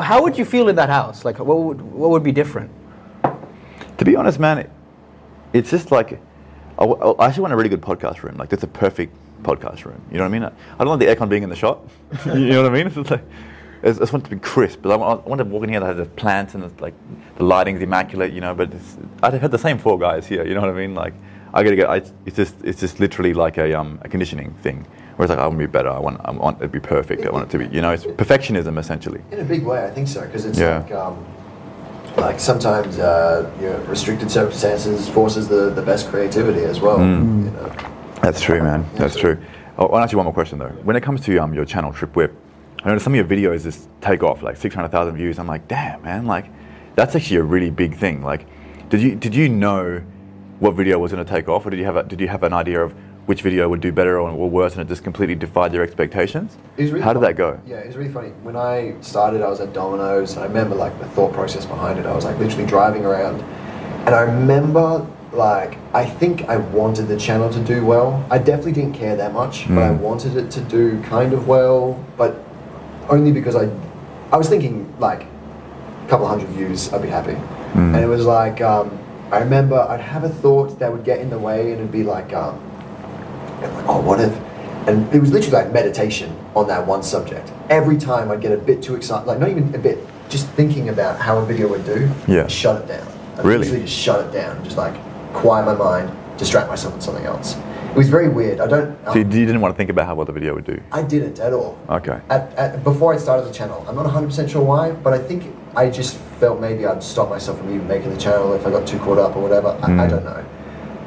C: how would you feel in that house? Like, what would what would be different?
A: To be honest, man, it, it's just like I actually want a really good podcast room. Like that's a perfect podcast room. You know what I mean? I, I don't like the aircon being in the shop. (laughs) you know what I mean? (laughs) It's just like I just want it to be crisp. But I want, I want to walk in here that has the plants and it's like the lighting's immaculate. You know, but it's, I've had the same four guys here. You know what I mean? Like I gotta get. I, it's just it's just literally like a um a conditioning thing. Whereas like I want to be better. I want I want it to be perfect. I want it to be. You know, it's perfectionism essentially.
D: In a big way, I think so, because it's
A: Yeah.
D: like, um, like sometimes uh, you know, restricted circumstances forces the, the best creativity as well.
A: Mm.
D: You know?
A: That's true, man. That's true. Oh, I'll ask you one more question though. When it comes to um, your channel, Trip Whip, I know some of your videos just take off like 600,000 views. I'm like, damn, man, like that's actually a really big thing. Like, did you did you know what video was going to take off, or did you have a, did you have an idea of which video would do better or, or worse, and it just completely defied your expectations?
D: Really
A: How did that go?
D: Yeah, it was really funny. When I started, I was at Domino's, and I remember like the thought process behind it. I was like literally driving around, and I remember like I think I wanted the channel to do well. I definitely didn't care that much, but I
A: Mm.
D: wanted it to do kind of well, but only because I, I was thinking like a couple hundred views, I'd be happy.
A: Mm.
D: And it was like um, I remember I'd have a thought that would get in the way, and it'd be like. Um, like, oh, what if? And it was literally like meditation on that one subject. Every time I'd get a bit too excited, like not even a bit, just thinking about how a video would do,
A: Yeah.
D: Shut it down. I'd
A: Really?
D: literally just shut it down, just like quiet my mind, distract myself with something else. It was very weird. I don't.
A: So you, you didn't want to think about how well the video would do.
D: I didn't at all.
A: Okay.
D: At, at, before I started the channel, I'm not 100% sure why, but I think I just felt maybe I'd stop myself from even making the channel if I got too caught up or whatever. I, I
A: Mm.
D: don't know.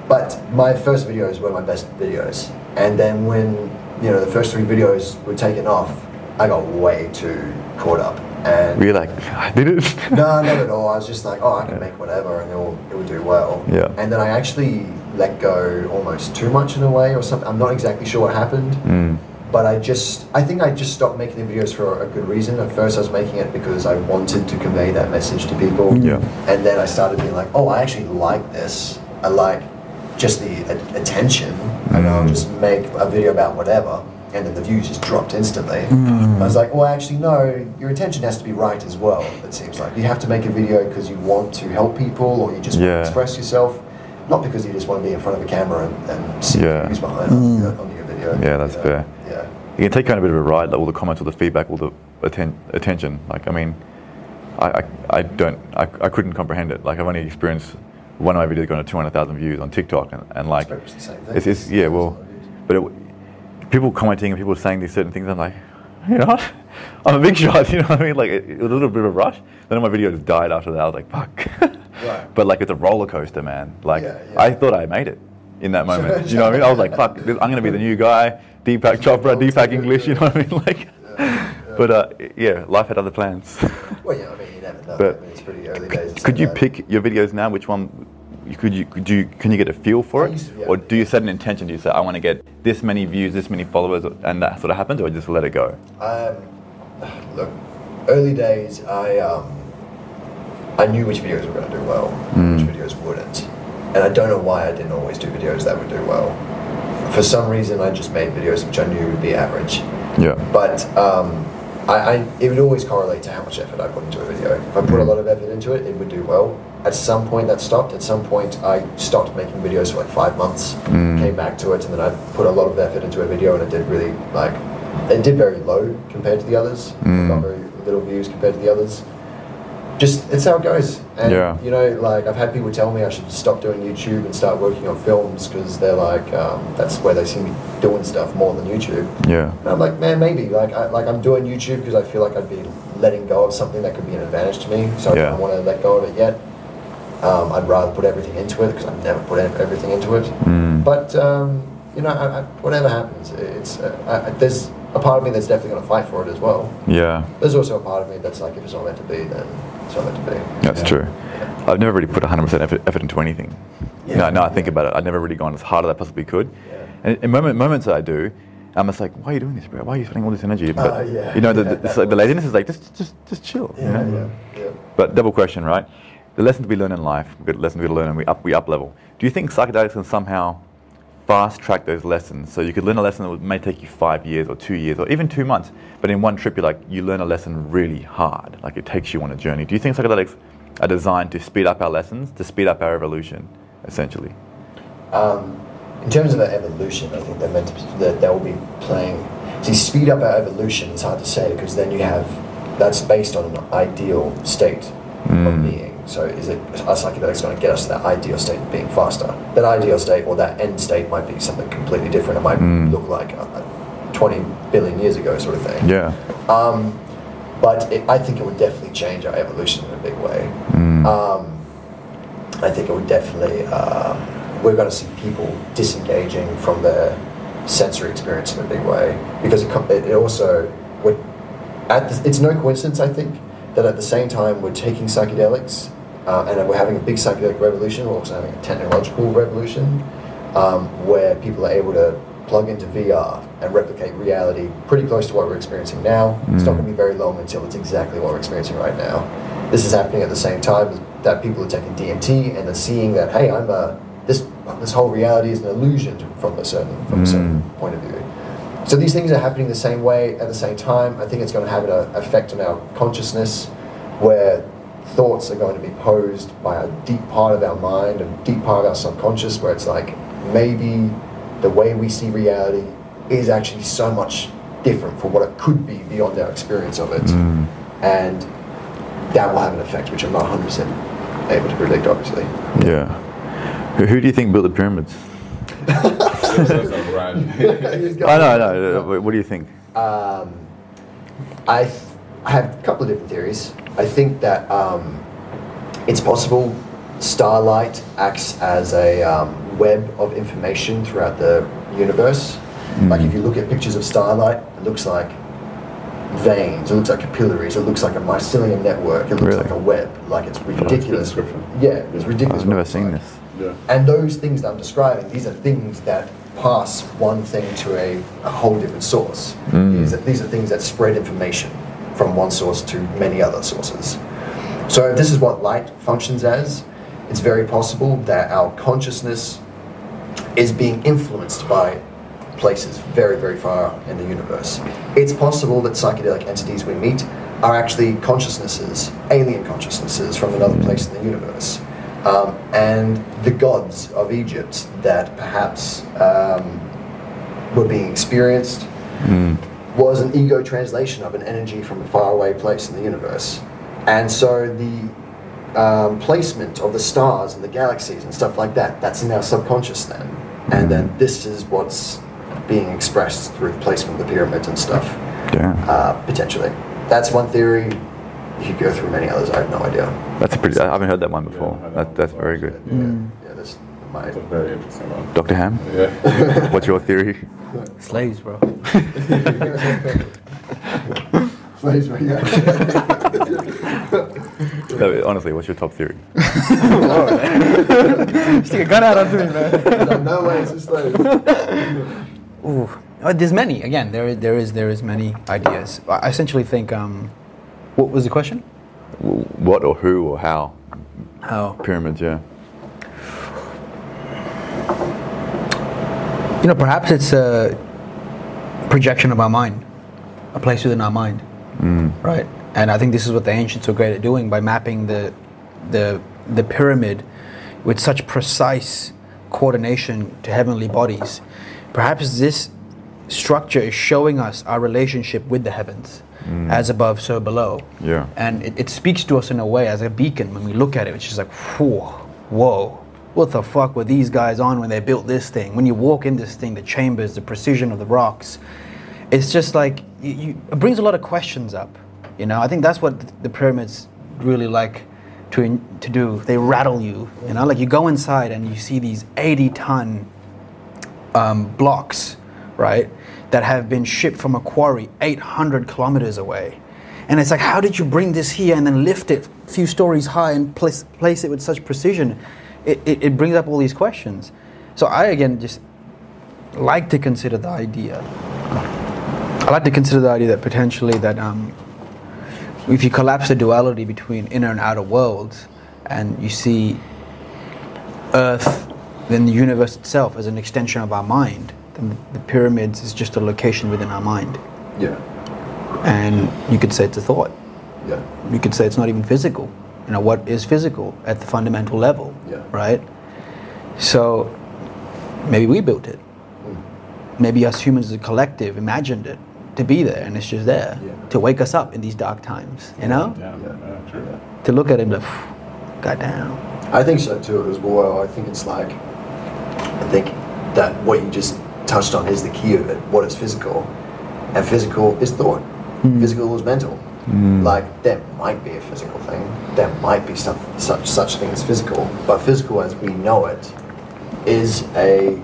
D: But my first videos were my best videos. And then when, you know, the first three videos were taken off, I got way too caught up. And
A: Were you like, I did it? (laughs)
D: no, not at all. I was just like, oh, I can make whatever and it'll, it will do well.
A: Yeah.
D: And then I actually let go almost too much in a way or something. I'm not exactly sure what happened
A: Mm.
D: but I just I think I just stopped making the videos for a good reason. At first, I was making it because I wanted to convey that message to people.
A: Yeah.
D: And then I started being like, oh, I actually like this. I like just the a- attention, and I'll
A: Mm.
D: just make a video about whatever, and then the views just dropped instantly. Hmm. I was like, well, actually, no. Your intention has to be right as well. It seems like you have to make a video because you want to help people, or you just want to express yourself. Not because you just want to be in front of a camera and, and see
A: Yeah.
D: views behind hmm. on, your, on your video.
A: Yeah, that's
D: you know?
A: fair.
D: Yeah.
A: You can take kind of a bit of a ride, like all the comments, all the feedback, all the atten- attention. Like, I mean, I, I, I don't, I, I couldn't comprehend it. Like, I've only experienced one of my videos going to 200,000 views on TikTok, and, and like,
D: It's the same thing.
A: it's, it's yeah, well, but it, people commenting and people saying these certain things, I'm like, you know, what? (laughs) I'm a big shot. (laughs) You know what I mean? Like, it, it was a little bit of a rush. Then my video just died after that. I was like, fuck. (laughs)
D: Right.
A: But like, it's a roller coaster, man. Like,
D: Yeah, yeah.
A: I thought I made it in that moment. you know what I mean? I was like, fuck, this, I'm gonna be the new guy. Deepak Chopra, Deepak English. You know what I mean? Like, but uh, yeah, life had other plans.
D: Well, yeah, I mean, you never know.
A: But
D: I mean, it's pretty early days.
A: could you pick your videos now? Which one? Could you could you can you get a feel for it,
D: yeah.
A: or do you set an intention? Do you say I want to get this many views, this many followers, and that sort of happens, or just let it go?
D: Um, (sighs) look, early days, I um, I knew which videos were going to do well,
A: Mm.
D: which videos wouldn't, and I don't know why I didn't always do videos that would do well. For some reason, I just made videos which I knew would be average.
A: Yeah.
D: But um, I, I, it would always correlate to how much effort I put into a video. If I put a lot of effort into it, it would do well. At some point, that stopped. At some point, I stopped making videos for like five months.
A: Mm.
D: Came back to it, and then I put a lot of effort into a video, and it did really like it did very low compared to the others.
A: Mm.
D: Got very little views compared to the others. just it's how it goes. And
A: Yeah.
D: you know, like I've had people tell me I should stop doing YouTube and start working on films because they're like um, that's where they see me doing stuff more than YouTube.
A: Yeah.
D: And I'm like, man, maybe like I, like I'm doing YouTube because I feel like I'd be letting go of something that could be an advantage to me. So I don't want to let go of it yet. Um, I'd rather put everything into it because I've never put everything into it.
A: Mm.
D: But um, you know, I, I, whatever happens, it's uh, I, I- there's a part of me that's definitely going to fight for it as well.
A: Yeah.
D: There's also a part of me that's like, if it's not meant to be, then it's not meant to be.
A: That's true. I've never really put 100% effort, effort into anything.
D: Yeah.
A: No, no, I think about it. I've never really gone as hard as I possibly could.
D: Yeah.
A: And in moment, moments that I do, I'm just like, why are you doing this, bro? Why are you spending all this energy? But
D: Uh, yeah.
A: you know, the,
D: Yeah,
A: the,
D: that
A: it's like the (laughs) laziness is like just, just, just chill. you know?
D: yeah, yeah.
A: But double question, right? The lessons we learn in life, the lessons we learn, and we up, we up level. Do you think psychedelics can somehow fast track those lessons? So you could learn a lesson that may take you five years or two years or even two months, but in one trip, you like you learn a lesson really hard. Like it takes you on a journey. Do you think psychedelics are designed to speed up our lessons, to speed up our evolution, essentially?
D: Um, in terms of our evolution, I think they're meant to be, that they will be playing. See, speed up our evolution is hard to say because then you have that's based on an ideal state
A: Mm.
D: of being. So, is it are psychedelics going to get us to that ideal state of being faster? That ideal state or that end state might be something completely different. It might
A: Mm.
D: look like uh, 20 billion years ago, sort of thing.
A: Yeah.
D: Um, but it, I think it would definitely change our evolution in a big way.
A: Mm.
D: Um, I think it would definitely. Uh, we're going to see people disengaging from their sensory experience in a big way because it, com- it it also. At the, it's no coincidence, I think, that at the same time we're taking psychedelics uh, and we're having a big psychedelic revolution. We're also having a technological revolution um, where people are able to plug into VR and replicate reality pretty close to what we're experiencing now. It's not
A: Mm.
D: going to be very long until it's exactly what we're experiencing right now. This is happening at the same time that people are taking DMT and they're seeing that hey, I'm a this this whole reality is an illusion from a certain from a certain
A: Mm.
D: point of view. So these things are happening the same way at the same time. I think it's going to have an uh, effect on our consciousness, where thoughts are going to be posed by a deep part of our mind, a deep part of our subconscious, where it's like maybe the way we see reality is actually so much different from what it could be beyond our experience of it,
A: Mm.
D: and that will have an effect, which I'm not 100% able to predict, obviously.
A: Yeah. Who, who do you think built the pyramids? (laughs) I know, I know. What do you think?
D: Um, I, th- I have a couple of different theories. I think that um, it's possible starlight acts as a um, web of information throughout the universe. Like if you look at pictures of starlight, it looks like veins, it looks like capillaries, it looks like a mycelium network, it looks
A: Really?
D: like a web. Like it's ridiculous.
B: description.
D: Yeah, it's ridiculous.
A: I've never seen
D: like.
A: this.
B: Yeah.
D: And those things that I'm describing, these are things that pass one thing to a, a whole different source.
A: Mm.
D: These, are, these are things that spread information from one source to many other sources. So if this is what light functions as, it's very possible that our consciousness is being influenced by places very, very far in the universe. It's possible that psychedelic entities we meet are actually consciousnesses, alien consciousnesses from another place in the universe. Um, and the gods of Egypt that perhaps um, were being experienced
A: Mm.
D: Was an ego translation of an energy from a faraway place in the universe. And so the um, placement of the stars and the galaxies and stuff like that, that's in our subconscious then. And then this is what's being expressed through the placement of the pyramids and stuff,
A: Yeah.
D: uh, potentially. That's one theory. You could go through many others, I have no idea.
A: That's a pretty. I haven't heard that one before.
B: Yeah,
A: that, that's very good.
D: Yeah, yeah that's.
B: It's a very interesting one.
A: Dr. Ham,
B: Yeah.
A: what's your theory?
C: Slaves, bro. (laughs)
D: Slaves, right? Yeah.
A: No, honestly, what's your top theory? (laughs)
C: Stick a gun out onto me, man.
D: no way, it's a slave.
C: Ooh. Uh, there's many. Again, there is, there is there is many ideas. I essentially think. Um, what was the question?
A: What or who or how?
C: How
A: Pyramids, yeah.
C: You know, perhaps it's a projection of our mind, a place within our mind,
A: Mm.
C: right? And I think this is what the ancients were great at doing by mapping the the the pyramid with such precise coordination to heavenly bodies. Perhaps this structure is showing us our relationship with the heavens. as above, so below.
A: Yeah.
C: And it, it speaks to us in a way as a beacon when we look at it. It's just like, whew, whoa, what the fuck were these guys on when they built this thing? When you walk in this thing, the chambers, the precision of the rocks, it's just like, you, you, it brings a lot of questions up. You know, I think that's what the pyramids really like to, to do. They rattle you. You know, like you go inside and you see these 80 ton um, blocks, right, that have been shipped from a quarry 800 kilometers away. And it's like, how did you bring this here and then lift it a few stories high and place, place it with such precision? It, it, it brings up all these questions. So I, again, just like to consider the idea. I like to consider the idea that potentially that um, if you collapse the duality between inner and outer worlds, and you see Earth, then the universe itself as an extension of our mind, then the pyramids is just a location within our mind.
D: Yeah.
C: And you could say it's a thought.
D: Yeah.
C: You could say it's not even physical. You know, what is physical at the fundamental level,
D: Yeah.
C: right? So maybe we built it. Hmm. Maybe us humans as a collective imagined it to be there, and it's just there
D: Yeah.
C: to wake us up in these dark times. You know,
B: Yeah, yeah, true.
C: to look at him like, goddamn.
D: I think so too as well. I think it's like, I think that what you just touched on is the key of it. What is physical? And physical is thought. Hmm. Physical is mental. Hmm. Like there might be a physical thing. There might be some such such thing as physical, but physical as we know it is a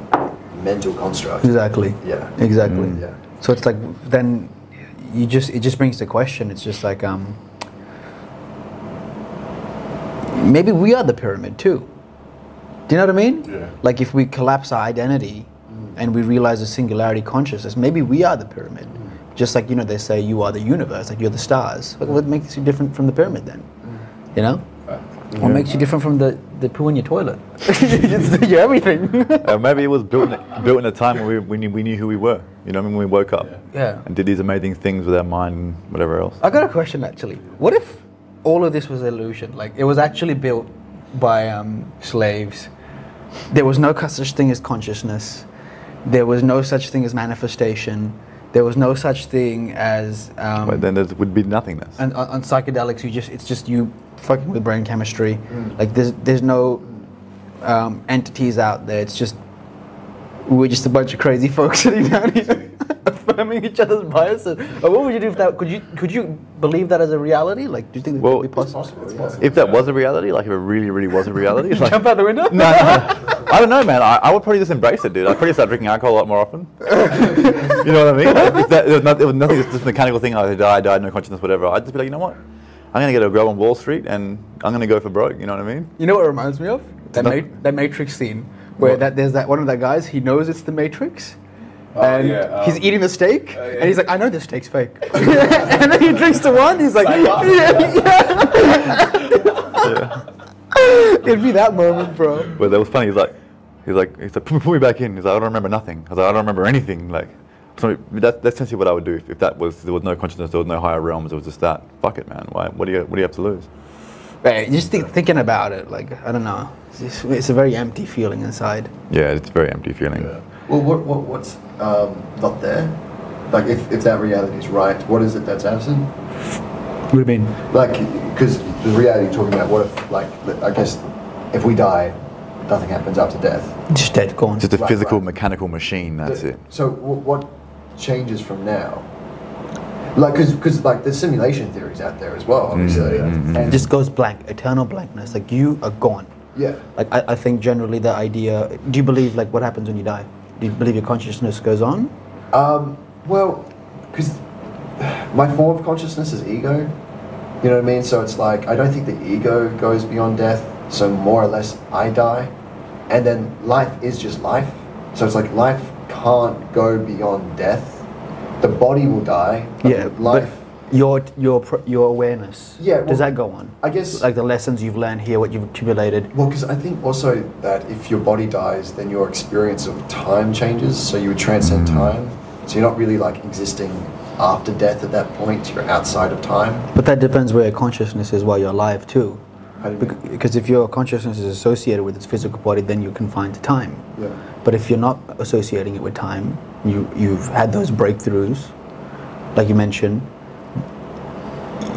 D: mental construct.
C: Exactly.
D: Yeah.
C: Exactly.
D: Mm, yeah.
C: So it's like then you just it just brings the question. It's just like um maybe we are the pyramid too. Do you know what I mean?
B: Yeah.
C: Like if we collapse our identity mm. and we realize a singularity consciousness, maybe we are the pyramid. Mm. Just like you know they say you are the universe, like you're the stars. Like, what makes you different from the pyramid then? You know? What makes you different from the, the poo in your toilet? (laughs) It's- you're everything. (laughs)
A: Uh, maybe it was built in, built in a time when we, we, knew, we knew who we were. You know, when we woke up
C: yeah.
A: and did these amazing things with our mind and whatever else.
C: I got a question actually. What if all of this was illusion? Like it was actually built by um, slaves. There was no such thing as consciousness. There was no such thing as manifestation. There was no such thing as um,
A: But then there would be nothingness.
C: and on, on psychedelics. You just it's just you fucking with brain chemistry. Like there's there's no um, entities out there. It's just we're just a bunch of crazy (laughs) folks sitting down here (laughs) affirming each other's biases. Or what would you do if that? Could you could you believe that as a reality? Like, do you think that
A: Well,
C: could be possible?
D: Possible, yeah.
A: if that was a reality, like if it really, really was a (laughs) reality, like,
C: Jump out the window?
A: no, no, I don't know, man. I, I would probably just embrace it, dude. I'd probably start drinking alcohol a lot more often. you know what I mean? Like, if that, it, was not, it was nothing, it's just a mechanical thing. I died, I died, no consciousness, whatever. I'd just be like, you know what? I'm gonna get a girl on Wall Street, and I'm gonna go for broke. You know what I mean?
C: You know what it reminds me of? That,
A: No.
C: ma- that Matrix scene where
A: What?
C: that there's that one of the guys. He knows it's the Matrix.
B: Oh,
C: and
B: yeah,
C: he's
B: um,
C: eating the steak,
B: yeah.
C: and he's like, "I know this steak's fake." (laughs) and then he drinks the one. He's like,
B: Psycho.
C: yeah, (laughs) It'd be that moment, bro.
A: But that was funny. He's like, he's like, he's like, put me, put me back in. He's like, I don't remember nothing. I was like, I don't remember anything. Like, so that, that's essentially what I would do if, if that was there was no consciousness, there was no higher realms. It was just that. Fuck it, man. Why? What do you What do you have to lose?
C: Right, just think, thinking about it, like I don't know, it's, just- it's a very empty feeling inside.
A: Yeah, it's a very empty feeling.
D: Well, what, what what's um, not there? Like, if, if that reality is right, what is it that's absent?
C: What do you mean?
D: Like, because the reality you're talking about, what if, like, I guess, if we die, nothing happens after death.
C: Just dead, gone.
A: It's just a
D: Right,
A: physical,
D: right.
A: mechanical machine. That's
D: The-
A: it.
D: So, what changes from now? Like, because like there's simulation theories out there as well, obviously.
A: Mm-hmm.
D: And
C: It just goes blank, eternal blankness. Like you are gone.
D: yeah,
C: Like I, I think generally the idea. Do you believe like what happens when you die? Do you believe your consciousness goes on?
D: Um, well, because my form of consciousness is ego. You know what I mean? So it's like I don't think the ego goes beyond death. So more or less, I die, and then life is just life. So it's like life can't go beyond death. The body will die.
C: Yeah,
D: life.
C: Your your your awareness.
D: Yeah,
C: Does that go on?
D: I guess-
C: like the lessons you've learned here, what you've accumulated.
D: Well, because I think also that if your body dies, then your experience of time changes. So you would transcend mm. time. So you're not really like existing after death at that point. You're outside of time.
C: But that depends where your consciousness is while you're alive too.
D: How do you mean?
C: Bec- Because if your consciousness is associated with its physical body, then you're confined to time.
D: Yeah.
C: But if you're not associating it with time, you you've had those breakthroughs, like you mentioned,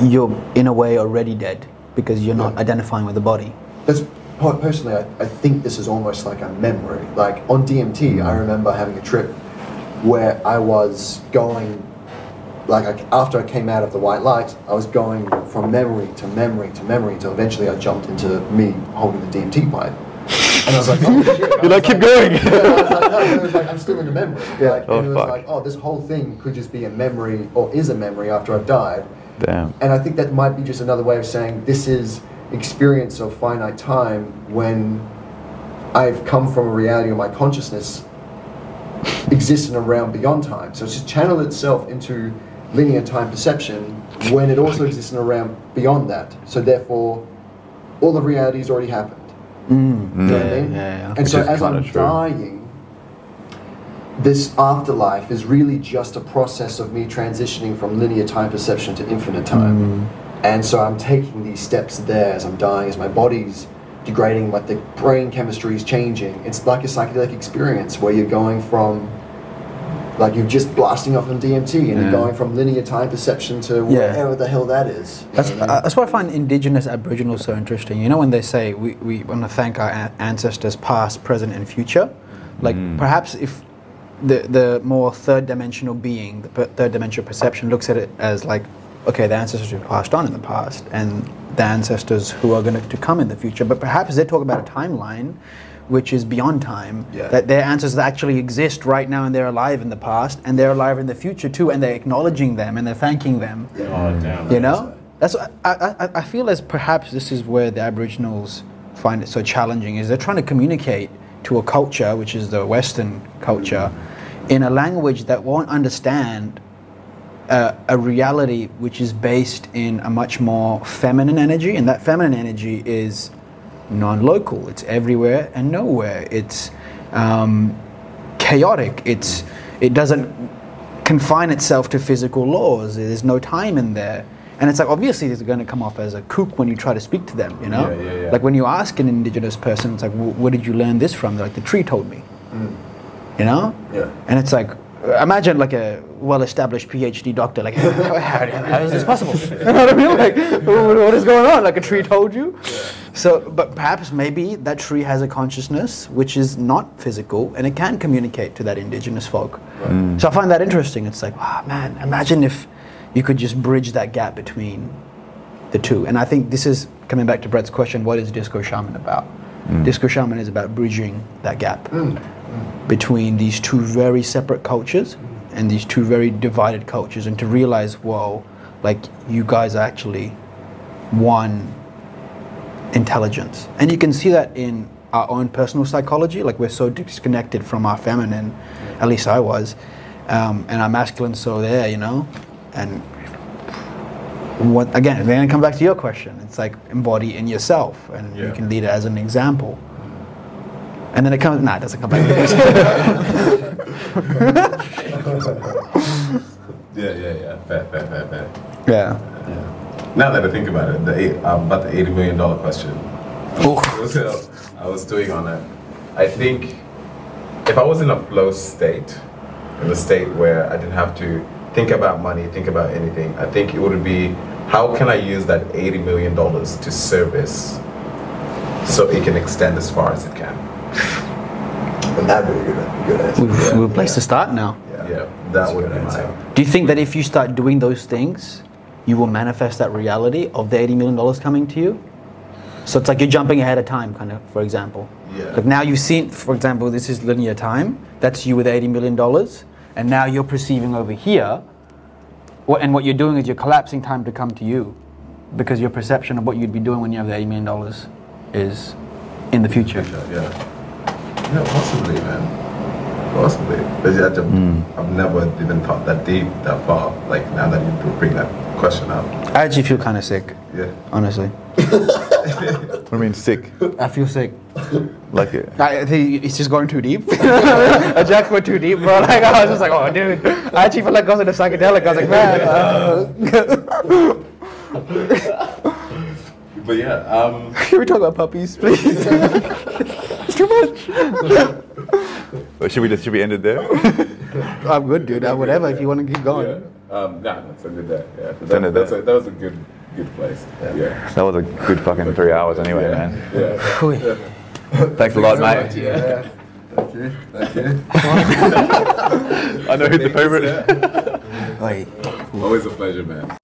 C: you're in a way already dead because you're not
D: Yeah.
C: identifying with the body.
D: That's personally, I, I think this is almost like a memory. Like on DMT, I remember having a trip where I was going, like I, after I came out of the white light, I was going from memory to memory to memory until eventually I jumped into me holding the DMT pipe. And I was like, oh shit. (laughs)
A: You're like, keep going.
D: Yeah, I was like, no, it was like, I'm still in the memory.
C: Yeah.
D: Like,
A: Oh,
D: and it was
A: fuck.
D: like, oh, this whole thing could just be a memory or is a memory after I've died.
A: Damn.
D: And I think that might be just another way of saying this is experience of finite time when I've come from a reality of my consciousness exists in a realm beyond time. So it's just channeled itself into linear time perception when it also exists in a realm beyond that. So therefore, all of reality has already happened. Mm. You know what I
C: Yeah,
D: mean?
C: yeah, yeah.
D: And
A: Which
D: so as I'm
A: true.
D: dying, this afterlife is really just a process of me transitioning from linear time perception to infinite time. Mm. And so I'm taking these steps there as I'm dying, as my body's degrading, like the brain chemistry is changing. It's like a psychedelic experience where you're going from, like you're just blasting off on DMT and
C: Yeah.
D: you're going from linear time perception to
C: Yeah.
D: the hell that is.
C: That's,
D: know what I
C: uh, that's why I find Indigenous Aboriginals so interesting. You know, when they say we, we want to thank our ancestors, past, present, and future, like perhaps if the, the more third dimensional being, the per- third dimensional perception, looks at it as like, okay, the ancestors who passed on in the past and the ancestors who are going to come in the future, but perhaps they talk about a timeline which is beyond time,
D: Yeah.
C: that their ancestors actually exist right now and they're alive in the past and they're alive in the future too, and they're acknowledging them and they're thanking them.
B: Oh, damn.
C: You know, that's what I, I, I feel as perhaps this is where the Aboriginals find it so challenging is they're trying to communicate to a culture, which is the Western culture, in a language that won't understand uh, a reality which is based in a much more feminine energy, and that feminine energy is non-local. It's everywhere and nowhere. It's um, chaotic. It's it doesn't confine itself to physical laws. There's no time in there. And it's like obviously it's going to come off as a kook when you try to speak to them, you know.
B: Yeah, yeah, yeah.
C: Like when you ask an indigenous person, it's like, "Wh- "Where did you learn this from?" They're like, "The tree told me." You know.
D: Yeah.
C: And it's like, imagine like a well-established PhD doctor, like, how, (laughs) how, how is this possible? (laughs) You know what I mean? Like, what what is going on? Like a tree told you. So, but perhaps maybe that tree has a consciousness which is not physical, and it can communicate to that indigenous folk. Mm. So I find that interesting. It's like, wow, man, imagine if you could just bridge that gap between the two. And I think this is coming back to Brett's question: What is Disko Shaman about? Mm. Disko Shaman is about bridging that gap mm. Between these two very separate cultures and these two very divided cultures, and to realize, whoa, like you guys are actually one intelligence. And you can see that in our own personal psychology, like we're so disconnected from our feminine, at least I was, um, and our masculine so there, you know? And what again, then I come back to your question. It's like embody in yourself, and you can lead it as an example. And then it comes. Nah, it doesn't come back. to the question.
B: Yeah, yeah, yeah. Fair, fair, fair, fair.
C: yeah.
B: Now that I think about it, the eight, um, about the eighty million dollar question.
C: Oof.
B: So I was doing on it. I think if I was in a flow state, in a state where I didn't have to think about money, think about anything, I think it would be how can I use that eighty million dollars to service so it can extend as far as it can.
D: And that'd be a good, good answer.
C: We've, we're a place to start now.
B: Yeah,
D: That's
B: that would be my.
C: Do you think that if you start doing those things, you will manifest that reality of the $80 million coming to you? So it's like you're jumping ahead of time, kind of, for example.
B: Yeah.
C: Like now you've seen, for example, this is linear time. That's you with $80 million. And now you're perceiving over here. What, and what you're doing is you're collapsing time to come to you because your perception of what you'd be doing when you have the $80 million is in the future.
B: Yeah. Yeah, possibly, man. Possibly. But yeah, I just- I've never even thought that deep, that far. Like now that you bring that question up.
C: I actually feel kind of sick,
B: Yeah.
C: honestly. (laughs)
A: What do you mean sick?
C: I feel sick.
A: Like it?
C: I think it's just going too deep. (laughs) I Jack went too deep, bro. Like I was just like, oh, dude. I actually felt like I was in a psychedelic. I was like, man. Uh,
B: But yeah, um, (laughs)
C: can we talk about puppies, please? It's too much. (laughs)
A: Or should we just should we end it there? (laughs)
C: I'm good, dude. Uh, whatever. If you want to keep going.
B: Um, nah, that's a good day. Yeah, that,
A: Send it
B: that's
A: there.
B: a, that was a good good place. Yeah.
A: That was a good fucking three hours anyway,
B: yeah.
A: man.
B: Yeah.
C: Phew.
A: Thanks a lot, mate.
B: Yeah.
D: Thank you. Thank you. (laughs)
A: I know who's the favourite.
C: Wait.
B: Always a pleasure, man.